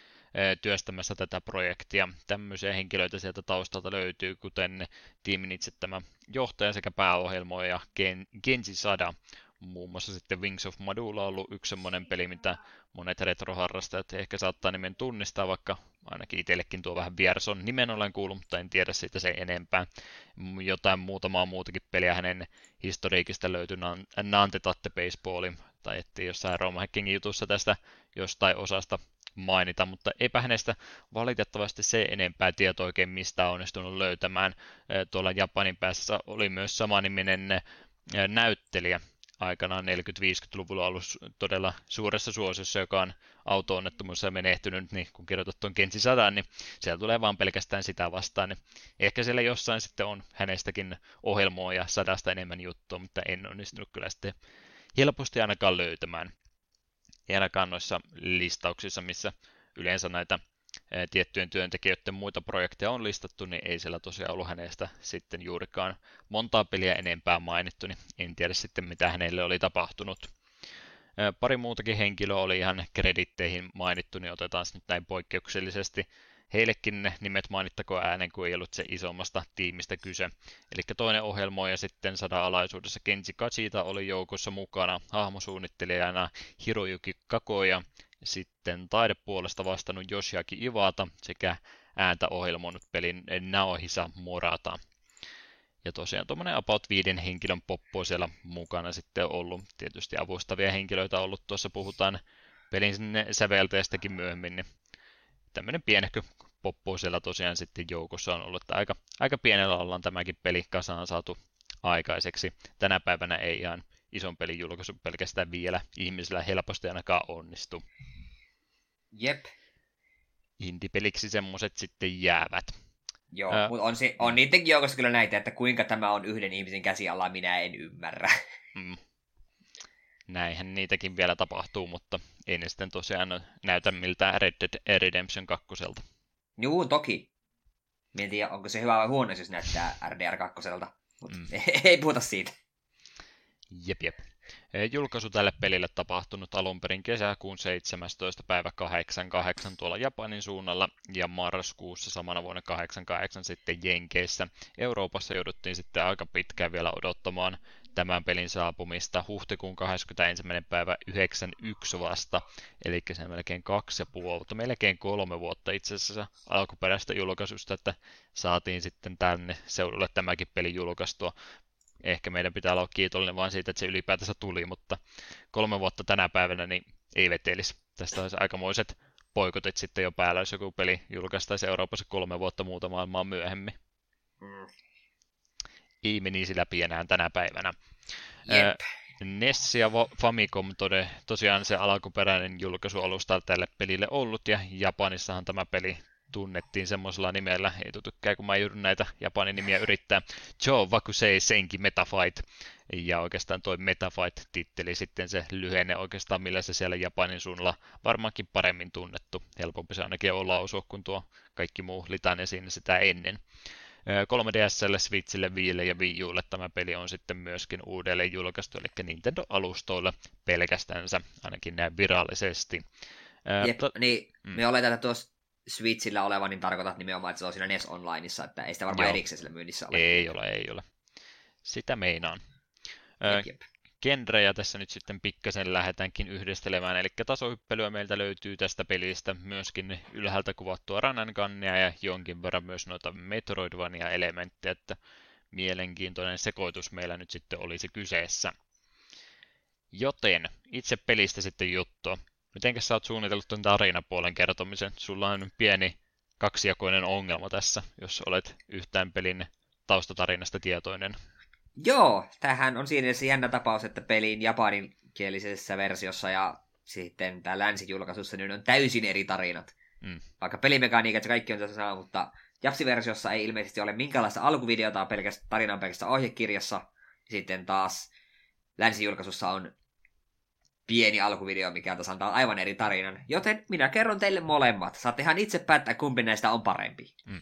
työstämässä tätä projektia. Tämmöisiä henkilöitä sieltä taustalta löytyy, kuten tiimin itse tämä johtaja sekä pääohjelmoija Ken, Genji Sada. Muun muassa sitten Wings of Madula on ollut yksi semmoinen peli, mitä monet retroharrastajat ehkä saattaa nimen tunnistaa, vaikka ainakin itsellekin tuo vähän Vierson nimen olen kuullut, mutta en tiedä siitä se enempää. Jotain muutamaa muutakin peliä hänen historiikista löytyy, Nante Tatte Baseballin, tai ettei jossain Roma Hackingin jutussa tästä jostain osasta mainita, mutta eipä hänestä valitettavasti se enempää tietoa oikein mistä on onnistunut löytämään. Tuolla Japanin päässä oli myös samaniminen näyttelijä aikanaan 40-50-luvulla ollut todella suuressa suosiossa, joka on auto-onnettomuudessa menehtynyt, niin kun kirjoitat tuon Kensi 100, niin siellä tulee vaan pelkästään sitä vastaan. Niin ehkä siellä jossain sitten on hänestäkin ohjelmoa ja sadasta enemmän juttua, mutta en onnistunut kyllä sitten helposti ainakaan löytämään ei ainakaan noissa listauksissa, missä yleensä näitä tiettyjen työntekijöiden muita projekteja on listattu, niin ei siellä tosiaan ollut hänestä sitten juurikaan montaa peliä enempää mainittu, niin en tiedä sitten mitä hänelle oli tapahtunut. Pari muutakin henkilöä oli ihan kreditteihin mainittu, niin otetaan nyt näin poikkeuksellisesti heillekin ne nimet mainittakoon äänen, kun ei ollut se isommasta tiimistä kyse. Eli toinen ohjelmoija sitten sada alaisuudessa Kenji Kachita oli joukossa mukana hahmosuunnittelijana Hiroyuki Kakoja, sitten taidepuolesta vastannut Yoshiaki Iwata sekä ääntä ohjelmoinut pelin Naohisa Morata. Ja tosiaan tuommoinen about viiden henkilön poppo siellä mukana sitten ollut. Tietysti avustavia henkilöitä ollut, tuossa puhutaan pelin säveltäjästäkin myöhemmin, niin tämmöinen pienehkö poppo siellä tosiaan sitten joukossa on ollut, että aika, aika pienellä ollaan tämäkin peli kasaan saatu aikaiseksi. Tänä päivänä ei ihan ison pelin julkaisu pelkästään vielä ihmisillä helposti ainakaan onnistu. Jep. Indipeliksi semmoset sitten jäävät. Joo, äh, mutta on, se, on niidenkin joukossa kyllä näitä, että kuinka tämä on yhden ihmisen käsi alla, minä en ymmärrä. Mm näinhän niitäkin vielä tapahtuu, mutta ei ne sitten tosiaan näytä miltään Red Dead Redemption 2. Juu, toki. Mietin, onko se hyvä vai huono, jos näyttää RDR 2. Mutta mm. ei puhuta siitä. Jep, jep. Julkaisu tälle pelille tapahtunut alun perin kesäkuun 17. päivä 88 tuolla Japanin suunnalla ja marraskuussa samana vuonna 88 sitten Jenkeissä. Euroopassa jouduttiin sitten aika pitkään vielä odottamaan tämän pelin saapumista huhtikuun 21. päivä 91 vasta, eli se melkein kaksi ja puoli, mutta melkein kolme vuotta itse asiassa alkuperäistä julkaisusta, että saatiin sitten tänne seudulle tämäkin peli julkaistua. Ehkä meidän pitää olla kiitollinen vain siitä, että se ylipäätänsä tuli, mutta kolme vuotta tänä päivänä niin ei vetelisi. Tästä olisi aikamoiset poikotit sitten jo päällä, jos joku peli julkaistaisi Euroopassa kolme vuotta muuta maailmaa myöhemmin. Mm ei menisi läpi enää tänä päivänä. Jep. NES ja Famicom tode, tosiaan se alkuperäinen julkaisualusta tälle pelille ollut, ja Japanissahan tämä peli tunnettiin semmoisella nimellä, ei tykkää kun mä joudun näitä japanin nimiä yrittää, Joe Wakusei Senki Metafight, ja oikeastaan toi Metafight-titteli sitten se lyhenne oikeastaan, millä se siellä Japanin suunnalla varmaankin paremmin tunnettu, helpompi se ainakin on lausua kuin tuo kaikki muu litane siinä sitä ennen. 3DSlle, Switchille, Viille ja Wii Ulle tämä peli on sitten myöskin uudelleen julkaistu, eli Nintendo-alustoilla pelkästänsä, ainakin näin virallisesti. Jep, to... niin mm. me oletetaan, että tuossa Switchillä oleva, niin tarkoitat nimenomaan, että se on siinä NES Onlineissa, että ei sitä varmaan Joo. erikseen sillä myynnissä ole. Ei ole, ei ole. Sitä meinaan. Genrejä tässä nyt sitten pikkasen lähdetäänkin yhdistelemään, eli tasohyppelyä meiltä löytyy tästä pelistä myöskin ylhäältä kuvattua rannankannia ja jonkin verran myös noita Metroidvania-elementtejä, että mielenkiintoinen sekoitus meillä nyt sitten olisi kyseessä. Joten itse pelistä sitten juttu. Miten sä oot suunnitellut tuon tarinapuolen kertomisen? Sulla on pieni kaksijakoinen ongelma tässä, jos olet yhtään pelin taustatarinasta tietoinen. Joo, tähän on siinä se jännä tapaus, että pelin japaninkielisessä versiossa ja sitten tämä länsijulkaisussa niin on täysin eri tarinat. Mm. Vaikka pelimekaniikat ja kaikki on tässä sama, mutta Japsi-versiossa ei ilmeisesti ole minkäänlaista alkuvideota, pelkästään tarinan pelkästään ohjekirjassa. Sitten taas länsijulkaisussa on pieni alkuvideo, mikä taas antaa aivan eri tarinan. Joten minä kerron teille molemmat. Saatte ihan itse päättää, kumpi näistä on parempi. Mm.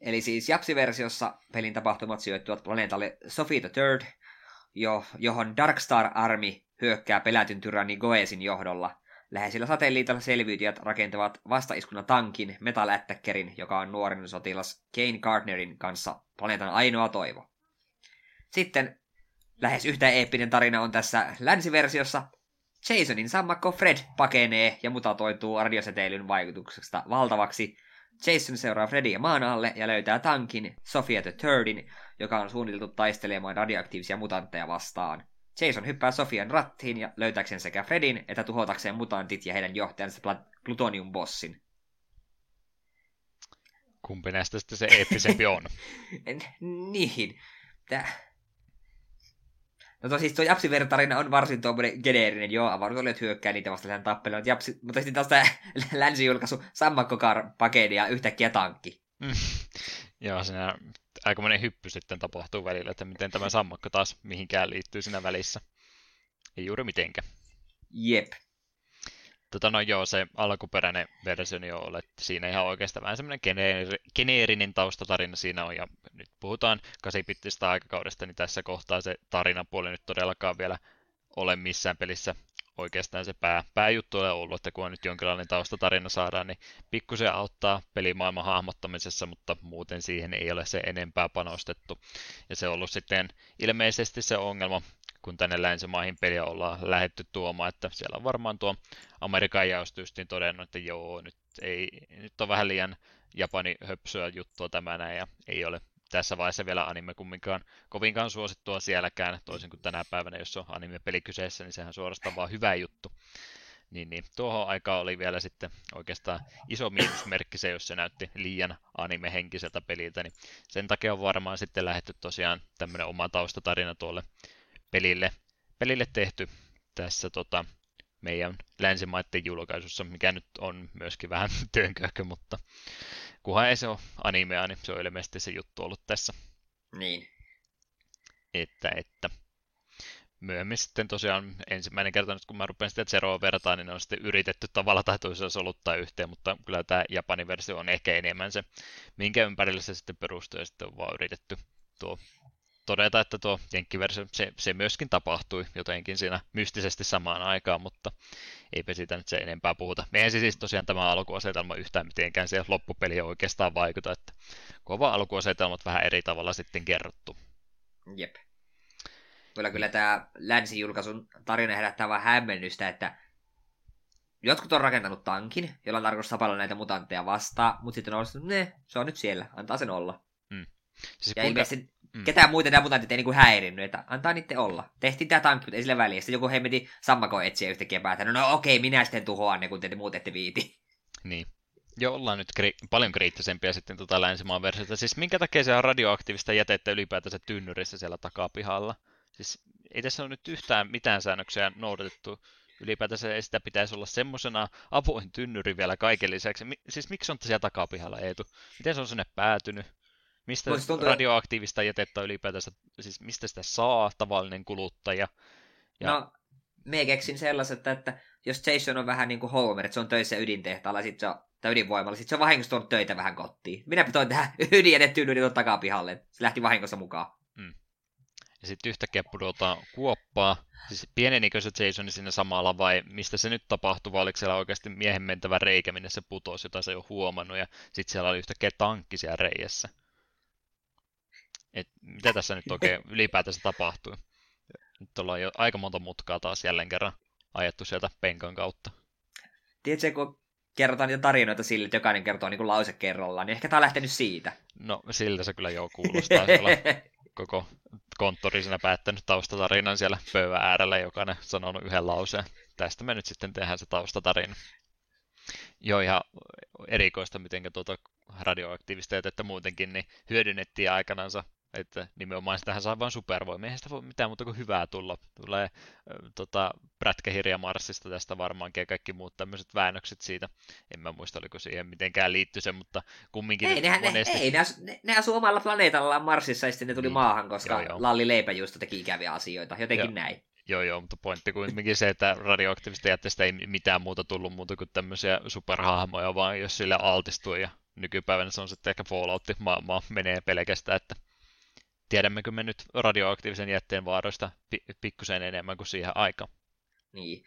Eli siis Japsi-versiossa pelin tapahtumat sijoittuvat planeetalle Sophie the Third, jo, johon Darkstar Army hyökkää pelätyn tyranni Goesin johdolla. Läheisillä satelliitilla selviytyjät rakentavat vastaiskuna tankin Metal Attackerin, joka on nuoren sotilas Kane Gardnerin kanssa planeetan ainoa toivo. Sitten lähes yhtä eeppinen tarina on tässä länsiversiossa. Jasonin sammakko Fred pakenee ja mutatoituu radiosäteilyn vaikutuksesta valtavaksi – Jason seuraa Fredia maan alle ja löytää tankin Sofia the Thirdin, joka on suunniteltu taistelemaan radioaktiivisia mutantteja vastaan. Jason hyppää Sofian rattiin ja löytääkseen sekä Fredin että tuhotakseen mutantit ja heidän johtajansa Plutonium-bossin. Kumpi näistä sitten se eeppisempi on? niin. Tää... No siis tuo Japsi-vertarina on varsin tuommoinen geneerinen, joo, avaruusolijat hyökkää niitä vastaan tappelemaan, Japsi, mutta sitten taas tämä länsijulkaisu Sammakkokar pakeni ja yhtäkkiä tankki. Mm. joo, siinä aikamoinen hyppy sitten tapahtuu välillä, että miten tämä sammakko taas mihinkään liittyy siinä välissä. Ei juuri mitenkään. Jep. Tota, no joo, se alkuperäinen versio niin on, että siinä ihan oikeastaan vähän semmoinen geneeri, geneerinen taustatarina siinä on, ja nyt puhutaan 8 aikakaudesta, niin tässä kohtaa se tarinapuoli nyt todellakaan vielä ole missään pelissä oikeastaan se pää, pääjuttu ole ollut, että kun on nyt jonkinlainen taustatarina saadaan, niin pikkusen auttaa pelimaailman hahmottamisessa, mutta muuten siihen ei ole se enempää panostettu. Ja se on ollut sitten ilmeisesti se ongelma, kun tänne länsimaihin peliä ollaan lähetty tuomaan, että siellä on varmaan tuo Amerikan jaostystin todennut, että joo, nyt, ei, nyt on vähän liian Japani höpsöä juttua tämä näin, ja ei ole tässä vaiheessa vielä anime kumminkaan kovinkaan suosittua sielläkään, toisin kuin tänä päivänä, jos on anime-peli kyseessä, niin sehän suorastaan vaan hyvä juttu. Niin, niin tuohon aikaan oli vielä sitten oikeastaan iso miinusmerkki se, jos se näytti liian anime-henkiseltä peliltä, niin sen takia on varmaan sitten lähetty tosiaan tämmöinen oma taustatarina tuolle pelille, pelille tehty tässä tota, meidän länsimaiden julkaisussa, mikä nyt on myöskin vähän työnköhkö, mutta kunhan ei se ole animea, niin se on ilmeisesti se juttu ollut tässä. Niin. Että, että myöhemmin sitten tosiaan ensimmäinen kerta nyt kun mä rupean sitä Zeroa vertaan, niin on sitten yritetty tavalla tai toisella soluttaa yhteen, mutta kyllä tämä Japanin versio on ehkä enemmän se, minkä ympärillä se sitten perustuu ja sitten on vaan yritetty tuo todeta, että tuo jenkkiversio, se, se myöskin tapahtui jotenkin siinä mystisesti samaan aikaan, mutta eipä siitä nyt se enempää puhuta. Eihän siis tosiaan tämä alkuasetelma yhtään mitenkään siihen loppupeliin oikeastaan vaikuta, että kova alkuasetelmat vähän eri tavalla sitten kerrottu. Jep. Kyllä kyllä tämä länsijulkaisun tarina herättää vähän hämmennystä, että jotkut on rakentanut tankin, jolla on tarkoitus tapalla näitä mutantteja vastaan, mutta sitten on ollut, ne, se on nyt siellä, antaa sen olla. Mm. Siis ja kuinka... ilmeisesti Mm. Ketään muita nämä mutantit ei niinku häirinnyt, että antaa niiden olla. Tehtiin tämä tankki, mutta ei sille väliä. Sitten joku hemmeti sammako etsiä yhtäkkiä päätä. No, no okei, minä sitten tuhoan ne, kun te muut ette viiti. Niin. Jo ollaan nyt kri- paljon kriittisempiä sitten tota länsimaan versiota. Siis minkä takia se on radioaktiivista jätettä ylipäätänsä tynnyrissä siellä takapihalla? Siis ei tässä ole nyt yhtään mitään säännöksiä noudatettu. Ylipäätänsä ei sitä pitäisi olla semmoisena avoin tynnyri vielä kaiken lisäksi. Mi- siis miksi on siellä takapihalla Eetu? Miten se on sinne päätynyt? Mistä tuntuu... radioaktiivista jätettä ylipäätänsä, siis mistä sitä saa tavallinen kuluttaja? Ja... No, me keksin sellaiset, että jos Jason on vähän niin kuin Homer, että se on töissä ydintehtaalla, sit se on, tai ydinvoimalla, sitten se on vahingossa tuonut töitä vähän kotiin. Minä toin tähän ydinjätettyyn takapihalle. Se lähti vahingossa mukaan. Mm. Ja sitten yhtäkkiä pudotaan kuoppaa. Siis pienenikö se Jason siinä samalla vai mistä se nyt tapahtui, vai oliko siellä oikeasti miehen mentävä reikä, minne se putosi, jota se ei ole huomannut, ja sitten siellä oli yhtäkkiä tankki siellä reijässä. Et mitä tässä nyt oikein ylipäätänsä tapahtui? Nyt ollaan jo aika monta mutkaa taas jälleen kerran ajettu sieltä penkan kautta. Tiedätkö, kun kerrotaan niitä tarinoita sille, että jokainen kertoo niin kuin lause kerrallaan, niin ehkä tämä on lähtenyt siitä. No, siltä se kyllä jo kuulostaa. koko konttori siinä päättänyt taustatarinan siellä pöydän äärellä, jokainen sanonut yhden lauseen. Tästä me nyt sitten tehdään se taustatarina. Joo, ihan erikoista, miten tuota radioaktiivista jätettä muutenkin niin hyödynnettiin aikanansa että nimenomaan sitähän saa vain supervoimia. Eihän sitä voi mitään muuta kuin hyvää tulla. Tulee äh, tota, prätkähirja Marsista tästä varmaankin ja kaikki muut tämmöiset väännökset siitä. En mä muista, oliko siihen mitenkään liitty se, mutta kumminkin... Ei, nehän, monesti... ne, ei ne, ne, ne asuu omalla planeetallaan Marsissa ja sitten ne tuli niin. maahan, koska joo, joo. Lalli Leipäjuusto teki ikäviä asioita. Jotenkin joo. näin. Joo, joo, mutta pointti kuitenkin se, että radioaktiivista jätteestä ei mitään muuta tullut muuta kuin tämmöisiä superhahmoja, vaan jos sille altistuu ja nykypäivänä se on sitten ehkä Fallout maailmaa menee pelkästään, että tiedämmekö me nyt radioaktiivisen jätteen vaaroista pikkusen enemmän kuin siihen aikaan. Niin.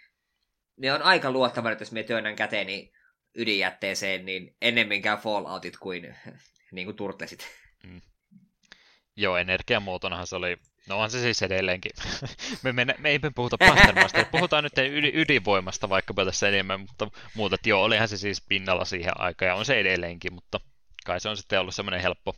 Ne on aika luottavat, että jos me työnnän käteeni ydinjätteeseen, niin ennemminkään Falloutit kuin, niin kuin turtlesit. Mm. Joo, energiamuotonahan se oli, no on se siis edelleenkin. me, me, me ei puhuta Pastermasta, puhutaan nyt ydinvoimasta vaikkapa tässä enemmän, mutta muuta, että joo, olihan se siis pinnalla siihen aikaan ja on se edelleenkin, mutta kai se on sitten ollut semmoinen helppo,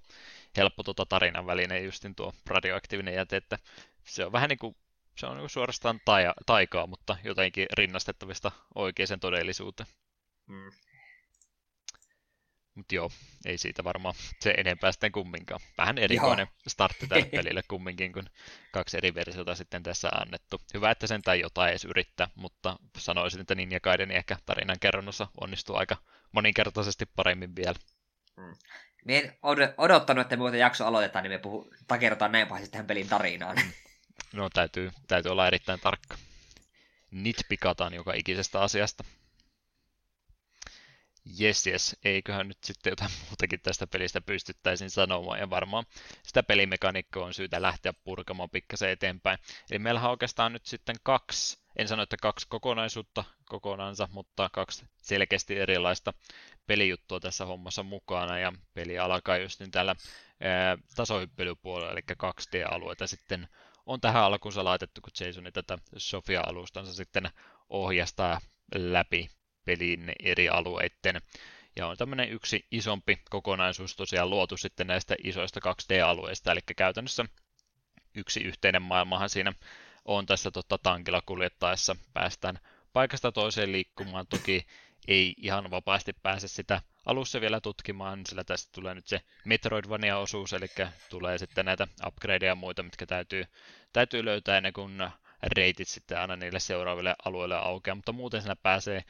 helppo tota tarinan väline justin tuo radioaktiivinen jäte, että se on vähän niin kuin, se on niin kuin suorastaan taia, taikaa, mutta jotenkin rinnastettavista oikeaan todellisuuteen. Mm. Mutta joo, ei siitä varmaan se enempää sitten kumminkaan. Vähän erikoinen joo. startti tälle pelille kumminkin, kun kaksi eri versiota sitten tässä annettu. Hyvä, että sen tai jotain edes yrittää, mutta sanoisin, että Ninja Gaiden ehkä tarinan kerronnossa onnistuu aika moninkertaisesti paremmin vielä. Mm. Me en odottanut, että muuten jakso aloitetaan, niin me puhu, takerrotaan näin pahasti tähän pelin tarinaan. No täytyy, täytyy olla erittäin tarkka. Nitpikataan joka ikisestä asiasta. Jes, jes, eiköhän nyt sitten jotain muutakin tästä pelistä pystyttäisiin sanomaan, ja varmaan sitä pelimekaniikkaa on syytä lähteä purkamaan pikkasen eteenpäin. Eli meillähän on oikeastaan nyt sitten kaksi, en sano, että kaksi kokonaisuutta kokonaansa, mutta kaksi selkeästi erilaista pelijuttua tässä hommassa mukana, ja peli alkaa just niin täällä tasohyppelypuolella, eli 2D-alueita sitten on tähän alkuunsa laitettu, kun Jasoni tätä Sofia-alustansa sitten ohjastaa läpi pelin eri alueiden. Ja on tämmöinen yksi isompi kokonaisuus tosiaan luotu sitten näistä isoista 2D-alueista, eli käytännössä yksi yhteinen maailmahan siinä on tässä tota, tankilla kuljettaessa. Päästään paikasta toiseen liikkumaan, toki ei ihan vapaasti pääse sitä alussa vielä tutkimaan, sillä tästä tulee nyt se Metroidvania-osuus, eli tulee sitten näitä upgradeja ja muita, mitkä täytyy, täytyy löytää ennen kuin reitit sitten aina niille seuraaville alueille aukeaa, mutta muuten siinä pääsee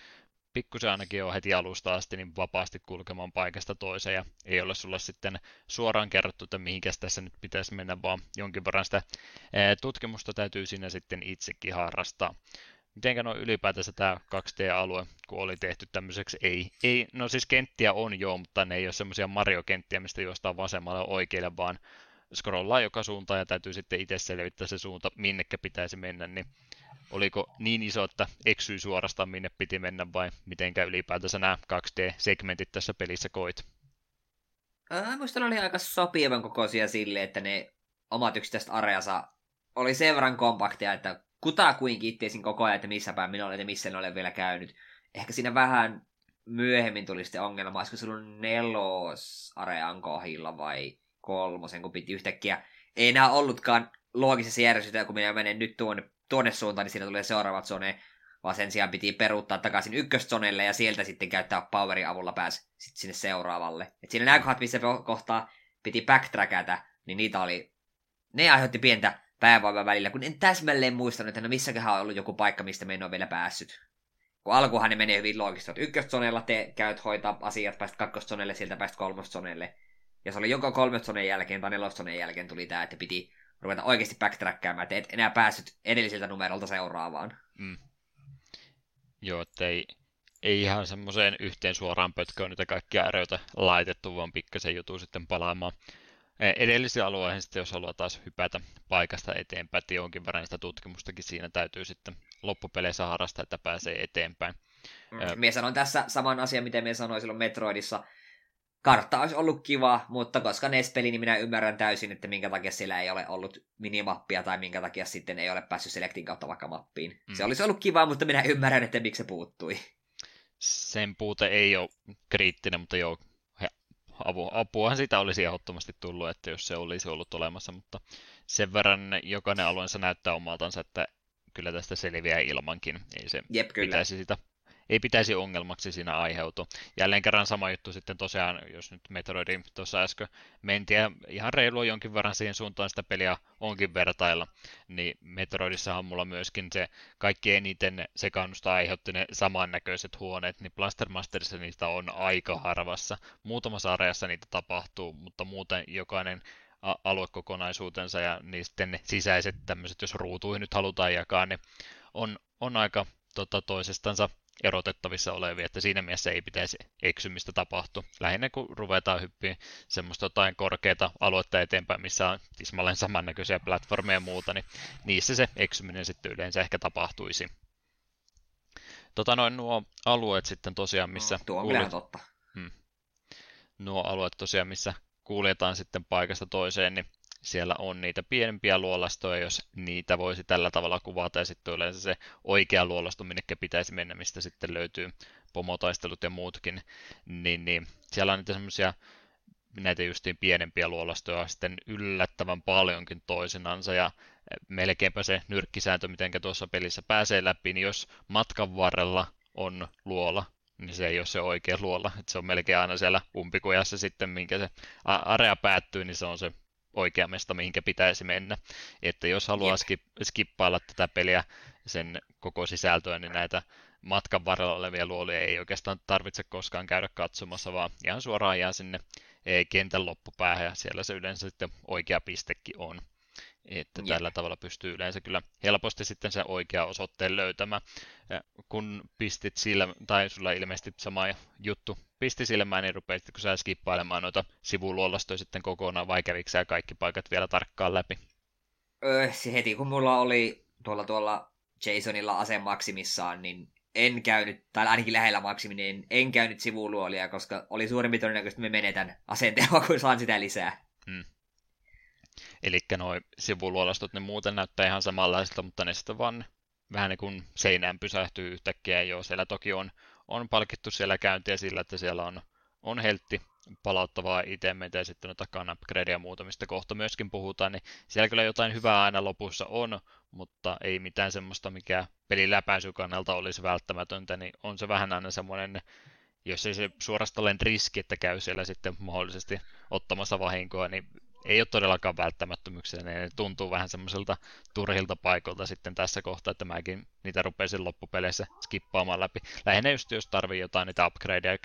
pikkusen ainakin jo heti alusta asti niin vapaasti kulkemaan paikasta toiseen ja ei ole sulla sitten suoraan kerrottu, että mihinkä tässä nyt pitäisi mennä, vaan jonkin verran sitä tutkimusta täytyy siinä sitten itsekin harrastaa. Mitenkä no ylipäätänsä tämä 2D-alue, kun oli tehty tämmöiseksi, ei, ei, no siis kenttiä on jo, mutta ne ei ole semmoisia Mario-kenttiä, mistä juostaan vasemmalle oikealle, vaan scrollaa joka suuntaan ja täytyy sitten itse selvittää se suunta, minnekä pitäisi mennä, niin oliko niin iso, että eksyi suorastaan minne piti mennä vai mitenkä ylipäätänsä nämä 2D-segmentit tässä pelissä koit? Minusta oli aika sopivan kokoisia sille, että ne omat yksittäiset areansa oli sen verran kompaktia, että kutakuinkin itteisin koko ajan, että missä päin minä olen ja missä en ole vielä käynyt. Ehkä siinä vähän myöhemmin tuli sitten ongelma, olisiko se ollut nelosarean kohdilla vai kolmosen, kun piti yhtäkkiä. Ei enää ollutkaan loogisessa järjestyksessä, kun minä menen nyt tuonne, tuonne suuntaan, niin siinä tulee seuraavat zone, vaan sen sijaan piti peruuttaa takaisin ykköszonelle ja sieltä sitten käyttää powerin avulla pääsi sitten sinne seuraavalle. Et siinä nämä kohdat, missä kohtaa piti backtrackata, niin niitä oli, ne aiheutti pientä päävoiman välillä, kun en täsmälleen muistanut, että no missäköhän on ollut joku paikka, mistä me en ole vielä päässyt. Kun alkuhan ne menee hyvin loogisesti, että ykköstonella te käyt hoitaa asiat, päästä kakkostonelle, sieltä päästä kolmostonelle. Ja se oli joko kolmostoneen jälkeen tai nelostoneen jälkeen tuli tämä, että piti ruveta oikeasti backtrackkaamaan, että et enää päässyt edellisiltä numerolta seuraavaan. Mm. Joo, että ei, ei ihan semmoiseen yhteen suoraan pötköön niitä kaikkia äröitä laitettu, vaan pikkasen jutu sitten palaamaan edellisiin alueihin sitten, jos haluaa taas hypätä paikasta eteenpäin, että jonkin verran sitä tutkimustakin siinä täytyy sitten loppupeleissä harrastaa, että pääsee eteenpäin. Mm. Mie sanoin tässä saman asian, mitä me sanoin silloin Metroidissa. Kartta olisi ollut kiva, mutta koska NES-peli, niin minä ymmärrän täysin, että minkä takia siellä ei ole ollut minimappia tai minkä takia sitten ei ole päässyt Selectin kautta vaikka mappiin. Mm. Se olisi ollut kiva, mutta minä ymmärrän, että miksi se puuttui. Sen puute ei ole kriittinen, mutta joo, apu, apuahan sitä olisi ehdottomasti tullut, että jos se olisi ollut olemassa, mutta sen verran jokainen alueensa näyttää omaltansa, että kyllä tästä selviää ilmankin. Ei se Jep, kyllä. pitäisi sitä ei pitäisi ongelmaksi siinä aiheutua. Jälleen kerran sama juttu sitten tosiaan, jos nyt Metroidin tuossa äsken mentiin ja ihan reilua jonkin verran siihen suuntaan sitä peliä onkin vertailla, niin Metroidissahan mulla myöskin se kaikki eniten sekannusta aiheutti ne samannäköiset huoneet, niin Blaster Masterissa niitä on aika harvassa. Muutamassa areassa niitä tapahtuu, mutta muuten jokainen aluekokonaisuutensa ja niin sitten ne sisäiset tämmöiset, jos ruutuihin nyt halutaan jakaa, niin on, on aika tota, toisestansa erotettavissa olevia, että siinä mielessä ei pitäisi eksymistä tapahtua. Lähinnä kun ruvetaan hyppiä semmoista jotain korkeita aluetta eteenpäin, missä on tismalleen samannäköisiä platformeja ja muuta, niin niissä se eksyminen sitten yleensä ehkä tapahtuisi. Tota noin nuo alueet sitten tosiaan, missä... No, tuo on kuulet... totta. Hmm. Nuo alueet tosiaan, missä kuljetaan sitten paikasta toiseen, niin siellä on niitä pienempiä luolastoja, jos niitä voisi tällä tavalla kuvata, ja sitten yleensä se oikea luolasto, minne pitäisi mennä, mistä sitten löytyy pomotaistelut ja muutkin, niin, niin siellä on niitä semmoisia näitä justiin pienempiä luolastoja sitten yllättävän paljonkin toisinansa, ja melkeinpä se nyrkkisääntö, miten tuossa pelissä pääsee läpi, niin jos matkan varrella on luola, niin se ei ole se oikea luola. että se on melkein aina siellä umpikujassa sitten, minkä se area päättyy, niin se on se oikea mesta, mihinkä pitäisi mennä. Että jos haluaa skip, skippailla tätä peliä, sen koko sisältöä, niin näitä matkan varrella olevia luolia ei oikeastaan tarvitse koskaan käydä katsomassa, vaan ihan suoraan jää sinne e, kentän loppupäähän ja siellä se yleensä sitten oikea pistekin on. Että Jep. tällä tavalla pystyy yleensä kyllä helposti sitten sen oikea osoitteen löytämään. Ja kun pistit sillä, tai sulla ilmeisesti sama juttu pisti silmään, niin rupeat, kun sä skippailemaan noita sivuluolastoja sitten kokonaan, vai kävikö sä kaikki paikat vielä tarkkaan läpi? Öö, se heti kun mulla oli tuolla tuolla Jasonilla ase maksimissaan, niin en käynyt, tai ainakin lähellä maksimi, niin en käynyt sivuluolia, koska oli suurempi todennäköisesti, että me menetän asenteella, kun saan sitä lisää. Hmm. Eli nuo sivuluolastot, ne muuten näyttää ihan samanlaisilta, mutta ne sitten vaan vähän niin kuin seinään pysähtyy yhtäkkiä. Joo, siellä toki on, on palkittu siellä käyntiä sillä, että siellä on, on heltti palauttavaa itemeitä ja sitten noita upgrade ja muuta, mistä kohta myöskin puhutaan, niin siellä kyllä jotain hyvää aina lopussa on, mutta ei mitään semmoista, mikä pelin läpäisy kannalta olisi välttämätöntä, niin on se vähän aina semmoinen, jos ei se suorastaan riski, että käy siellä sitten mahdollisesti ottamassa vahinkoa, niin ei ole todellakaan välttämättömyyksiä, ne tuntuu vähän semmoiselta turhilta paikoilta sitten tässä kohtaa, että mäkin niitä rupesin loppupeleissä skippaamaan läpi. Lähinnä just jos tarvii jotain niitä upgradeja,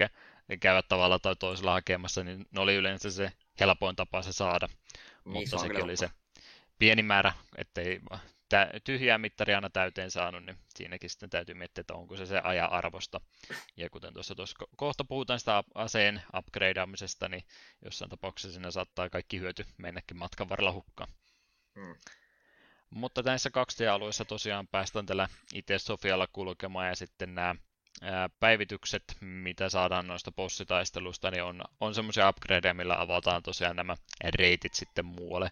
käydä tavalla tai toisella hakemassa, niin ne oli yleensä se helpoin tapa se saada. Niin, Mutta se sekin oli se pieni määrä, ettei tyhjää mittaria aina täyteen saanut, niin siinäkin sitten täytyy miettiä, että onko se se ajan arvosta. Ja kuten tuossa, tuossa kohta puhutaan sitä aseen upgradeaamisesta, niin jossain tapauksessa siinä saattaa kaikki hyöty mennäkin matkan varrella hukkaan. Hmm. Mutta näissä 2D-alueissa tosiaan päästään tällä itse Sofialla kulkemaan ja sitten nämä päivitykset, mitä saadaan noista bossitaistelusta, niin on, on semmoisia upgradeja, millä avataan tosiaan nämä reitit sitten muualle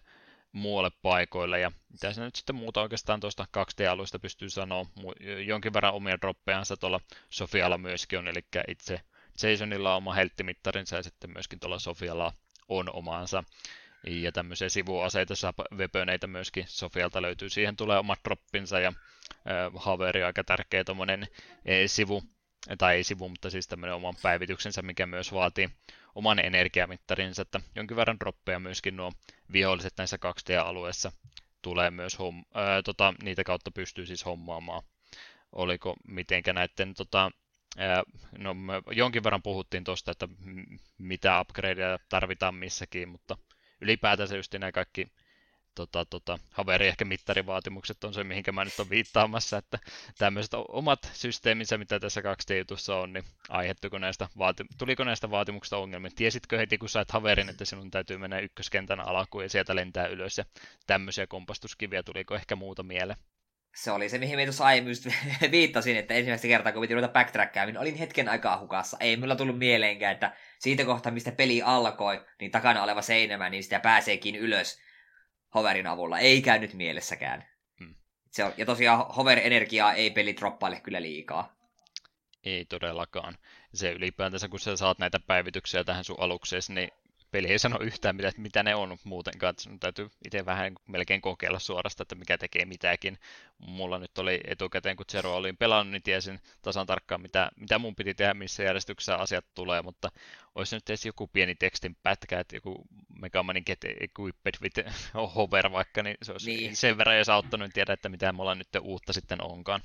muualle paikoille. Ja mitä se nyt sitten muuta oikeastaan tuosta 2D-alueesta pystyy sanoa, jonkin verran omia droppejansa tuolla Sofialla myöskin on, eli itse Jasonilla on oma helttimittarinsa ja sitten myöskin tuolla Sofialla on omaansa. Ja tämmöisiä sivuaseita, vepöneitä myöskin Sofialta löytyy. Siihen tulee omat droppinsa ja Haveri aika tärkeä tuommoinen sivu, tai ei sivu, mutta siis tämmöinen oman päivityksensä, mikä myös vaatii oman energiamittarinsa, että jonkin verran droppeja myöskin nuo viholliset näissä 2D-alueissa tulee myös homm- ää, tota, niitä kautta pystyy siis hommaamaan. Oliko mitenkä näiden tota, No, me jonkin verran puhuttiin tuosta, että mitä upgradeja tarvitaan missäkin, mutta ylipäätänsä just nämä kaikki tota, tota, haveri ehkä mittarivaatimukset on se, mihinkä mä nyt olen viittaamassa, että tämmöiset omat systeeminsä, mitä tässä 2D-jutussa on, niin aiheuttuiko näistä, vaati- tuliko näistä vaatimuksista ongelmia? Tiesitkö heti, kun sait haverin, että sinun täytyy mennä ykköskentän alakuun ja sieltä lentää ylös ja tämmöisiä kompastuskiviä, tuliko ehkä muuta mieleen? se oli se, mihin me tuossa aiemmin viittasin, että ensimmäistä kertaa, kun piti ruveta backtrackkaamaan, niin olin hetken aikaa hukassa. Ei mulla tullut mieleenkään, että siitä kohtaa, mistä peli alkoi, niin takana oleva seinämä, niin sitä pääseekin ylös hoverin avulla. Ei käynyt mielessäkään. Hmm. Se on, ja tosiaan hover-energiaa ei peli droppaile kyllä liikaa. Ei todellakaan. Se ylipäätänsä, kun sä saat näitä päivityksiä tähän sun alukseen, niin peli ei sano yhtään, mitä, mitä ne on muutenkaan. Sun täytyy itse vähän melkein kokeilla suorasta, että mikä tekee mitäkin. Mulla nyt oli etukäteen, kun Zero olin pelannut, niin tiesin tasan tarkkaan, mitä, mitä mun piti tehdä, missä järjestyksessä asiat tulee, mutta olisi nyt edes joku pieni tekstin pätkä, että joku Megamanin get equipped with hover vaikka, niin se olisi niin. sen verran jos auttanut, niin tiedä, että mitä mulla nyt uutta sitten onkaan.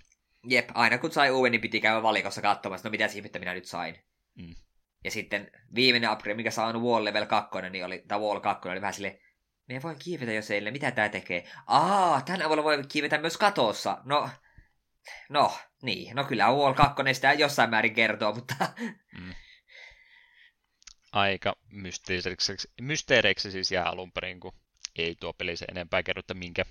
Jep, aina kun sai uuden, niin piti käydä valikossa katsomassa, no mitä ihmettä minä nyt sain. Mm. Ja sitten viimeinen upgrade, mikä saa on Wall Level 2, niin oli, tai Wall 2, oli vähän silleen, me voi kiivetä jos ei, mitä tää tekee? Aa, tän avulla voi kiivetä myös katossa. No, no, niin. No kyllä Wall 2 sitä jossain määrin kertoo, mutta... Mm. Aika mysteeriksi, mysteeriksi siis jää alun perin, kun ei tuo peli se enempää kerro, että minkä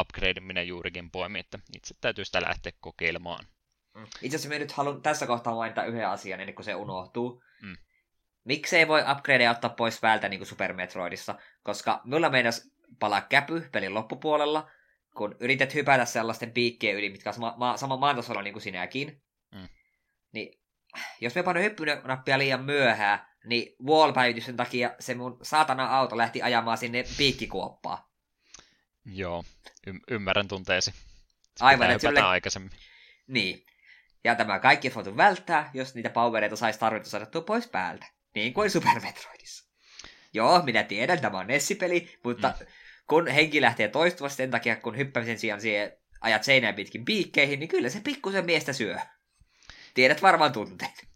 upgrade minä juurikin poimin, että itse täytyy sitä lähteä kokeilemaan. Mm. Itse asiassa me nyt haluan tässä kohtaa mainita yhden asian ennen kuin se unohtuu. Mm. Miksei voi upgradeja ottaa pois päältä niin kuin Super Metroidissa? Koska mulla meinas palaa käpy pelin loppupuolella, kun yrität hypätä sellaisten piikkien yli, mitkä on sama, ma- sama maantasolla niin kuin sinäkin. Mm. Niin jos me painoin hyppynappia liian myöhään, niin wall-päivityksen takia se mun saatana auto lähti ajamaan sinne piikkikuoppaan. Joo, y- ymmärrän tunteesi. Aivan, että sille... aikaisemmin. Niin. Ja tämä kaikki olisi voitu välttää, jos niitä powereita saisi tarvittu saada pois päältä. Niin kuin Super Metroidissa. Joo, minä tiedän, tämä on Nessipeli, mutta mm. kun henki lähtee toistuvasti sen takia, kun hyppämisen sijaan siihen ajat seinään pitkin piikkeihin, niin kyllä se pikkusen miestä syö. Tiedät varmaan tunteet.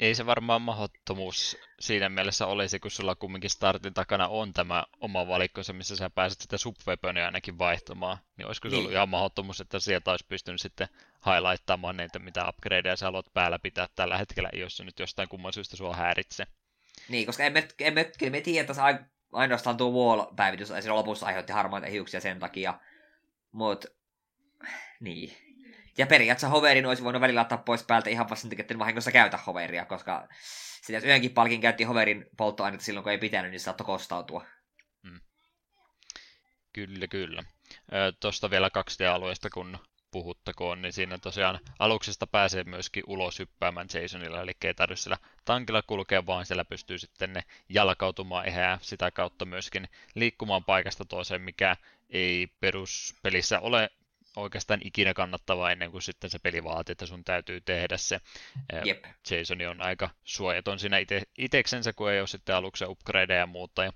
Ei se varmaan mahdottomuus siinä mielessä olisi, kun sulla kumminkin startin takana on tämä oma valikko, missä sä pääset sitä subweaponia ainakin vaihtamaan. Niin olisiko se niin. ollut ihan mahdottomuus, että sieltä olisi pystynyt sitten highlightamaan niitä, mitä upgradeja sä haluat päällä pitää tällä hetkellä, jos se nyt jostain kumman syystä sua häiritsee. Niin, koska emme, emme, kyllä me tiedä, että ainoastaan tuo wall-päivitys siinä lopussa aiheutti harmaita hiuksia sen takia. Mutta, niin. Ja periaatteessa hoverin olisi voinut välillä ottaa pois päältä ihan vasta että vahingossa käytä hoveria, koska sitä jos yhdenkin palkin käytti hoverin polttoainetta silloin, kun ei pitänyt, niin saattoi kostautua. Hmm. Kyllä, kyllä. Tuosta vielä 2D-alueesta, kun puhuttakoon, niin siinä tosiaan aluksesta pääsee myöskin ulos hyppäämään Jasonilla, eli ei tarvitse sillä tankilla kulkea, vaan siellä pystyy sitten ne jalkautumaan ehää sitä kautta myöskin liikkumaan paikasta toiseen, mikä ei peruspelissä ole oikeastaan ikinä kannattavaa ennen kuin sitten se peli vaatii, että sun täytyy tehdä se. Jep. Jason on aika suojaton siinä ite, iteksensä, kun ei ole sitten aluksi upgradeja ja muuta. Ja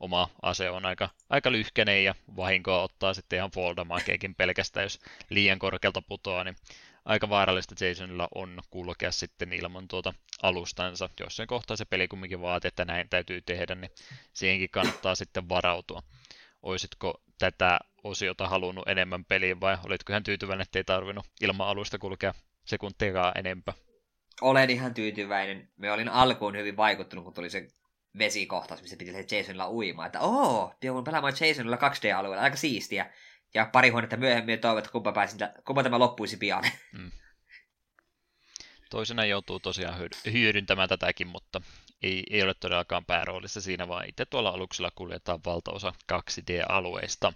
oma ase on aika, aika lyhkäinen ja vahinkoa ottaa sitten ihan foldamakeekin pelkästään, jos liian korkealta putoaa, niin aika vaarallista Jasonilla on kulkea sitten ilman tuota alustansa. Jos sen kohtaa se peli kumminkin vaatii, että näin täytyy tehdä, niin siihenkin kannattaa sitten varautua. Oisitko tätä osiota halunnut enemmän peliin vai olitko ihan tyytyväinen, että ei tarvinnut ilman alusta kulkea sekuntiakaan enempää? Olen ihan tyytyväinen. Me olin alkuun hyvin vaikuttunut, kun tuli se vesikohtaus, missä piti se Jasonilla uimaan. Että oo, joudun pelaamaan Jasonilla 2D-alueella, aika siistiä. Ja pari huonetta myöhemmin toivon, että kumpa, pääsin, kumpa tämä loppuisi pian. Mm. Toisena joutuu tosiaan hyödyntämään tätäkin, mutta ei, ei ole todellakaan pääroolissa siinä, vaan itse tuolla aluksella kuljetaan valtaosa 2D-alueista.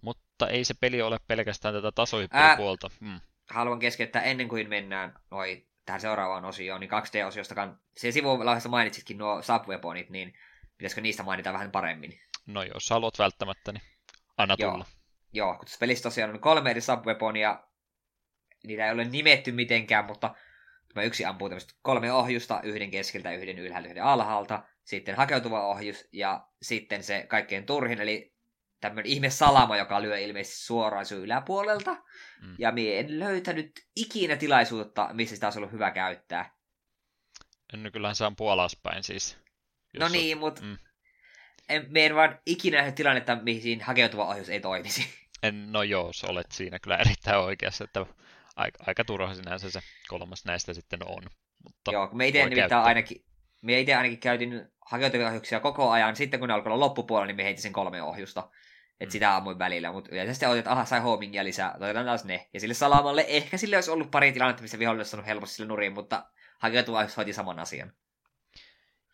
Mutta ei se peli ole pelkästään tätä tasohyppelypuolta. Mm. Haluan keskeyttää ennen kuin mennään noi, tähän seuraavaan osioon, niin 2D-osiosta, se sivulauheessa mainitsitkin nuo subweaponit, niin pitäisikö niistä mainita vähän paremmin? No jos haluat välttämättä, niin anna tulla. Joo, Joo kun tässä pelissä tosiaan on kolme eri subweaponia, niitä ei ole nimetty mitenkään, mutta Tämä yksi ampuu tämmöistä kolme ohjusta, yhden keskeltä, yhden ylhäältä, yhden alhaalta, sitten hakeutuva ohjus ja sitten se kaikkein turhin, eli tämmöinen ihme salama, joka lyö ilmeisesti suoraan sun yläpuolelta. Mm. Ja mie en löytänyt ikinä tilaisuutta, missä sitä olisi ollut hyvä käyttää. En kyllähän se on alaspäin siis. No niin, mutta mm. en, me en vaan ikinä nähnyt tilannetta, mihin hakeutuva ohjus ei toimisi. En, no joo, olet siinä kyllä erittäin oikeassa, että aika, aika turha sinänsä se kolmas näistä sitten on. Mutta joo, me itse nimittäin ainakin, me itse ainakin käytin hakeutuvia ohjuksia koko ajan. Sitten kun ne alkoi olla loppupuolella, niin me heitin sen kolme ohjusta. Että mm. sitä ammuin välillä, mutta yleensä sitten että aha, sai homingia lisää, otetaan taas ne. Ja sille salamalle ehkä sille olisi ollut pari tilannetta, missä vihollinen olisi saanut helposti sille nuriin, mutta hakeutuva hoiti saman asian.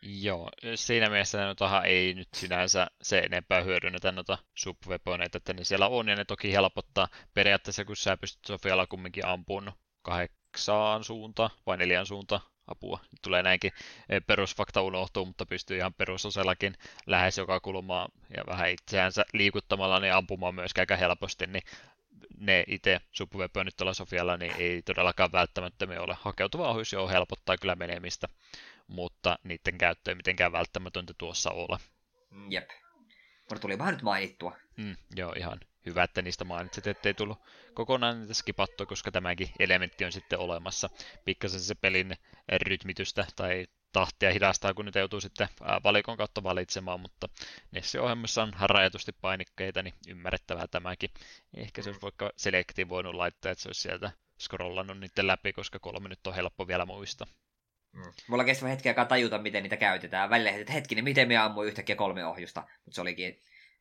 Joo, siinä mielessä noitahan ei nyt sinänsä se enempää hyödynnetä noita subweaponeita, että ne siellä on, ja ne toki helpottaa periaatteessa, kun sä pystyt Sofialla kumminkin ampuun kahdeksaan suuntaan vai neljän suuntaan apua. Nyt tulee näinkin e, perusfakta unohtuu, mutta pystyy ihan perusosellakin lähes joka kulmaa ja vähän itseänsä liikuttamalla niin ampumaan myös aika helposti, niin ne itse subweaponit tuolla Sofialla niin ei todellakaan välttämättä me ole. Hakeutuva ohjus jo helpottaa kyllä menemistä, mutta niiden käyttö ei mitenkään välttämätöntä tuossa ole. Jep. Mutta tuli vähän nyt mainittua. Mm, joo, ihan hyvä, että niistä mainitsit, ettei tullut kokonaan niitä skipattua, koska tämäkin elementti on sitten olemassa. Pikkasen se pelin rytmitystä tai tahtia hidastaa, kun niitä joutuu sitten valikon kautta valitsemaan, mutta Nessi-ohjelmassa on rajatusti painikkeita, niin ymmärrettävää tämäkin. Ehkä se olisi vaikka selektivoinut laittaa, että se olisi sieltä scrollannut niiden läpi, koska kolme nyt on helppo vielä muistaa. Mm. Mulla kesti hetki aikaa tajuta, miten niitä käytetään. Välillä että hetkinen, miten me ammuin yhtäkkiä kolme ohjusta. Mutta se olikin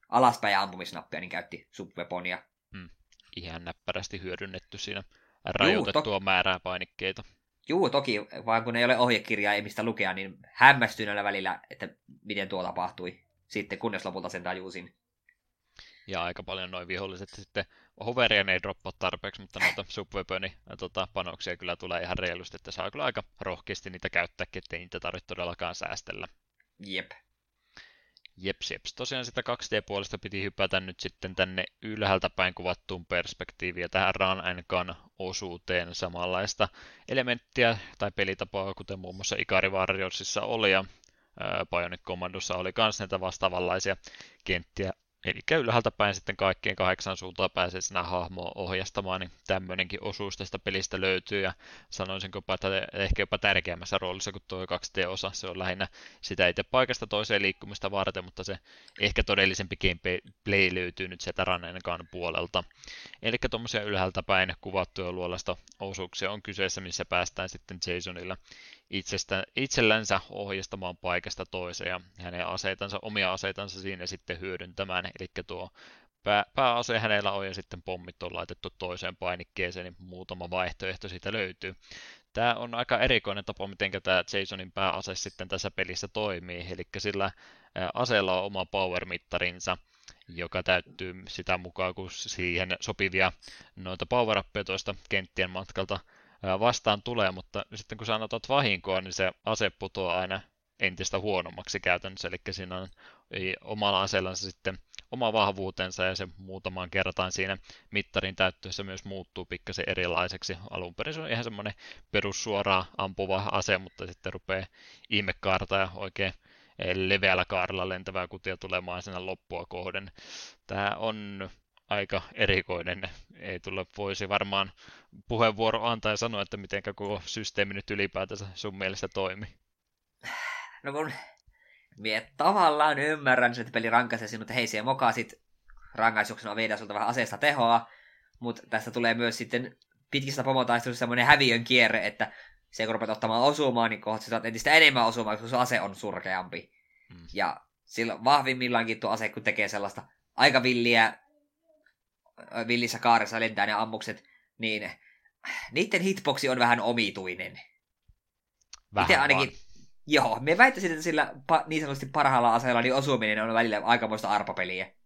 alaspäin ampumisnappia, niin käytti subweaponia. Mm. Ihan näppärästi hyödynnetty siinä rajoitettua Juu, to- määrää painikkeita. Juu, toki, vaan kun ei ole ohjekirjaa, ei mistä lukea, niin hämmästyin näillä välillä, että miten tuo tapahtui. Sitten kunnes lopulta sen tajusin. Ja aika paljon noin viholliset sitten hoveria ei droppaa tarpeeksi, mutta noita subweaponi tota, panoksia kyllä tulee ihan reilusti, että saa kyllä aika rohkeasti niitä käyttää, ettei niitä tarvitse todellakaan säästellä. Jep. Jeps, jeps. Tosiaan sitä 2D-puolesta piti hypätä nyt sitten tänne ylhäältä päin kuvattuun perspektiiviin ja tähän Run and Gun osuuteen samanlaista elementtiä tai pelitapaa, kuten muun muassa Ikari Warriorsissa oli ja Bionic Commandossa oli myös näitä vastaavanlaisia kenttiä Eli ylhäältä päin sitten kaikkien kahdeksan suuntaan pääsee sinä hahmoa ohjastamaan, niin tämmöinenkin osuus tästä pelistä löytyy, ja sanoisinko että ehkä jopa tärkeämmässä roolissa kuin tuo 2D-osa. Se on lähinnä sitä itse paikasta toiseen liikkumista varten, mutta se ehkä todellisempi gameplay löytyy nyt sieltä Rannenkaan puolelta. Eli tuommoisia ylhäältä päin kuvattuja luolasta osuuksia on kyseessä, missä päästään sitten Jasonilla itsestä, itsellänsä ohjastamaan paikasta toiseen ja hänen aseitansa, omia aseitansa siinä sitten hyödyntämään. Eli tuo pää, pääase hänellä on ja sitten pommit on laitettu toiseen painikkeeseen, niin muutama vaihtoehto siitä löytyy. Tämä on aika erikoinen tapa, miten tämä Jasonin pääase sitten tässä pelissä toimii, eli sillä aseella on oma power-mittarinsa, joka täyttyy sitä mukaan, kun siihen sopivia noita power tuosta kenttien matkalta vastaan tulee, mutta sitten kun sä otat vahinkoa, niin se ase putoaa aina entistä huonommaksi käytännössä, eli siinä on omalla aseellansa sitten oma vahvuutensa ja se muutamaan kertaan siinä mittarin täyttyessä myös muuttuu pikkasen erilaiseksi. Alun perin se on ihan semmoinen perussuoraa ampuva ase, mutta sitten rupeaa ihmekaarta ja oikein leveällä kaarella lentävää kutia tulemaan sinne loppua kohden. Tämä on aika erikoinen. Ei tule, voisi varmaan puheenvuoro antaa ja sanoa, että miten koko systeemi nyt ylipäätänsä sun mielestä toimi. No kun mie tavallaan ymmärrän, että peli rankaisee sinut, että hei, siellä mokasit rangaistuksena viedään sulta vähän aseesta tehoa, mutta tästä tulee myös sitten pitkissä pomotaistelussa semmoinen häviön kierre, että se kun rupeat ottamaan osumaan, niin kohta saat entistä enemmän osumaan, kun se ase on surkeampi. Mm. Ja silloin vahvimmillaankin tuo ase, kun tekee sellaista aika villiä villissä kaaressa lentää ne ammukset, niin niiden hitboxi on vähän omituinen. Vähän Itse ainakin, vaan. joo, me väittäisin, että sillä niin sanotusti parhaalla aseella niin osuminen on välillä aikamoista arpapeliä.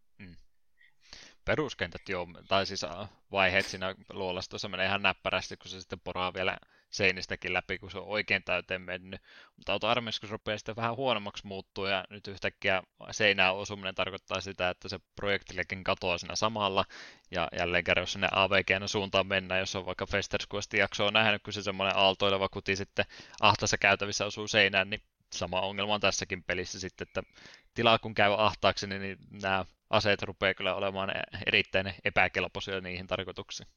Peruskentät joo, tai siis vaiheet siinä luolastossa menee ihan näppärästi, kun se sitten poraa vielä seinistäkin läpi, kun se on oikein täyteen mennyt. Mutta kun se rupeaa sitten vähän huonommaksi muuttuu ja nyt yhtäkkiä seinään osuminen tarkoittaa sitä, että se projektillekin katoaa siinä samalla. Ja jälleen kerran, jos sinne avg suuntaan mennään, jos on vaikka Festers jaksoa nähnyt, kun se semmoinen aaltoileva kuti sitten ahtassa käytävissä osuu seinään, niin sama ongelma on tässäkin pelissä sitten, että tilaa kun käy ahtaaksi, niin nämä aseet rupeaa kyllä olemaan erittäin epäkelpoisia niihin tarkoituksiin.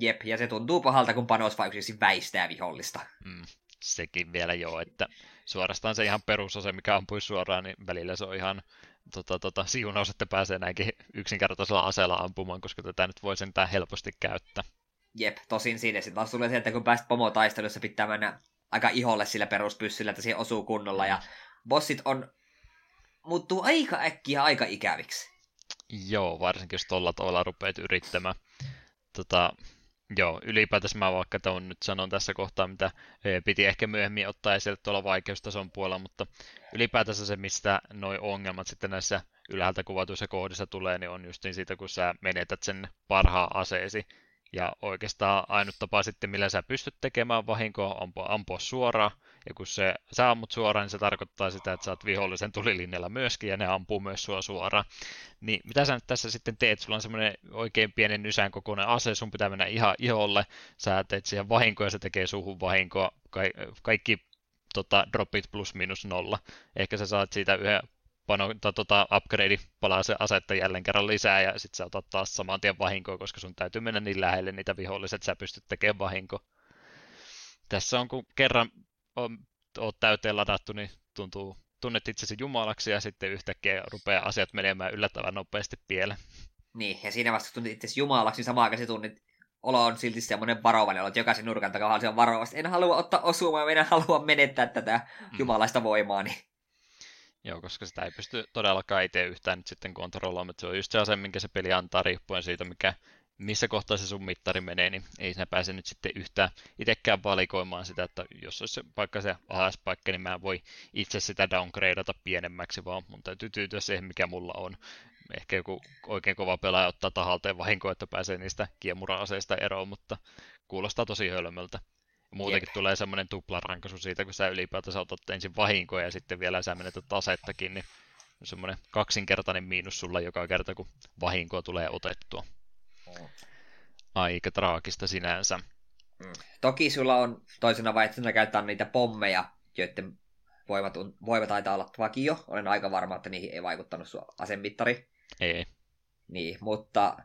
Jep, ja se tuntuu pahalta, kun panos vaan väistää vihollista. Mm, sekin vielä joo, että suorastaan se ihan perusase, mikä ampuisi suoraan, niin välillä se on ihan tota, tota, siunaus, että pääsee näinkin yksinkertaisella aseella ampumaan, koska tätä nyt voi sentään helposti käyttää. Jep, tosin siinä sitten taas tulee se, että kun pääset pomotaistelussa, pitää mennä aika iholle sillä peruspyssyllä, että siihen osuu kunnolla, ja bossit on, muuttuu aika äkkiä aika ikäviksi. Joo, varsinkin jos tuolla tavalla rupeat yrittämään. Tota, Joo, ylipäätänsä mä vaikka tuon nyt sanon tässä kohtaa, mitä eh, piti ehkä myöhemmin ottaa esille tuolla vaikeustason puolella, mutta ylipäätänsä se, mistä nuo ongelmat sitten näissä ylhäältä kuvatuissa kohdissa tulee, niin on just niin siitä, kun sä menetät sen parhaan aseesi, ja oikeastaan ainut tapa sitten, millä sä pystyt tekemään vahinkoa, on ampua suoraan. Ja kun se, sä ammut suoraan, niin se tarkoittaa sitä, että sä oot vihollisen tulilinjalla myöskin, ja ne ampuu myös sua suoraan. Niin mitä sä nyt tässä sitten teet? Sulla on semmoinen oikein pienen nysän kokoinen ase, sun pitää mennä ihan iholle, sä teet siihen vahinkoa, ja se tekee suhun vahinkoa. Ka- kaikki tota, dropit plus minus nolla. Ehkä sä saat siitä yhden pano, tai tota, upgrade palaa se asetta jälleen kerran lisää ja sitten sä otat taas saman tien vahinkoa, koska sun täytyy mennä niin lähelle niitä vihollisia, että sä pystyt tekemään vahinko. Tässä on, kun kerran on, oot täyteen ladattu, niin tuntuu, tunnet itsesi jumalaksi ja sitten yhtäkkiä rupeaa asiat menemään yllättävän nopeasti pieleen. Niin, ja siinä vasta tunnet itsesi jumalaksi, niin samaan aikaan tunnit olo on silti semmoinen varovainen, että jokaisen nurkan takaa on varovasti. En halua ottaa osumaa, minä haluan menettää tätä mm. jumalaista voimaa, niin Joo, koska sitä ei pysty todellakaan itse yhtään nyt sitten kontrolloimaan. Se on just se ase, minkä se peli antaa riippuen siitä, mikä, missä kohtaa se sun mittari menee, niin ei sinä pääse nyt sitten yhtään itsekään valikoimaan sitä, että jos olisi vaikka se ahas paikka, niin mä voi itse sitä downgradeata pienemmäksi, vaan mun täytyy tyytyä siihen, mikä mulla on. Ehkä joku oikein kova pelaaja ottaa tahalteen vahinkoa, että pääsee niistä kiemura-aseista eroon, mutta kuulostaa tosi hölmöltä. Muutenkin Jep. tulee semmoinen tuplarankaisu siitä, kun sä ylipäätänsä otat ensin vahinkoja ja sitten vielä sä menetät tasettakin, niin semmoinen kaksinkertainen miinus sulla joka kerta, kun vahinkoa tulee otettua. Mm. Aika traagista sinänsä. Mm. Toki sulla on toisena vaihtoehtona käyttää niitä pommeja, joiden voimat, voimat taitaa olla vakio. Olen aika varma, että niihin ei vaikuttanut sua asemittari. Ei. Niin, mutta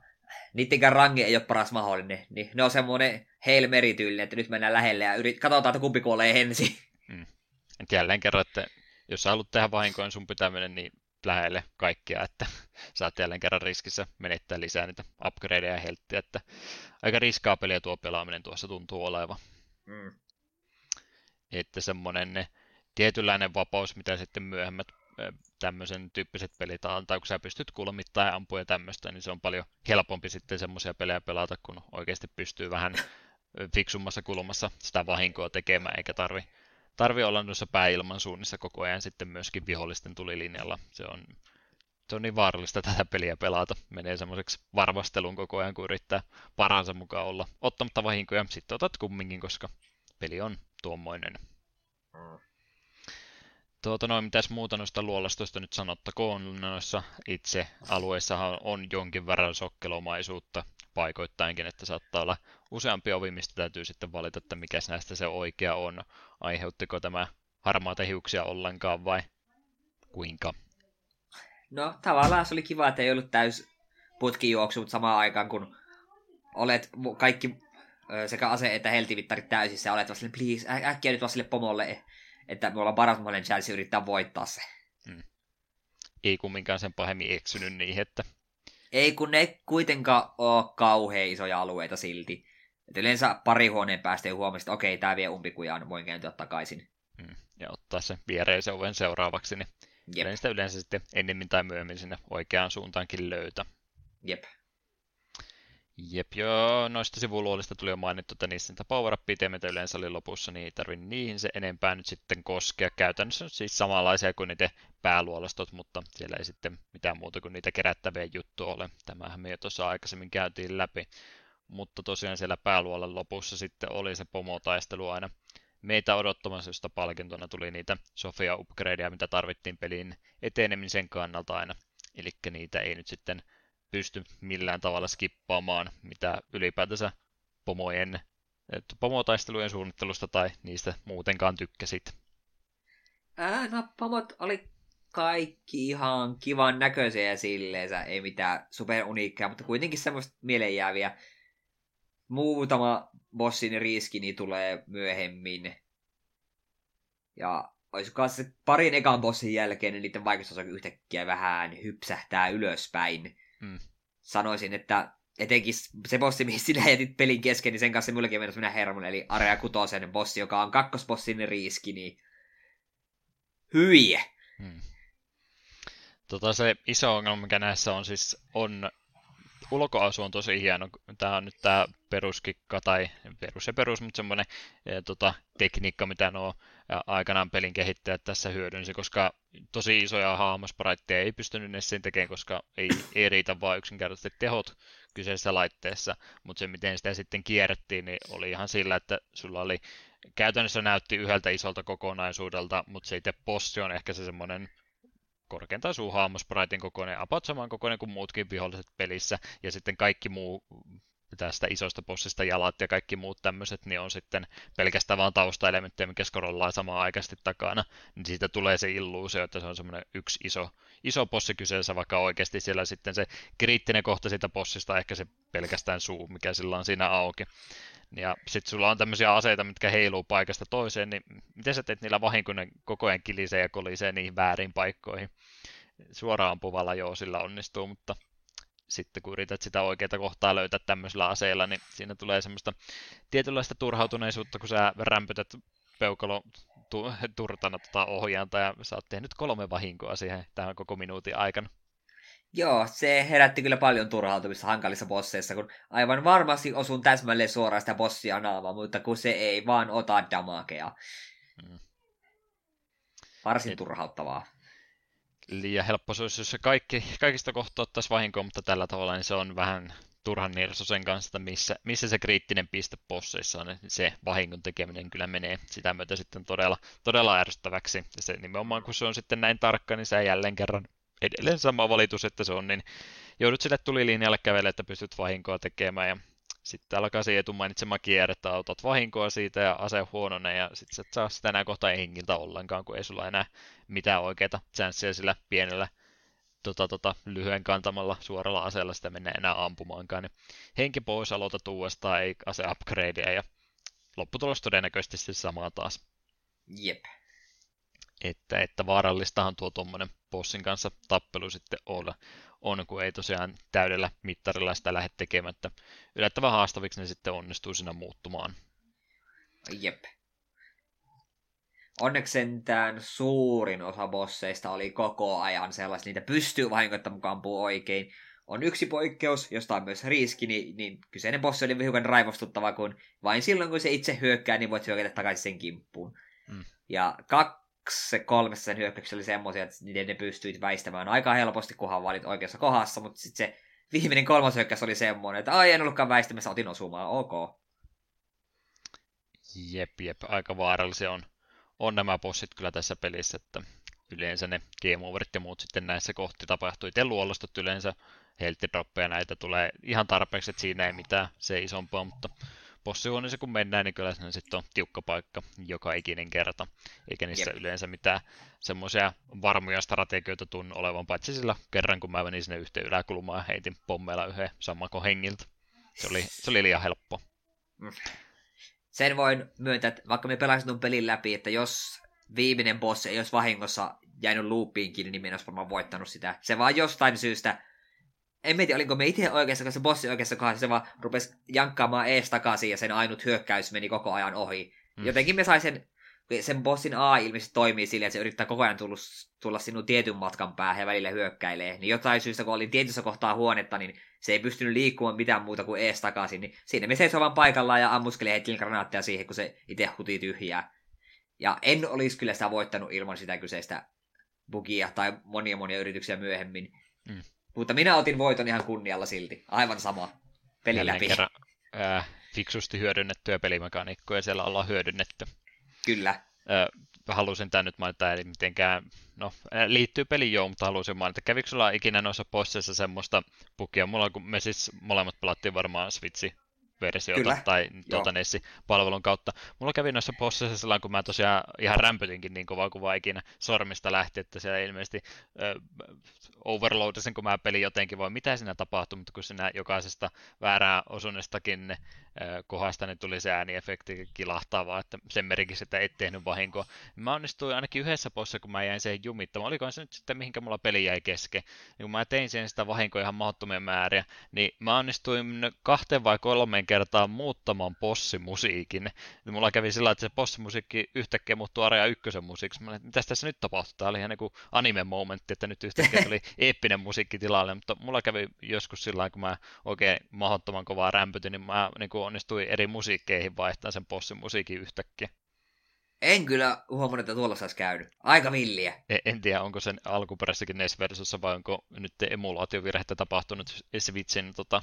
niittenkään rangi ei ole paras mahdollinen. Niin ne on semmoinen Hail Mary-tyylinen, että nyt mennään lähelle ja yrit... katsotaan, että kumpi kuolee ensin. Mm. Et jälleen kerran, että jos sä haluat tehdä vahinkoa, niin sun pitää mennä niin lähelle kaikkia, että saat jälleen kerran riskissä menettää lisää niitä upgradeja ja helttiä, että aika riskaapeliä tuo pelaaminen tuossa tuntuu olevan. Mm. Että semmoinen tietynlainen vapaus, mitä sitten myöhemmät tämmöisen tyyppiset pelit antaa, kun sä pystyt kulmittaa ja ampua ja tämmöistä, niin se on paljon helpompi sitten semmoisia pelejä pelata, kun oikeasti pystyy vähän fiksummassa kulmassa sitä vahinkoa tekemään, eikä tarvi, tarvi olla noissa pääilman suunnissa koko ajan sitten myöskin vihollisten tulilinjalla. Se on, se on niin vaarallista tätä peliä pelata. Menee semmoiseksi varvastelun koko ajan, kun yrittää paransa mukaan olla ottamatta vahinkoja. Sitten otat kumminkin, koska peli on tuommoinen. Mm. Tuota noin, mitäs muuta noista luolastoista nyt sanottakoon, noissa itse alueissahan on jonkin verran sokkelomaisuutta paikoittainkin, että saattaa olla useampi ovi, mistä täytyy sitten valita, että mikä näistä se oikea on. Aiheuttiko tämä harmaata hiuksia ollenkaan vai kuinka? No tavallaan se oli kiva, että ei ollut täys putkijuoksu, mutta samaan aikaan kun olet kaikki sekä ase- että heltivittarit täysissä, olet vaan please, äkkiä nyt vaan sille pomolle että me ollaan paras mahdollinen Chelsea yrittää voittaa se. Hmm. Ei kumminkaan sen pahemmin eksynyt niin, että... Ei kun ne kuitenkaan ole kauhean isoja alueita silti. Et yleensä pari huoneen päästä huomasi, että okei, tämä vie umpikujaan, voin kääntyä takaisin. Hmm. Ja ottaa sen viereisen oven seuraavaksi, niin Jep. sitä yleensä sitten ennemmin tai myöhemmin sinne oikeaan suuntaankin löytä. Jep. Jep, joo, noista sivuluolista tuli jo mainittu, että niissä niitä power mitä yleensä oli lopussa, niin ei tarvitse niihin se enempää nyt sitten koskea. Käytännössä on siis samanlaisia kuin niitä pääluolastot, mutta siellä ei sitten mitään muuta kuin niitä kerättäviä juttuja ole. Tämähän me jo tuossa aikaisemmin käytiin läpi. Mutta tosiaan siellä pääluolan lopussa sitten oli se pomotaistelu aina meitä odottamassa, josta palkintona tuli niitä Sofia upgradeja, mitä tarvittiin pelin etenemisen kannalta aina. Eli niitä ei nyt sitten pysty millään tavalla skippaamaan, mitä ylipäätänsä pomojen, pomotaistelujen suunnittelusta tai niistä muutenkaan tykkäsit. Ää, no pomot oli kaikki ihan kivan näköisiä silleensä, ei mitään superuniikkaa, mutta kuitenkin semmoista mieleenjääviä. Muutama bossin riski niin tulee myöhemmin. Ja olisiko se parin ekan bossin jälkeen, niin niiden vaikutus yhtäkkiä vähän hypsähtää ylöspäin. Mm. Sanoisin, että etenkin se bossi, mihin sinä jätit pelin kesken, niin sen kanssa mullekin mennessä minä hermon, eli Area Kutosen bossi, joka on kakkosbossin riiski, niin hyi. Hmm. Tota se iso ongelma, mikä näissä on siis, on ulkoasu on tosi hieno. Tämä on nyt tämä peruskikka, tai perus ja perus, mutta semmoinen ja, tota, tekniikka, mitä nuo aikanaan pelin kehittäjät tässä hyödynsi, koska tosi isoja hahmospraitteja ei pystynyt Nessin tekemään, koska ei, ei riitä vain yksinkertaisesti tehot kyseisessä laitteessa, mutta se miten sitä sitten kierrettiin, niin oli ihan sillä, että sulla oli käytännössä näytti yhdeltä isolta kokonaisuudelta, mutta se itse possi on ehkä se semmoinen korkeintaan suu hahmospraitin kokoinen, about saman kokoinen kuin muutkin viholliset pelissä, ja sitten kaikki muu tästä isosta bossista jalat ja kaikki muut tämmöiset, niin on sitten pelkästään vaan taustaelementtejä, mikä skorollaa samaan aikaisesti takana, niin siitä tulee se illuusio, että se on semmoinen yksi iso, iso bossi kyseessä, vaikka oikeasti siellä sitten se kriittinen kohta siitä bossista ehkä se pelkästään suu, mikä sillä on siinä auki. Ja sitten sulla on tämmöisiä aseita, mitkä heiluu paikasta toiseen, niin miten sä teet niillä vahinko, ne koko ajan kilisee ja kolisee niihin väärin paikkoihin? Suoraan ampuvalla joo, sillä onnistuu, mutta sitten kun yrität sitä oikeaa kohtaa löytää tämmöisellä aseella, niin siinä tulee semmoista tietynlaista turhautuneisuutta, kun sä rämpytät peukalo tu- turtana tota ohjaanta ja sä oot tehnyt kolme vahinkoa siihen tähän koko minuutin aikana. Joo, se herätti kyllä paljon turhautumista hankalissa bosseissa, kun aivan varmasti osun täsmälleen suoraan sitä bossia naamaa, mutta kun se ei vaan ota damakea. Mm. Varsin Et... turhauttavaa liian helppo se olisi, jos se kaikki, kaikista kohtaa ottaisi vahinkoa, mutta tällä tavalla niin se on vähän turhan nirso sen kanssa, että missä, missä se kriittinen piste posseissa on, niin se vahingon tekeminen kyllä menee sitä myötä sitten todella, todella ärsyttäväksi. Ja se nimenomaan, kun se on sitten näin tarkka, niin se jälleen kerran edelleen sama valitus, että se on, niin joudut sille tulilinjalle kävelle, että pystyt vahinkoa tekemään. Ja sitten alkaa se etu mainitsema kierre, että otat vahinkoa siitä ja ase huonone ja sitten sä et saa sitä enää kohta hengiltä ollenkaan, kun ei sulla enää mitään oikeita chanceja sillä pienellä tota, tota, lyhyen kantamalla suoralla aseella sitä mennä enää ampumaankaan. Niin henki pois, aloitat uudestaan, ei ase upgradea ja lopputulos todennäköisesti se sama taas. Jep. Että, että vaarallistahan tuo tuommoinen bossin kanssa tappelu sitten olla on, kun ei tosiaan täydellä mittarilla sitä lähde tekemättä. Yllättävän haastaviksi ne sitten onnistuu siinä muuttumaan. Jep. Onneksi sentään suurin osa bosseista oli koko ajan sellaisia, niitä pystyy vahingoittamaan mukaan oikein. On yksi poikkeus, josta on myös riski, niin, niin kyseinen bossi oli hiukan raivostuttava, kun vain silloin kun se itse hyökkää, niin voit hyökätä takaisin sen kimppuun. Mm. Ja kak- kaksi kolmessa sen hyökkäyksessä oli semmoisia, että niiden ne pystyit väistämään aika helposti, kunhan valit oikeassa kohdassa, mutta sitten se viimeinen kolmas hyökkäys oli semmoinen, että ai en ollutkaan väistämässä, otin osumaan, ok. Jep, jep, aika vaarallisia on, on nämä bossit kyllä tässä pelissä, että yleensä ne game overit ja muut sitten näissä kohti tapahtuu. Itse luolostot yleensä helttidroppeja näitä tulee ihan tarpeeksi, että siinä ei mitään se isompaa, mutta bossihuoneessa kun mennään, niin kyllä se sitten on tiukka paikka joka ikinen kerta. Eikä niissä Jep. yleensä mitään semmoisia varmoja strategioita tunnu olevan, paitsi sillä kerran, kun mä menin sinne yhteen yläkulmaan ja heitin pommeilla yhden sammako hengiltä. Se oli, se oli liian helppo. Mm. Sen voin myöntää, että vaikka me pelasin tuon pelin läpi, että jos viimeinen boss ei olisi vahingossa jäänyt loopiin kiinni, niin minä olisi varmaan voittanut sitä. Se vaan jostain syystä en tiedä, olinko me itse oikeassa, koska se bossi oikeassa kohdassa, se vaan rupesi jankkaamaan ees takaisin ja sen ainut hyökkäys meni koko ajan ohi. Mm. Jotenkin me sai sen, sen bossin A ilmeisesti toimii sillä, että se yrittää koko ajan tulla, tulla sinun tietyn matkan päähän ja välillä hyökkäilee. Niin jotain syystä, kun olin tietyssä kohtaa huonetta, niin se ei pystynyt liikkumaan mitään muuta kuin ees takaisin. Niin siinä me seisoo vaan paikallaan ja ammuskelee heti granaatteja siihen, kun se itse hutii tyhjää. Ja en olisi kyllä sitä voittanut ilman sitä kyseistä bugia tai monia monia yrityksiä myöhemmin. Mm. Mutta minä otin voiton ihan kunnialla silti. Aivan sama. Peli Jälleen läpi. Kerran, ää, fiksusti hyödynnettyjä pelimekaniikkoja siellä ollaan hyödynnetty. Kyllä. Ää, halusin tämän nyt mainita, eli mitenkään, no liittyy peliin joo, mutta halusin mainita. Kävikö sulla ikinä noissa posseissa semmoista pukia? Mulla kun me siis molemmat pelattiin varmaan Switchi versiota Kyllä. tai tuota Nessi-palvelun kautta. Mulla kävi noissa bossissa silloin, kun mä tosiaan ihan rämpytinkin niin kovaa kuin ikinä sormista lähti, että siellä ilmeisesti äh, overloadasin, kun mä pelin jotenkin, voi mitä siinä tapahtui, mutta kun siinä jokaisesta väärää osunnestakin äh, kohdasta niin tuli se ääniefekti kilahtavaa, että sen merkiksi, että et tehnyt vahinkoa. Mä onnistuin ainakin yhdessä bossissa, kun mä jäin siihen jumittamaan. Olikohan se nyt sitten, mihinkä mulla peli jäi kesken. Ja kun mä tein siihen sitä vahinkoa ihan mahdottomia määriä, niin mä onnistuin kahteen vai kolmeen kertaan muuttamaan bossimusiikin. Niin mulla kävi sillä että se bossimusiikki yhtäkkiä muuttui Area ykkösen musiikiksi. Mä olin, mitä tässä nyt tapahtuu? Tämä oli ihan niin kuin anime-momentti, että nyt yhtäkkiä tuli eeppinen musiikki tilalle. Mutta mulla kävi joskus sillä kun mä oikein mahdottoman kovaa rämpytin, niin mä niin kuin onnistuin eri musiikkeihin vaihtaa sen bossimusiikin yhtäkkiä. En kyllä huomannut, että tuolla saisi käynyt. Aika villiä. En, en tiedä, onko sen alkuperäisessäkin NES-versiossa vai onko nyt emulaatiovirhettä tapahtunut Switchin tota,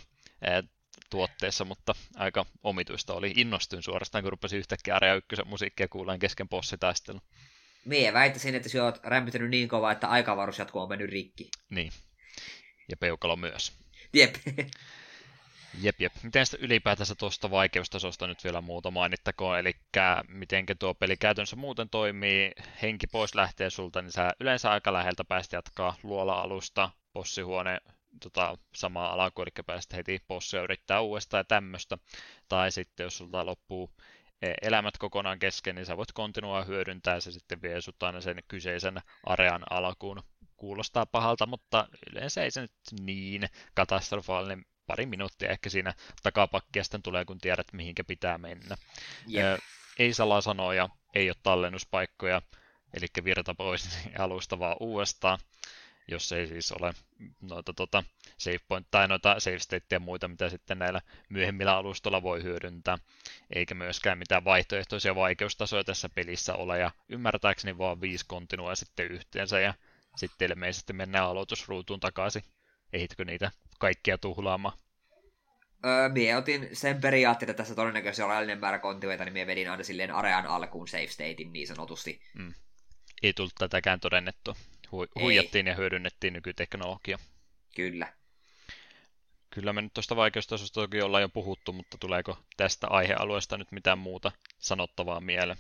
tuotteessa, mutta aika omituista oli. Innostuin suorastaan, kun rupesin yhtäkkiä Area 1 musiikkia kuuleen kesken bossitaistelun. Mie väittäisin, että sinä olet rämpytänyt niin kovaa, että jatkuu on mennyt rikki. Niin. Ja peukalo myös. Jep. Jep, jep. Miten sitä ylipäätänsä tuosta vaikeustasosta nyt vielä muuta mainittakoon, eli miten tuo peli käytännössä muuten toimii, henki pois lähtee sulta, niin sä yleensä aika läheltä pääst jatkaa luola-alusta, bossihuone, tota, samaa alaku, eli pääst heti bossia yrittää uudestaan ja tämmöistä. Tai sitten jos sulta loppuu e, elämät kokonaan kesken, niin sä voit kontinua hyödyntää se sitten vie sut aina sen kyseisen arean alkuun. Kuulostaa pahalta, mutta yleensä ei se nyt niin katastrofaalinen pari minuuttia ehkä siinä takapakkia sitten tulee, kun tiedät, mihinkä pitää mennä. Yep. Ei salasanoja, ei ole tallennuspaikkoja, eli virta pois alusta vaan uudestaan, jos ei siis ole noita tota, save point tai noita save state ja muita, mitä sitten näillä myöhemmillä alustoilla voi hyödyntää, eikä myöskään mitään vaihtoehtoisia vaikeustasoja tässä pelissä ole, ja ymmärtääkseni vaan viisi kontinua sitten yhteensä, ja sitten ilmeisesti mennään aloitusruutuun takaisin. Ehitkö niitä kaikkia tuhlaamaan? Öö, mie otin sen periaatteen, että tässä todennäköisesti on rajallinen määrä kontiveita, niin mie vedin aina silleen arean alkuun save statein niin sanotusti. Mm. Ei tullut tätäkään todennettu. Hu- huijattiin ja hyödynnettiin nykyteknologia. Kyllä. Kyllä me nyt tuosta vaikeustasosta toki ollaan jo puhuttu, mutta tuleeko tästä aihealueesta nyt mitään muuta sanottavaa mieleen?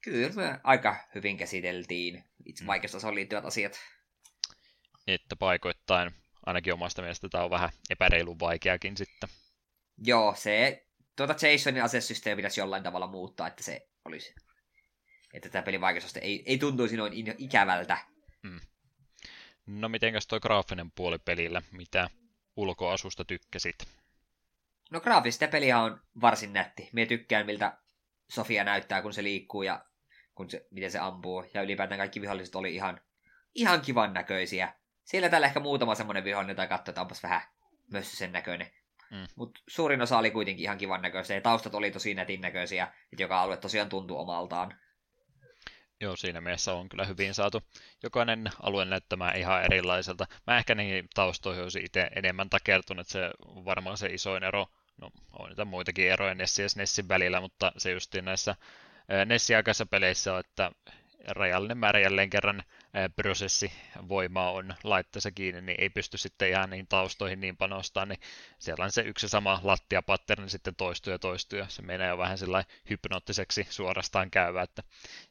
Kyllä aika hyvin käsiteltiin itse mm. vaikeustasoon liittyvät asiat. Että paikoittain ainakin omasta mielestä tämä on vähän epäreilun vaikeakin sitten. Joo, se tuota Jasonin asesysteemi pitäisi jollain tavalla muuttaa, että se olisi, että tämä pelin vaikeusaste ei, ei tuntuisi noin ikävältä. Mm. No mitenkäs tuo graafinen puoli pelillä, mitä ulkoasusta tykkäsit? No graafista peliä on varsin nätti. Mie tykkään miltä Sofia näyttää, kun se liikkuu ja kun se, miten se ampuu. Ja ylipäätään kaikki viholliset oli ihan, ihan kivan näköisiä. Siellä tällä ehkä muutama semmoinen vihollinen, jota katsoi, että onpas vähän myös sen näköinen. Mm. Mutta suurin osa oli kuitenkin ihan kivan näköisiä, ja taustat oli tosi netin näköisiä, että joka alue tosiaan tuntui omaltaan. Joo, siinä mielessä on kyllä hyvin saatu jokainen alue näyttämään ihan erilaiselta. Mä ehkä niihin taustoihin olisin itse enemmän takertunut, että se on varmaan se isoin ero. No, on niitä muitakin eroja Nessin ja Nessin välillä, mutta se justiin näissä Nessin aikaisissa peleissä on, että rajallinen määrä jälleen kerran prosessivoimaa on laitteessa kiinni, niin ei pysty sitten ihan niin taustoihin niin panostaa, niin siellä on se yksi sama lattiapatterni sitten toistuu ja toistuu, ja se menee jo vähän sellainen hypnoottiseksi suorastaan käyvä, että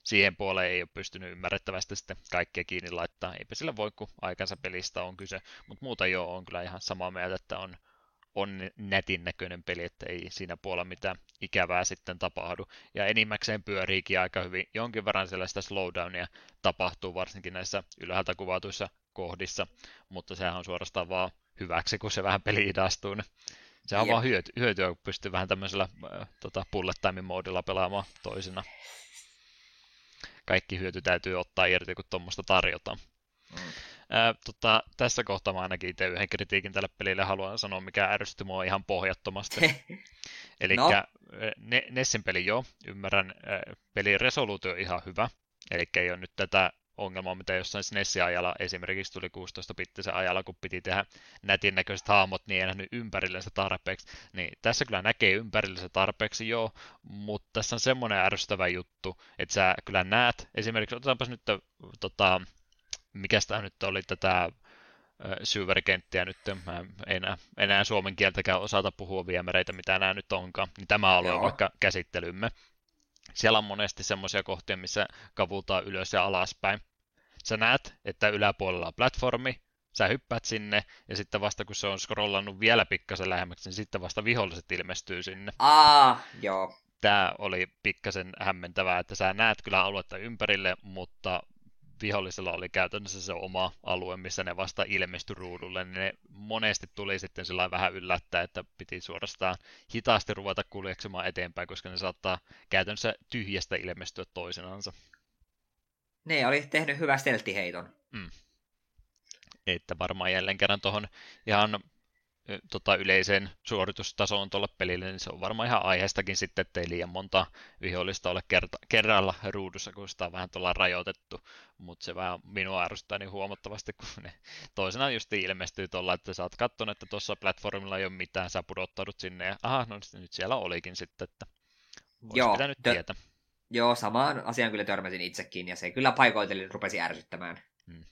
siihen puoleen ei ole pystynyt ymmärrettävästi sitten kaikkea kiinni laittaa. Eipä sillä voi, kun aikansa pelistä on kyse, mutta muuta jo on kyllä ihan samaa mieltä, että on on netin näköinen peli, että ei siinä puolella mitään ikävää sitten tapahdu. Ja enimmäkseen pyöriikin aika hyvin. Jonkin verran sellaista slowdownia tapahtuu, varsinkin näissä ylhäältä kuvatuissa kohdissa, mutta sehän on suorastaan vaan hyväksi, kun se vähän peli idastuu. Se on Jep. vaan hyöty, hyötyä, kun pystyy vähän tämmöisellä äh, tota, bullet time moodilla pelaamaan toisena. Kaikki hyöty täytyy ottaa irti, kun tuommoista tarjotaan. Mm. Ää, tota, tässä kohtaa mä ainakin itse yhden kritiikin tälle pelille haluan sanoa, mikä ärsytti mua ihan pohjattomasti. Eli no. Nessin peli joo, ymmärrän, pelin resoluutio on ihan hyvä, eli ei ole nyt tätä ongelmaa, mitä jossain SNESin ajalla esimerkiksi tuli 16-bittisen ajalla, kun piti tehdä nätin näköiset haamot, niin ei nähnyt ympärillensä tarpeeksi. Niin tässä kyllä näkee ympärillensä tarpeeksi, joo, mutta tässä on semmoinen ärsyttävä juttu, että sä kyllä näet, esimerkiksi otetaanpas nyt tota, mikä tämä nyt oli tätä syverkenttiä nyt, mä en enää, enää suomen kieltäkään osata puhua viemäreitä, mitä nämä nyt onkaan, niin tämä alue on vaikka käsittelymme. Siellä on monesti semmoisia kohtia, missä kavutaan ylös ja alaspäin. Sä näet, että yläpuolella on platformi, sä hyppäät sinne, ja sitten vasta kun se on scrollannut vielä pikkasen lähemmäksi, niin sitten vasta viholliset ilmestyy sinne. Aa, joo. Tämä oli pikkasen hämmentävää, että sä näet kyllä aluetta ympärille, mutta vihollisella oli käytännössä se oma alue, missä ne vasta ilmestyi ruudulle, niin ne monesti tuli sitten sillä vähän yllättää, että piti suorastaan hitaasti ruveta kuljeksimaan eteenpäin, koska ne saattaa käytännössä tyhjästä ilmestyä toisenansa. Ne oli tehnyt hyvä stelttiheiton. Mm. Että varmaan jälleen kerran tuohon ihan tota, yleiseen suoritustasoon tuolla pelille, niin se on varmaan ihan aiheestakin sitten, ettei liian monta vihollista ole kerta, kerralla ruudussa, kun sitä on vähän tuolla rajoitettu, mutta se vähän minua ärsyttää niin huomattavasti, kun ne toisena just ilmestyy tuolla, että sä oot katsonut, että tuossa platformilla ei ole mitään, sä pudottaudut sinne ja aha, no nyt siellä olikin sitten, että olisi Joo, pitänyt tö- tietää. Joo, samaan asiaan kyllä törmäsin itsekin, ja se kyllä paikoitellen rupesi ärsyttämään. Hmm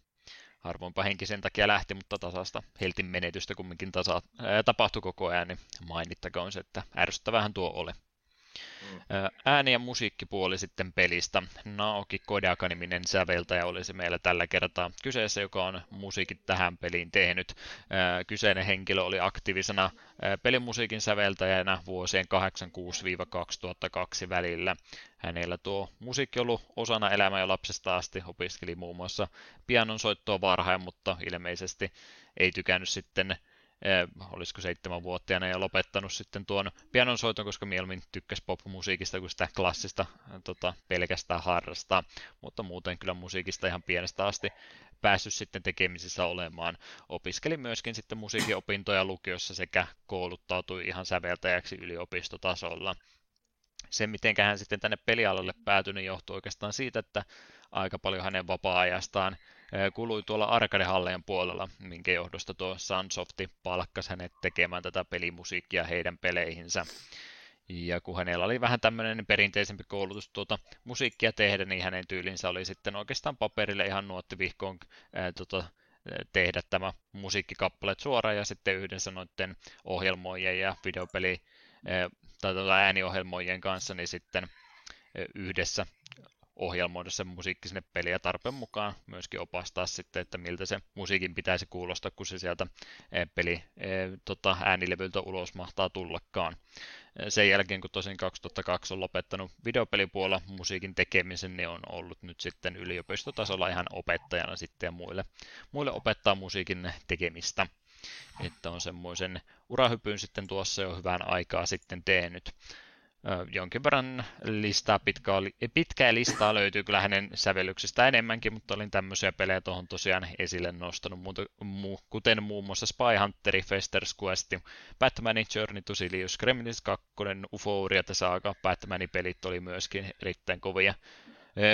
harvoinpa henki sen takia lähti, mutta tasasta heltin menetystä kumminkin tasa, ää, tapahtui koko ajan, niin mainittakoon se, että ärsyttävähän tuo oli. Mm. Ääni- ja musiikkipuoli sitten pelistä. Naoki Kodaka-niminen säveltäjä olisi meillä tällä kertaa kyseessä, joka on musiikit tähän peliin tehnyt. Kyseinen henkilö oli aktiivisena pelimusiikin säveltäjänä vuosien 86-2002 välillä. Hänellä tuo musiikki ollut osana elämää jo lapsesta asti, opiskeli muun muassa pianon soittoa varhain, mutta ilmeisesti ei tykännyt sitten eh, olisiko seitsemänvuotiaana ja lopettanut sitten tuon pianon soiton, koska mieluummin tykkäsi popmusiikista kuin sitä klassista tota, pelkästään harrastaa, mutta muuten kyllä musiikista ihan pienestä asti päässyt sitten tekemisissä olemaan. Opiskeli myöskin sitten musiikiopintoja lukiossa sekä kouluttautui ihan säveltäjäksi yliopistotasolla se, miten hän sitten tänne pelialalle päätyi, niin johtuu oikeastaan siitä, että aika paljon hänen vapaa-ajastaan kului tuolla arcade puolella, minkä johdosta tuo Sunsofti palkkasi hänet tekemään tätä pelimusiikkia heidän peleihinsä. Ja kun hänellä oli vähän tämmöinen perinteisempi koulutus tuota musiikkia tehdä, niin hänen tyylinsä oli sitten oikeastaan paperille ihan nuottivihkoon ää, tota, tehdä tämä musiikkikappaleet suoraan ja sitten yhdessä noiden ohjelmoijien ja videopeli tai tuota ääniohjelmoijien kanssa, niin sitten yhdessä ohjelmoida se musiikki sinne peliä tarpeen mukaan myöskin opastaa sitten, että miltä se musiikin pitäisi kuulostaa, kun se sieltä peli tota, äänilevyltä ulos mahtaa tullakaan. Sen jälkeen, kun tosin 2002 on lopettanut videopelipuolella musiikin tekemisen, niin on ollut nyt sitten yliopistotasolla ihan opettajana sitten ja muille, muille opettaa musiikin tekemistä että on semmoisen urahypyn sitten tuossa jo hyvän aikaa sitten tehnyt. Jonkin verran listaa, pitkä, pitkää listaa löytyy kyllä hänen sävellyksistä enemmänkin, mutta olin tämmöisiä pelejä tuohon tosiaan esille nostanut, kuten muun muassa Spy Hunteri, Fester's Quest, Batmanin Journey to Silius, Gremlins 2, Euphoria, tässä aika Batmanin pelit oli myöskin erittäin kovia.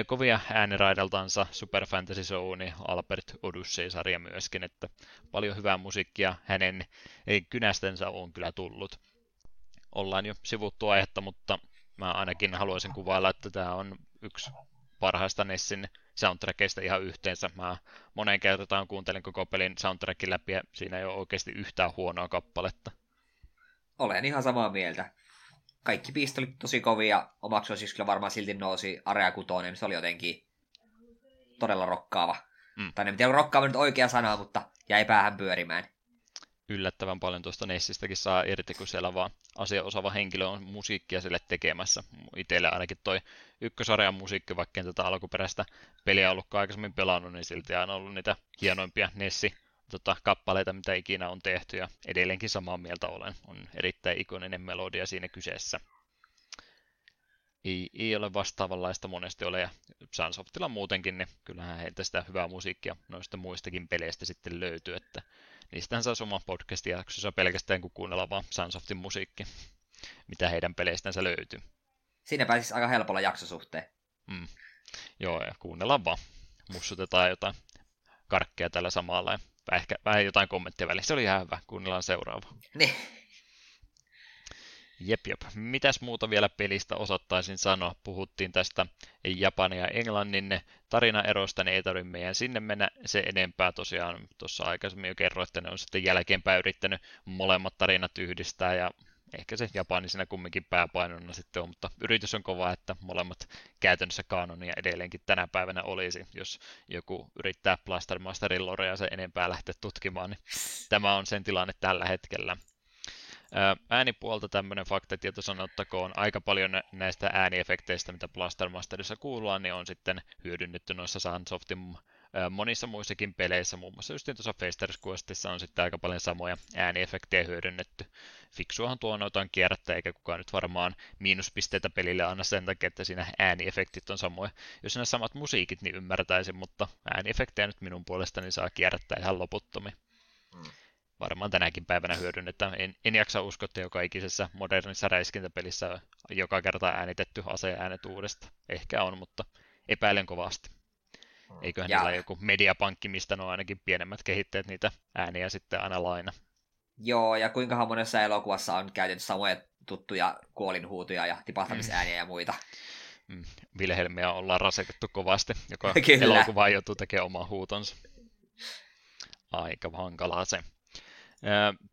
Kovia ääniraidaltansa Super Fantasy Zone, Albert Odyssey-sarja myöskin, että paljon hyvää musiikkia hänen kynästensä on kyllä tullut. Ollaan jo sivuttu aihetta, mutta mä ainakin haluaisin kuvailla, että tämä on yksi parhaista Nessin soundtrackista ihan yhteensä. Mä moneen kertaan kuuntelin koko pelin soundtrackin läpi ja siinä ei ole oikeasti yhtään huonoa kappaletta. Olen ihan samaa mieltä kaikki biisit oli tosi kovia, omaksi siis kyllä varmaan silti nousi Area 6, niin se oli jotenkin todella rokkaava. Mm. Tai en tiedä, rokkaava nyt oikea sana, mutta jäi päähän pyörimään. Yllättävän paljon tuosta Nessistäkin saa irti, kun siellä vaan asiaosaava henkilö on musiikkia sille tekemässä. Itselle ainakin toi ykkösarjan musiikki, vaikka en tätä alkuperäistä peliä ollut aikaisemmin pelannut, niin silti on ollut niitä hienoimpia Nessi tota, kappaleita, mitä ikinä on tehty, ja edelleenkin samaa mieltä olen. On erittäin ikoninen melodia siinä kyseessä. Ei, ei ole vastaavanlaista monesti ole, ja Sunsoftilla muutenkin, niin kyllähän heiltä sitä hyvää musiikkia noista muistakin peleistä sitten löytyy, että niistähän saa oma podcast-jaksossa pelkästään kun kuunnella vaan Sunsoftin musiikki, mitä heidän peleistänsä löytyy. Siinä pääsisi aika helpolla jaksosuhteen. Mm. Joo, ja kuunnellaan vaan. Mussutetaan jotain karkkeja tällä samalla ja ehkä vähän jotain kommenttia välissä. Se oli ihan hyvä, kuunnellaan seuraava. Niin. Jep, jep. Mitäs muuta vielä pelistä osoittaisin sanoa? Puhuttiin tästä Japanin ja Englannin tarinaerosta, niin ei tarvitse meidän sinne mennä se enempää. Tosiaan tuossa aikaisemmin jo kerroin, että ne on sitten jälkeenpäin yrittänyt molemmat tarinat yhdistää ja ehkä se Japani siinä kumminkin pääpainona sitten on, mutta yritys on kova, että molemmat käytännössä kanonia edelleenkin tänä päivänä olisi, jos joku yrittää Blaster Masterin lorea se enempää lähteä tutkimaan, niin tämä on sen tilanne tällä hetkellä. Äänipuolta tämmöinen faktatieto sanottakoon, aika paljon näistä ääniefekteistä, mitä Blaster Masterissa kuullaan, niin on sitten hyödynnetty noissa Sunsoftin monissa muissakin peleissä, muun muassa just tuossa Fasters Questissa on sitten aika paljon samoja ääniefektejä hyödynnetty. Fiksuahan tuo noita on kierrättää, eikä kukaan nyt varmaan miinuspisteitä pelille anna sen takia, että siinä ääniefektit on samoja. Jos nämä samat musiikit, niin ymmärtäisin, mutta ääniefektejä nyt minun puolestani saa kierrättää ihan loputtomiin. Hmm varmaan tänäkin päivänä hyödynnetään. En, en jaksa uskoa, että joka ikisessä modernissa räiskintäpelissä joka kerta äänitetty äänet uudesta. Ehkä on, mutta epäilen kovasti. Mm. Eiköhän ja. niillä joku mediapankki, mistä nuo ainakin pienemmät kehittäjät niitä ääniä sitten aina laina. Joo, ja kuinka monessa elokuvassa on käytetty samoja tuttuja kuolinhuutoja ja tipahtamisääniä mm. ja muita. Mm. Vilhelmiä ollaan rasetettu kovasti, joka elokuva joutuu tekemään oman huutonsa. Aika hankalaa se.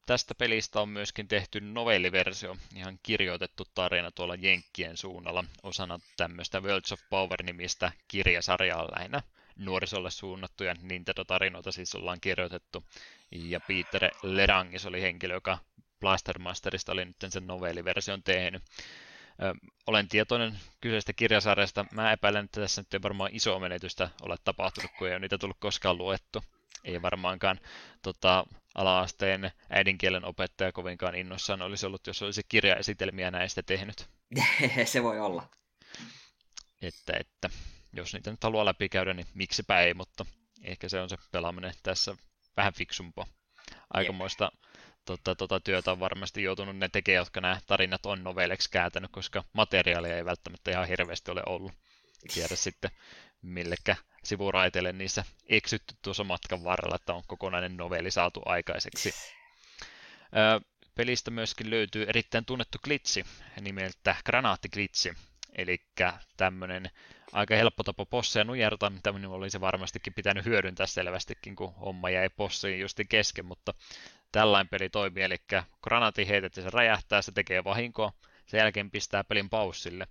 Tästä pelistä on myöskin tehty novelliversio, ihan kirjoitettu tarina tuolla Jenkkien suunnalla osana tämmöistä Worlds of Power-nimistä kirjasarjaa lähinnä nuorisolle suunnattuja Nintendo-tarinoita siis ollaan kirjoitettu. Ja Peter Lerangis oli henkilö, joka Blastermasterista oli nyt sen novelliversion tehnyt. Ö, olen tietoinen kyseisestä kirjasarjasta. Mä epäilen, että tässä nyt ei varmaan iso menetystä ole tapahtunut, kun ei ole niitä tullut koskaan luettu. Ei varmaankaan tota, ala-asteen äidinkielen opettaja kovinkaan innoissaan olisi ollut, jos olisi kirjaesitelmiä näistä tehnyt. se voi olla. Että, että jos niitä nyt haluaa läpikäydä, niin miksipä ei, mutta ehkä se on se pelaaminen tässä vähän fiksumpaa. Aikamoista tota, tota työtä on varmasti joutunut ne tekemään, jotka nämä tarinat on novelleksi kääntänyt, koska materiaalia ei välttämättä ihan hirveästi ole ollut. Tiedä sitten, millekä sivuraiteille niissä eksytty tuossa matkan varrella, että on kokonainen novelli saatu aikaiseksi. pelistä myöskin löytyy erittäin tunnettu glitsi nimeltä granaattiglitsi, eli tämmöinen aika helppo tapa posseja nujerta, mitä minun olisi varmastikin pitänyt hyödyntää selvästikin, kun homma jäi possiin justi kesken, mutta tällainen peli toimii, eli granaatti heitet ja se räjähtää, se tekee vahinkoa, sen jälkeen pistää pelin paussille,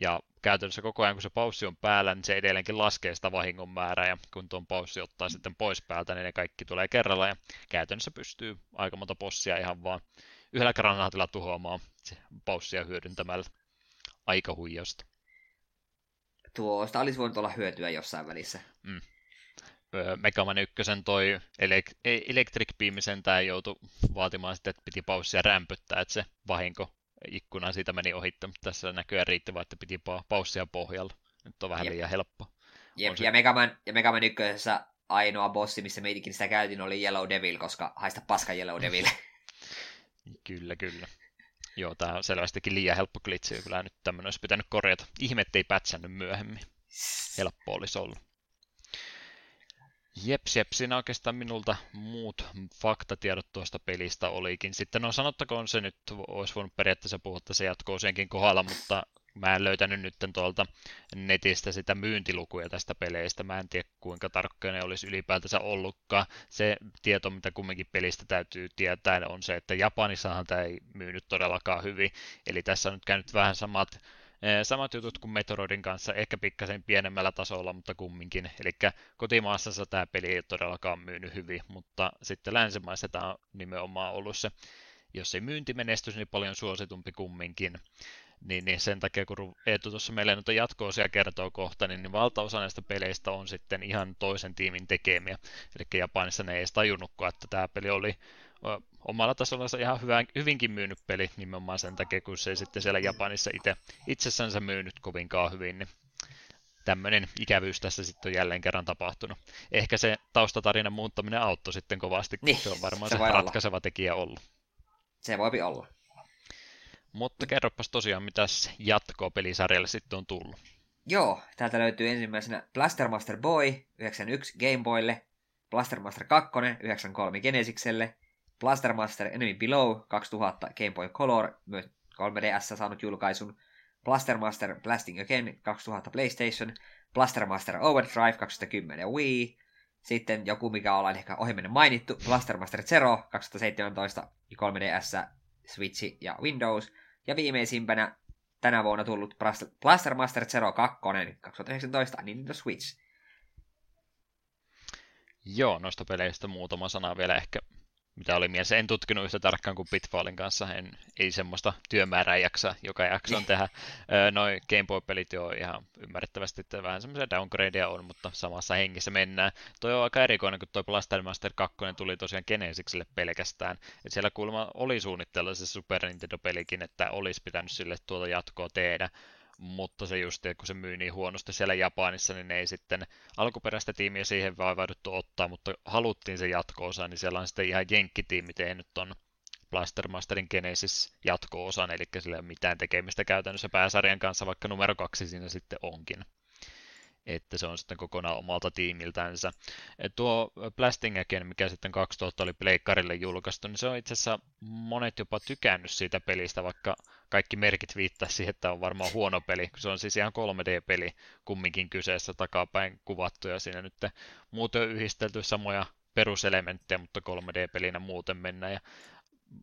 ja käytännössä koko ajan kun se paussi on päällä, niin se edelleenkin laskee sitä vahingon määrää, ja kun tuon paussi ottaa sitten pois päältä, niin ne kaikki tulee kerralla, ja käytännössä pystyy aika monta possia ihan vaan yhdellä granaatilla tuhoamaan se paussia hyödyntämällä aika huijausta. Tuosta olisi voinut olla hyötyä jossain välissä. Mm. Megaman 1 toi Electric Beam sentään joutui vaatimaan sitten, että piti paussia rämpyttää, että se vahinko ikkuna siitä meni ohitte, mutta tässä näkyy riittävää, että piti paussia pohjalla. Nyt on vähän Jep. liian helppo. Jep, ja Megaman, ja Megaman 1 ainoa bossi, missä meitäkin sitä käytin, oli Yellow Devil, koska haista paska Yellow Devil. kyllä, kyllä. Joo, tää on selvästikin liian helppo glitsi, kyllä nyt tämmöinen olisi pitänyt korjata. Ihme, ei pätsännyt myöhemmin. Helppo olisi ollut. Jeps, jeps, siinä oikeastaan minulta muut faktatiedot tuosta pelistä olikin. Sitten on sanottakoon se nyt, olisi voinut periaatteessa puhua se jatkoo senkin kohdalla, mutta mä en löytänyt nyt tuolta netistä sitä myyntilukuja tästä peleistä. Mä en tiedä kuinka tarkkoja ne olisi ylipäätänsä ollutkaan. Se tieto, mitä kumminkin pelistä täytyy tietää, on se, että Japanissahan tämä ei myynyt todellakaan hyvin. Eli tässä on nyt käynyt vähän samat Samat jutut kuin Metroidin kanssa, ehkä pikkasen pienemmällä tasolla, mutta kumminkin. Eli kotimaassa tämä peli ei todellakaan myynyt hyvin, mutta sitten länsimaissa tämä on nimenomaan ollut se, jos ei myyntimenestys, niin paljon suositumpi kumminkin. Niin, niin sen takia, kun Eetu tuossa meille noita jatko-osia kertoo kohta, niin, niin valtaosa näistä peleistä on sitten ihan toisen tiimin tekemiä. Eli Japanissa ne ei edes tajunnutkaan, että tämä peli oli omalla tasollansa ihan hyvä, hyvinkin myynyt peli nimenomaan sen takia, kun se ei sitten siellä Japanissa itse itsessänsä myynyt kovinkaan hyvin, niin tämmöinen ikävyys tässä sitten on jälleen kerran tapahtunut. Ehkä se taustatarinan muuttaminen auttoi sitten kovasti, kun niin, se on varmaan se, se ratkaiseva olla. tekijä ollut. Se voi olla. Mutta kerropas tosiaan, mitä jatkoa pelisarjalle sitten on tullut. Joo, täältä löytyy ensimmäisenä Blaster Master Boy 91 Game Boylle, Blaster Master 2 93 Genesikselle, Blaster Master Enemy Below 2000 Game Boy Color myös 3DS saanut julkaisun, Blaster Master Blasting Again 2000 PlayStation, Blaster Master Overdrive 2010 Wii, sitten joku, mikä ollaan ehkä ohimennen mainittu, Blaster Master Zero 2017 3DS, Switch ja Windows, ja viimeisimpänä tänä vuonna tullut Blaster Master Zero 2 2019 Nintendo Switch. Joo, noista peleistä muutama sana vielä ehkä mitä oli mielessä. En tutkinut yhtä tarkkaan kuin Pitfallin kanssa, en, ei semmoista työmäärää jaksa joka jakson tehdä. Noin Game Boy-pelit jo ihan ymmärrettävästi, että vähän semmoisia downgradeja on, mutta samassa hengessä mennään. Toi on aika erikoinen, kun toi Blaster Master 2 tuli tosiaan Genesikselle pelkästään. Et siellä kuulemma oli suunnitteilla se Super Nintendo-pelikin, että olisi pitänyt sille tuota jatkoa tehdä mutta se just, kun se myy niin huonosti siellä Japanissa, niin ne ei sitten alkuperäistä tiimiä siihen vaivauduttu ottaa, mutta haluttiin se jatko-osa, niin siellä on sitten ihan jenkkitiimi tehnyt ton Blaster Masterin Genesis jatko-osan, eli sillä ei ole mitään tekemistä käytännössä pääsarjan kanssa, vaikka numero kaksi siinä sitten onkin että se on sitten kokonaan omalta tiimiltänsä. Et tuo Blasting Again, mikä sitten 2000 oli Pleikkarille julkaistu, niin se on itse asiassa monet jopa tykännyt siitä pelistä, vaikka kaikki merkit viittaa siihen, että on varmaan huono peli. Se on siis ihan 3D-peli kumminkin kyseessä takapäin kuvattu ja siinä nyt muuten on yhdistelty samoja peruselementtejä, mutta 3D-pelinä muuten mennään. Ja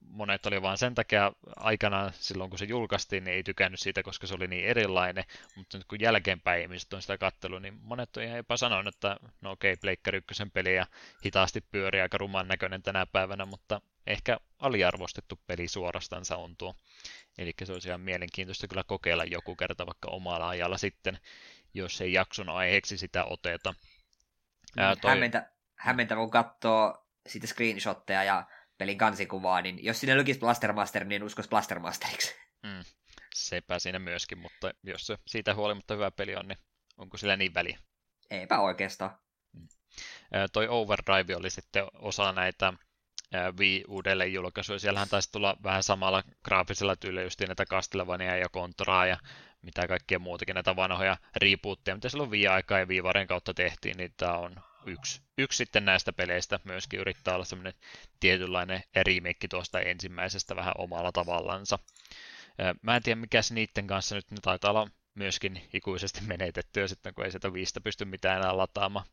monet oli vaan sen takia aikanaan silloin, kun se julkaistiin, niin ei tykännyt siitä, koska se oli niin erilainen, mutta nyt kun jälkeenpäin ihmiset on sitä kattelua, niin monet on ihan jopa sanonut, että no okei, okay, Pleikkari peli ja hitaasti pyörii aika ruman näköinen tänä päivänä, mutta ehkä aliarvostettu peli suorastansa on tuo. Eli se olisi ihan mielenkiintoista kyllä kokeilla joku kerta vaikka omalla ajalla sitten, jos ei jakson aiheeksi sitä oteta. Ää, toi... Hämmentä, hämmentä kun katsoo siitä screenshotteja ja pelin kansikuvaa, niin jos sinne lukisi Blastermaster, niin uskoisi Blastermasteriksi. Mm, sepä siinä myöskin, mutta jos se siitä huolimatta hyvä peli on, niin onko sillä niin väliä? Eipä oikeastaan. Mm. Toi Overdrive oli sitten osa näitä Wii uudelleen julkaisuja. Siellähän taisi tulla vähän samalla graafisella tyylillä just näitä Castlevania ja Contoraa ja mitä kaikkea muutakin näitä vanhoja rebootteja, mitä silloin Wii-aikaa ja Wii kautta tehtiin, niin tämä on yksi, yksi sitten näistä peleistä myöskin yrittää olla semmoinen tietynlainen remake tuosta ensimmäisestä vähän omalla tavallansa. Mä en tiedä mikä se niiden kanssa nyt, ne taitaa olla myöskin ikuisesti menetettyä sitten, kun ei sitä viistä pysty mitään enää lataamaan.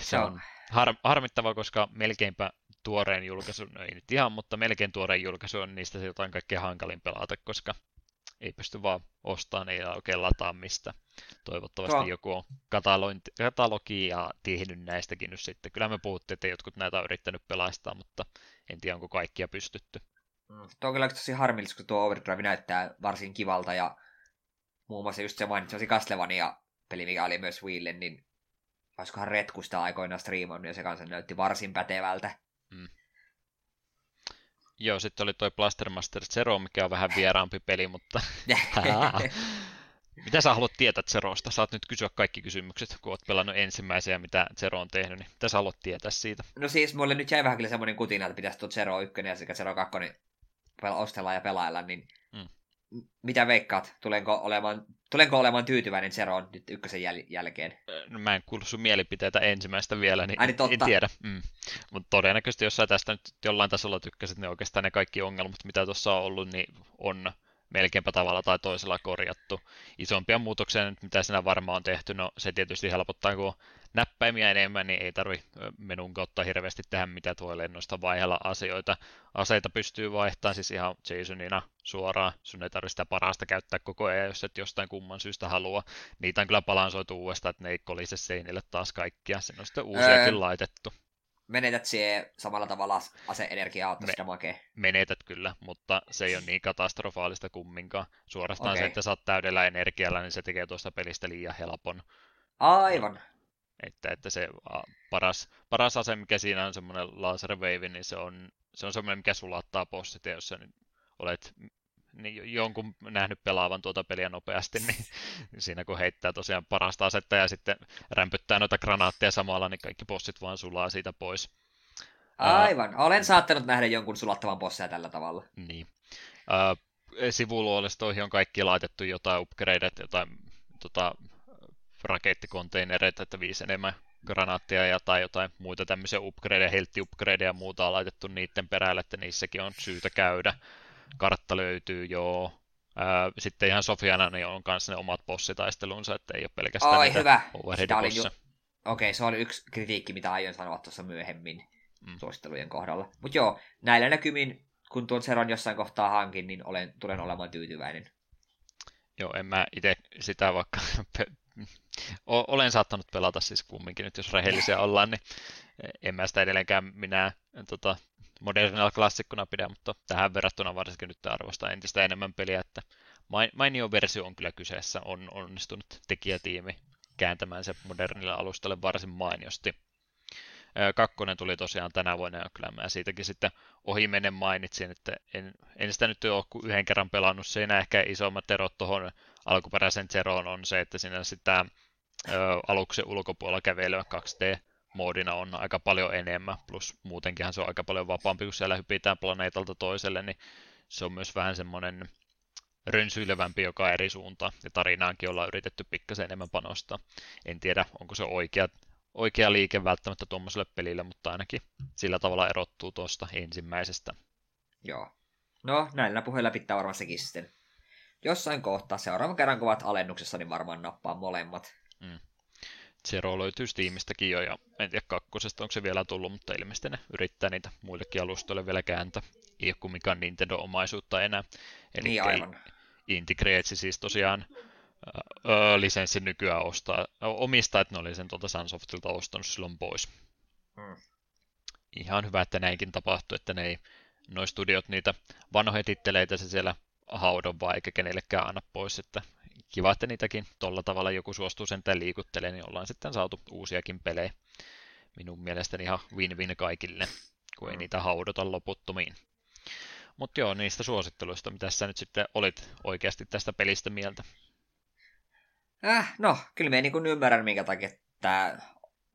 Se on har, harmittava, koska melkeinpä tuoreen julkaisu, no ei nyt ihan, mutta melkein tuoreen julkaisu on niistä se jotain kaikkein hankalin pelata, koska ei pysty vaan ostamaan, ei oikein lataa mistä. Toivottavasti Tuo. joku on katalogia tehnyt näistäkin nyt sitten. Kyllä me puhuttiin, että jotkut näitä on yrittänyt pelastaa, mutta en tiedä, onko kaikkia pystytty. Mm. Tuo on kyllä tosi harmillista, kun tuo Overdrive näyttää varsin kivalta ja muun muassa just se mainitsemasi Castlevania peli, mikä oli myös Wiille, niin olisikohan Retkusta aikoinaan striimannut ja se kanssa näytti varsin pätevältä. Mm. Joo, sitten oli toi Blastermaster Zero, mikä on vähän vieraampi peli, mutta... mitä sä haluat tietää Zerosta? Saat nyt kysyä kaikki kysymykset, kun oot pelannut ensimmäisiä, mitä Zero on tehnyt, niin mitä sä haluat tietää siitä? No siis, mulle nyt jäi vähän kyllä semmoinen kutina, että pitäisi tuo Zero 1 ja sekä Zero 2 ostella ja pelailla, niin mm mitä veikkaat? Tulenko olemaan, tulenko olemaan tyytyväinen Zeroon nyt ykkösen jäl- jälkeen? No, mä en kuullut sun mielipiteitä ensimmäistä vielä, niin, Ai, niin totta. en tiedä. Mm. Mutta todennäköisesti, jos sä tästä nyt jollain tasolla tykkäsit, niin oikeastaan ne kaikki ongelmat, mitä tuossa on ollut, niin on melkeinpä tavalla tai toisella korjattu. Isompia muutoksia nyt, mitä siinä varmaan on tehty, no se tietysti helpottaa, kun näppäimiä enemmän, niin ei tarvi menun kautta hirveästi tehdä mitä tuo lennosta vaihella asioita. Aseita pystyy vaihtamaan siis ihan Jasonina suoraan. Sun ei tarvitse sitä parasta käyttää koko ajan, jos et jostain kumman syystä halua. Niitä on kyllä balansoitu uudestaan, että ne ei kolise seinille taas kaikkia. Sen on sitten uusiakin öö, laitettu. Menetät siihen samalla tavalla aseenergiaa, Me, sitä makee. Menetät kyllä, mutta se ei ole niin katastrofaalista kumminkaan. Suorastaan okay. se, että saat täydellä energialla, niin se tekee tuosta pelistä liian helpon. Aivan. Että, että se paras, paras ase, mikä siinä on semmoinen laser wave, niin se on, se on semmoinen, mikä sulattaa bossit, ja jos sä nyt olet niin jonkun nähnyt pelaavan tuota peliä nopeasti, niin siinä kun heittää tosiaan parasta asetta ja sitten rämpyttää noita granaatteja samalla, niin kaikki bossit vaan sulaa siitä pois. Aivan. Olen saattanut nähdä jonkun sulattavan bossia tällä tavalla. Niin. Uh, sivuluolistoihin on kaikki laitettu jotain upgradeet, jotain tota, rakettikonteinereita, että viisi enemmän granaattia ja tai jotain muita tämmöisiä upgradeja, upgradeja ja muuta on laitettu niiden perälle, että niissäkin on syytä käydä. Kartta löytyy, joo. Ää, sitten ihan Sofiana niin on kanssa ne omat bossitaistelunsa, että ei ole pelkästään Oi, niitä hyvä. overhead Sitä oli ju- Okei, se oli yksi kritiikki, mitä aion sanoa tuossa myöhemmin mm. suosittelujen kohdalla. Mutta joo, näillä näkymin, kun tuon Zeron jossain kohtaa hankin, niin olen, tulen olemaan tyytyväinen. Joo, en mä itse sitä vaikka olen saattanut pelata siis kumminkin nyt, jos rehellisiä ollaan, niin en mä sitä edelleenkään minä tota, modernilla klassikkona pidä, mutta tähän verrattuna varsinkin nyt arvostaa entistä enemmän peliä, että mainio versio on kyllä kyseessä, on onnistunut tekijätiimi kääntämään se modernille alustalle varsin mainiosti. Kakkonen tuli tosiaan tänä vuonna ja kyllä mä siitäkin sitten ohi menen mainitsin, että en, en sitä nyt ole kuin yhden kerran pelannut. Siinä ehkä isommat erot tuohon alkuperäisen Zeroon on se, että siinä sitä ö, aluksen ulkopuolella kävelyä 2D-moodina on aika paljon enemmän, plus muutenkinhan se on aika paljon vapaampi, kun siellä hypitään planeetalta toiselle, niin se on myös vähän semmoinen rönsyilevämpi joka eri suuntaan, ja tarinaankin ollaan yritetty pikkasen enemmän panostaa. En tiedä, onko se oikea, oikea liike välttämättä tuommoiselle pelille, mutta ainakin sillä tavalla erottuu tuosta ensimmäisestä. Joo. No, näillä puheilla pitää varmaan sekin sitten jossain kohtaa. Seuraavan kerran, kun ovat alennuksessa, niin varmaan nappaa molemmat. Mm. Zero löytyy Steamistäkin jo, ja en tiedä kakkosesta, onko se vielä tullut, mutta ilmeisesti ne yrittää niitä muillekin alustoille vielä kääntää. Ei ole kumminkaan Nintendo-omaisuutta enää. Eli niin aivan. Integreetsi siis tosiaan öö, lisenssin nykyään ostaa, omistaa, että ne oli sen tuolta Sunsoftilta ostanut silloin pois. Hmm. Ihan hyvä, että näinkin tapahtui, että ne ei, noi studiot niitä vanhoja titteleitä se siellä haudon vai eikä kenellekään anna pois, että kiva, että niitäkin tuolla tavalla joku suostuu sentään liikuttelemaan, niin ollaan sitten saatu uusiakin pelejä. Minun mielestäni ihan win-win kaikille, kun ei mm. niitä haudota loputtomiin. Mutta joo, niistä suositteluista, mitä sä nyt sitten olit oikeasti tästä pelistä mieltä? Äh, no, kyllä me niin ymmärrän, minkä takia tämä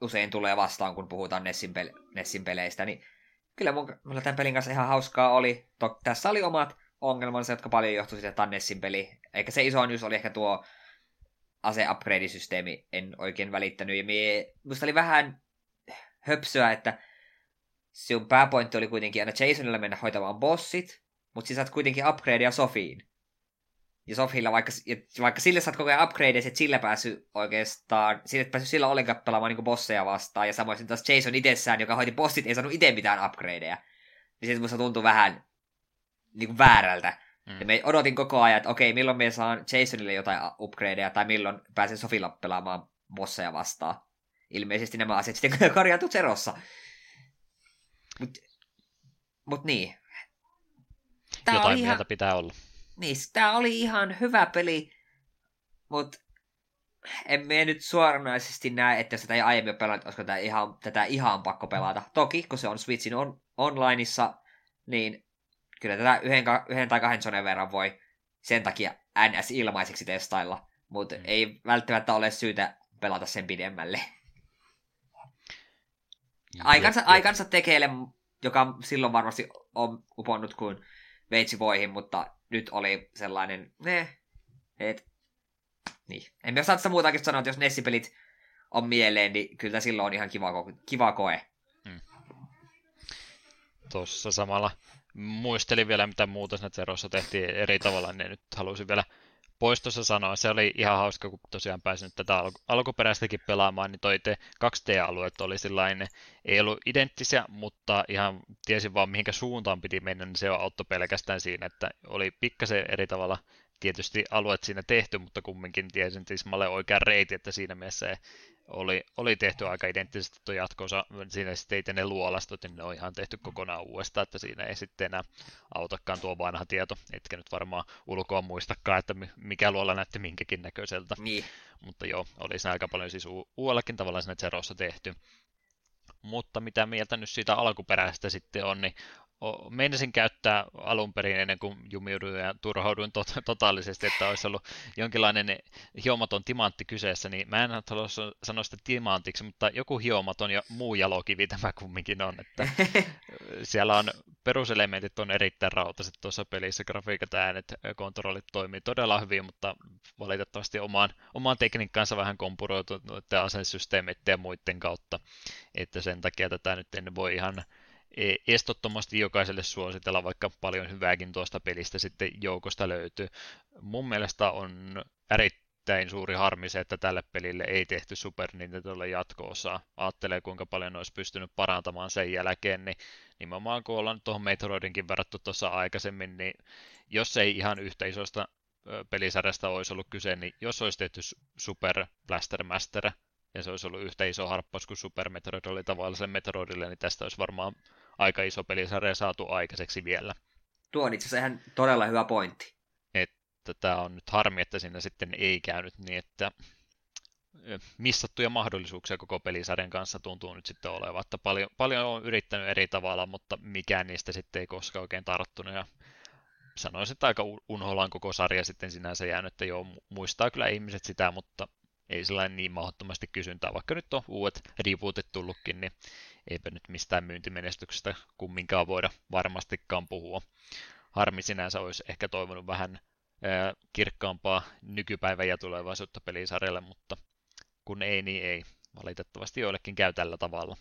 usein tulee vastaan, kun puhutaan Nessin, pel- Nessin peleistä, niin kyllä mun, mulla tämän pelin kanssa ihan hauskaa oli. To, tässä oli omat ongelmansa, jotka paljon johtui siitä Tannessin peli. Eikä se iso oli ehkä tuo ase-upgrade-systeemi, en oikein välittänyt. Ja mie, musta oli vähän höpsöä, että sinun pääpointti oli kuitenkin aina Jasonilla mennä hoitamaan bossit, mutta siis saat kuitenkin upgradea Sofiin. Ja Sofilla, vaikka, vaikka sille saat koko ajan upgradeja, että sillä pääsy oikeastaan, sille et pääsy sillä ollenkaan pelaamaan niin bosseja vastaan, ja samoin taas Jason itsessään, joka hoiti bossit, ei saanut itse mitään upgradeja. Niin se musta tuntui vähän niin kuin väärältä. Mm. Ja me odotin koko ajan, että okei, milloin me saan Jasonille jotain upgradeja, tai milloin pääsen Sofilla pelaamaan bosseja vastaan. Ilmeisesti nämä asiat sitten korjautuu Zerossa. Mut, mut niin. Tää jotain mieltä ihan... pitää olla. Niin, tää oli ihan hyvä peli, mutta en me nyt suoranaisesti näe, että jos tätä ei aiemmin ole pelannut, olisiko tätä ihan, tätä ihan pakko pelata. Toki, kun se on Switchin on, onlineissa, niin kyllä tätä yhden, yhden tai kahden sonen verran voi sen takia NS ilmaiseksi testailla, mutta mm. ei välttämättä ole syytä pelata sen pidemmälle. Aikansa, aikansa tekeille, joka silloin varmasti on uponnut kuin veitsi voihin, mutta nyt oli sellainen, ne, et, niin. En mä saa muutakin sanoa, että jos Nessipelit on mieleen, niin kyllä silloin on ihan kiva, kiva koe. Hmm. Tuossa samalla muistelin vielä, mitä muuta siinä Zerossa tehtiin eri tavalla, niin nyt halusin vielä poistossa sanoa. Se oli ihan hauska, kun tosiaan pääsin tätä alku- alkuperäistäkin pelaamaan, niin toi 2D-alueet oli sellainen, ei ollut identtisiä, mutta ihan tiesin vaan mihinkä suuntaan piti mennä, niin se auttoi pelkästään siinä, että oli pikkasen eri tavalla tietysti alueet siinä tehty, mutta kumminkin tiesin tismalle oikean reitin, että siinä mielessä oli, oli tehty aika identtisesti tuo jatkonsa, siinä sitten ei ne luolastot, niin ne on ihan tehty kokonaan uudestaan, että siinä ei sitten enää autakaan tuo vanha tieto, etkä nyt varmaan ulkoa muistakaan, että mikä luola näytti minkäkin näköiseltä. Niin. Mutta joo, oli siinä aika paljon siis u- uudellakin tavalla siinä Zerossa tehty. Mutta mitä mieltä nyt siitä alkuperäisestä sitten on, niin meinasin käyttää alun perin ennen kuin jumiuduin ja turhauduin tot- totaalisesti, että olisi ollut jonkinlainen hiomaton timantti kyseessä, niin mä en halua sanoa sitä timantiksi, mutta joku hiomaton ja muu jalokivi tämä kumminkin on, että siellä on peruselementit on erittäin rautaiset tuossa pelissä, grafiikat, äänet, kontrollit toimii todella hyvin, mutta valitettavasti omaan, omaan tekniikkaansa vähän kompuroitu asesysteemit ja muiden kautta, että sen takia tätä nyt en voi ihan estottomasti jokaiselle suositella, vaikka paljon hyvääkin tuosta pelistä sitten joukosta löytyy. Mun mielestä on erittäin suuri harmi se, että tälle pelille ei tehty Super Nintendolle jatko-osaa. Aattelee, kuinka paljon olisi pystynyt parantamaan sen jälkeen, niin nimenomaan kun ollaan tuohon Metroidinkin verrattu tuossa aikaisemmin, niin jos ei ihan yhtä isosta pelisarjasta olisi ollut kyse, niin jos olisi tehty Super Blaster Master, ja se olisi ollut yhtä iso harppaus kuin Super Metroid oli tavallisen Metroidille, niin tästä olisi varmaan aika iso pelisarja saatu aikaiseksi vielä. Tuo on itse asiassa ihan todella hyvä pointti. Että tämä on nyt harmi, että siinä sitten ei käynyt niin, että missattuja mahdollisuuksia koko pelisarjan kanssa tuntuu nyt sitten olevan, että paljon, paljon on yrittänyt eri tavalla, mutta mikään niistä sitten ei koskaan oikein tarttunut ja sanoisin, että aika unholaan koko sarja sitten sinänsä jäänyt, että joo, muistaa kyllä ihmiset sitä, mutta ei sellainen niin mahdottomasti kysyntää, vaikka nyt on uudet rebootit tullutkin, niin eipä nyt mistään myyntimenestyksestä kumminkaan voida varmastikaan puhua. Harmi sinänsä olisi ehkä toivonut vähän kirkkaampaa nykypäivän ja tulevaisuutta pelisarjalle, mutta kun ei, niin ei. Valitettavasti joillekin käy tällä tavalla.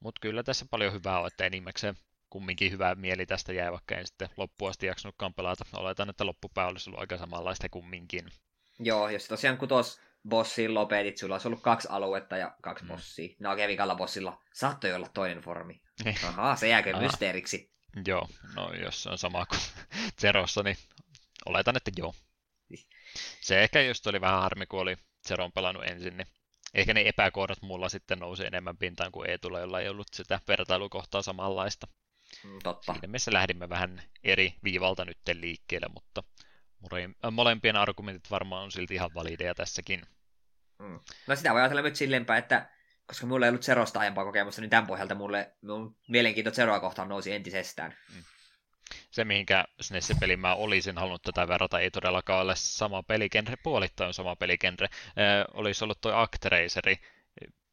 Mutta kyllä tässä paljon hyvää on, että enimmäkseen kumminkin hyvä mieli tästä jäi, vaikka en sitten loppuun asti jaksanutkaan pelata. Oletan, että loppupää olisi ollut aika samanlaista kumminkin. Joo, jos tosiaan kutos bossin lopetit, sulla olisi ollut kaksi aluetta ja kaksi mm. bossia. No okei, vikalla bossilla saattoi olla toinen formi. Niin. Ahaa, se jääkö mysteeriksi. Joo, no jos on sama kuin Zerossa, niin oletan, että joo. Niin. Se ehkä just oli vähän harmi, kun oli Zeron pelannut ensin, niin ehkä ne epäkohdat mulla sitten nousi enemmän pintaan kuin Eetulla, jolla ei ollut sitä vertailukohtaa samanlaista. Mm, totta. Siinä mielessä lähdimme vähän eri viivalta nyt liikkeelle, mutta molempien argumentit varmaan on silti ihan valideja tässäkin. Mm. No sitä voi ajatella myös silleenpä, että koska mulla ei ollut Zerosta aiempaa kokemusta, niin tämän pohjalta mulle mun mielenkiinto Zeroa kohtaan nousi entisestään. Mm. Se, mihinkä SNES-pelin mä olisin halunnut tätä verrata, ei todellakaan ole sama peligenre, puolittain sama peligenre. Äh, olisi ollut toi Actraceri.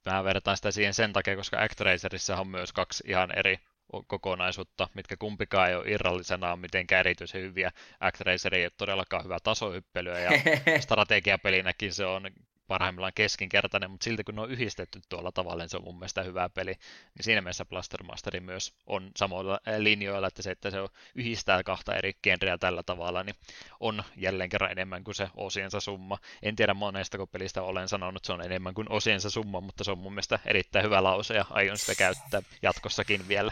Mä vertaan sitä siihen sen takia, koska Actracerissa on myös kaksi ihan eri kokonaisuutta, mitkä kumpikaan ei ole irrallisena mitenkään erityisen hyviä. Actracer ei ole todellakaan hyvä tasohyppelyä ja strategiapelinäkin se on parhaimmillaan keskinkertainen, mutta silti kun ne on yhdistetty tuolla tavalla, niin se on mun mielestä hyvä peli. Niin siinä mielessä Blaster Masteri myös on samoilla linjoilla, että se, että se yhdistää kahta eri genreä tällä tavalla, niin on jälleen kerran enemmän kuin se osiensa summa. En tiedä monesta pelistä olen sanonut, että se on enemmän kuin osiensa summa, mutta se on mun mielestä erittäin hyvä lause ja aion sitä käyttää jatkossakin vielä.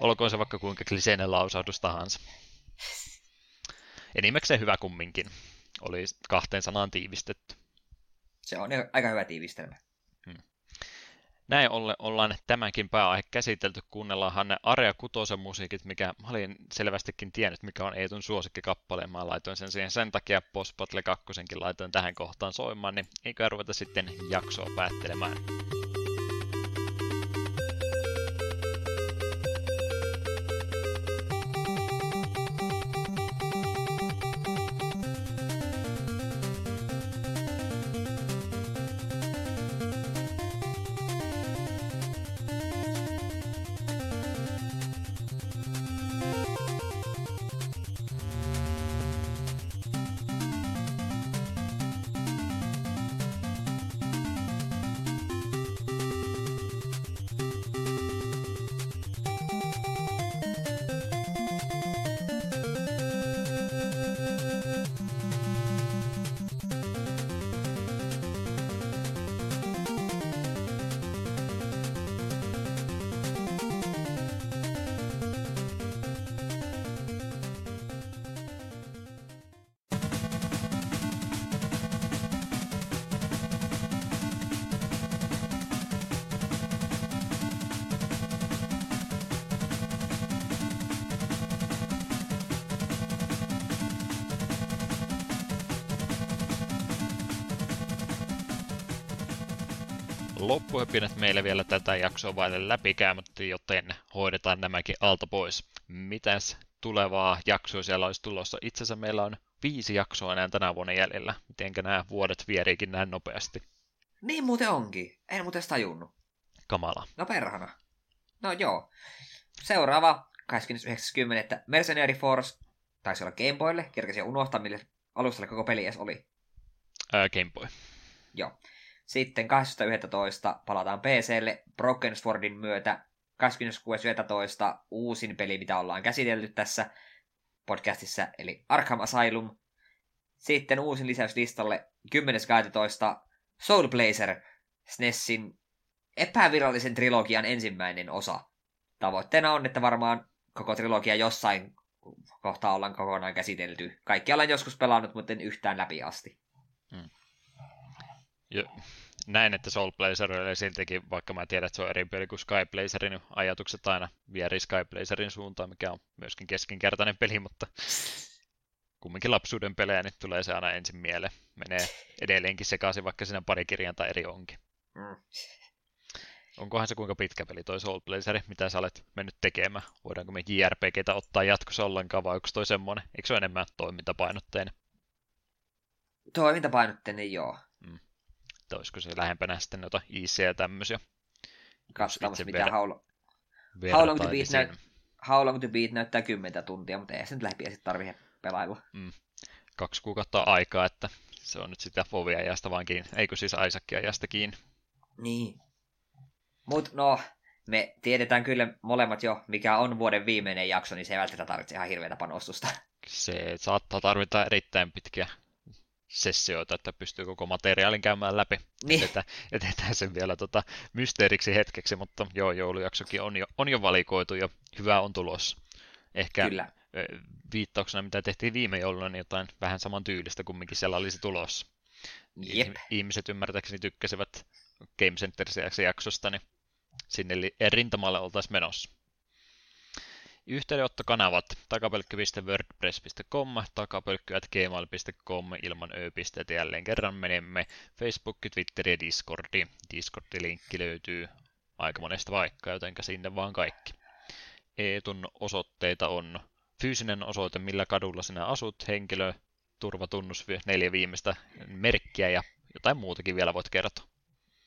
Olkoon se vaikka kuinka kliseinen lausahdus tahansa. Enimmäkseen hyvä kumminkin. Oli kahteen sanaan tiivistetty. Se on aika hyvä tiivistelmä. Hmm. Näin olle, ollaan tämänkin pääaihe käsitelty. Kuunnellaanhan ne Area Kutosen musiikit, mikä mä olin selvästikin tiennyt, mikä on Eetun suosikkikappale. Mä laitoin sen siihen sen takia Boss Battle 2 laitoin tähän kohtaan soimaan, niin eikö ruveta sitten jaksoa päättelemään. Loppuhöpinät meille vielä tätä jaksoa vaille läpikäymättä, joten hoidetaan nämäkin alta pois. Mitäs tulevaa jaksoa siellä olisi tulossa? Itse asiassa meillä on viisi jaksoa enää tänä vuonna jäljellä. Mitenkä nämä vuodet vieriikin näin nopeasti? Niin muuten onkin. En muuten tajunnut. Kamala. No perhana. No joo. Seuraava 29.10. Mercenary Force taisi olla Gameboylle. Kerkesin unohtaa, mille alustalla koko peli edes oli. Ää, Game Boy. Joo. Sitten 12.11. palataan PClle Broken Swordin myötä. 26.11. uusin peli, mitä ollaan käsitelty tässä podcastissa, eli Arkham Asylum. Sitten uusin lisäys listalle 10.12. Soul Blazer, SNESin epävirallisen trilogian ensimmäinen osa. Tavoitteena on, että varmaan koko trilogia jossain kohtaa ollaan kokonaan käsitelty. Kaikki olen joskus pelannut, mutta en yhtään läpi asti. Hmm. Näin, että Soul Blazer oli siltikin, vaikka mä tiedän, että se on eri peli kuin Sky Blazerin, niin ajatukset aina vieri Sky Blazerin suuntaan, mikä on myöskin keskinkertainen peli, mutta kumminkin lapsuuden pelejä, niin tulee se aina ensin mieleen. Menee edelleenkin sekaisin, vaikka siinä pari tai eri onkin. Mm. Onkohan se kuinka pitkä peli toi Soul Blazeri, mitä sä olet mennyt tekemään? Voidaanko me JRPGtä ottaa jatkossa ollenkaan, vai onko toi semmoinen? Eikö se ole enemmän toimintapainotteinen? Toimintapainotteinen, joo. Mm. Olisiko se lähempänä sitten noita IC ja tämmöisiä? Katsotaan, mitä ver- How, How, long to beat näyt- How long to beat näyttää 10 tuntia, mutta ei se nyt läpi sitten tarvitse pelailla. Mm. Kaksi kuukautta aikaa, että se on nyt sitä Fovia ajasta vaan kiinni. Eikö siis Isaacia ajasta kiinni? Niin. Mut no, me tiedetään kyllä molemmat jo, mikä on vuoden viimeinen jakso, niin se ei välttämättä tarvitse ihan hirveätä panostusta. Se saattaa tarvita erittäin pitkiä sessioita, että pystyy koko materiaalin käymään läpi. Niin. Että etetään sen vielä tota mysteeriksi hetkeksi, mutta joo, joulujaksokin on jo, on jo valikoitu ja hyvä on tulossa. Ehkä Kyllä. viittauksena, mitä tehtiin viime jouluna, niin jotain vähän saman tyylistä kumminkin siellä olisi tulossa. Jep. Ihmiset ymmärtääkseni tykkäsivät Game Centerissa jaksosta, niin sinne rintamalle oltaisiin menossa. Yhteydenottokanavat takapölkky.wordpress.com, takapölkky.gmail.com ilman ö-pisteitä jälleen kerran menemme Facebook, Twitter ja Discordi. Discord-linkki löytyy aika monesta vaikka, joten sinne vaan kaikki. Eetun osoitteita on fyysinen osoite, millä kadulla sinä asut, henkilö, turvatunnus, neljä viimeistä merkkiä ja jotain muutakin vielä voit kertoa.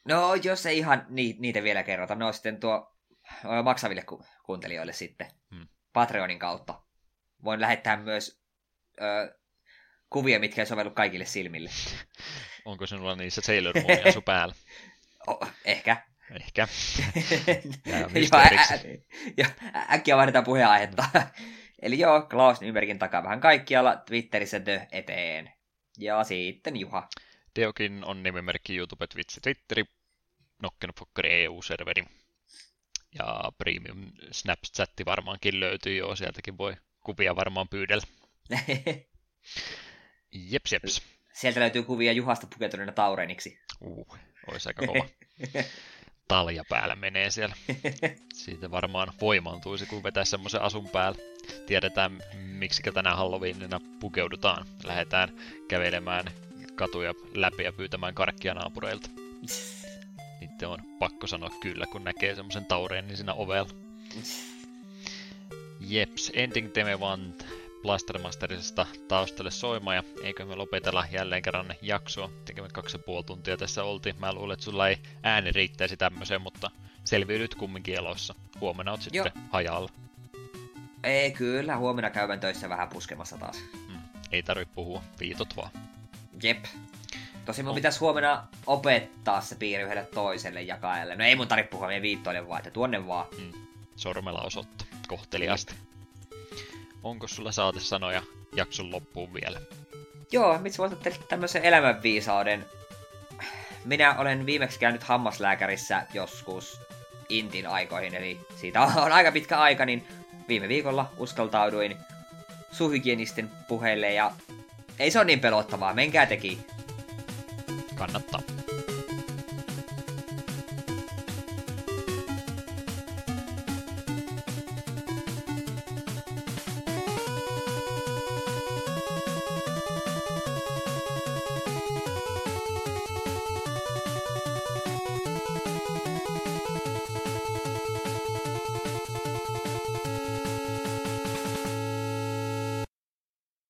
No, jos ei ihan niitä vielä kerrota, no sitten tuo maksaville ku- kuuntelijoille sitten hmm. Patreonin kautta. Voin lähettää myös ö, kuvia, mitkä ei sovellu kaikille silmille. Onko sinulla niissä Sailor Moon asu päällä? oh, ehkä. Ehkä. joo, ä- jo, äkkiä vaihdetaan puheenaihetta. Eli joo, Klaus Nybergin takaa vähän kaikkialla, Twitterissä The eteen. Ja sitten Juha. Teokin on nimimerkki YouTube, Twitch, Twitteri, Nokkenfokkeri EU-serveri. Ja Premium Snapchatti varmaankin löytyy jo, sieltäkin voi kuvia varmaan pyydellä. jeps, jeps. Sieltä löytyy kuvia Juhasta pukeutuneena taureeniksi. Uh, olisi aika kova. Talja päällä menee siellä. Siitä varmaan voimaantuisi, kun vetää semmoisen asun päällä. Tiedetään, miksi tänä Halloweenina pukeudutaan. Lähdetään kävelemään katuja läpi ja pyytämään karkkia naapureilta sitten on pakko sanoa kyllä, kun näkee semmoisen taureen niin siinä ovella. Jeps, ending teme vaan Blastermasterisesta taustalle soimaan ja eikö me lopetella jälleen kerran jaksoa. Tekemme kaksi ja puoli tuntia tässä oltiin. Mä luulen, että sulla ei ääni riittäisi tämmöiseen, mutta selviydyt kumminkin elossa. Huomenna oot sitten Joo. hajalla. Ei kyllä, huomenna käydään töissä vähän puskemassa taas. Hmm. Ei tarvi puhua, viitot vaan. Jep. Tosi mun pitäisi huomenna opettaa se piiri yhdelle toiselle jakajalle. No ei mun tarvitse puhua, meidän viittoille vaan, että tuonne vaan. Mm. Sormella osoitta, kohteliaasti. Onko sulla saatesanoja jakson loppuun vielä? Joo, mitä voit tämmöisen elämänviisauden. Minä olen viimeksi käynyt hammaslääkärissä joskus Intin aikoihin, eli siitä on aika pitkä aika, niin viime viikolla uskaltauduin suhygienistin puheille ja ei se ole niin pelottavaa, menkää teki kannattaa.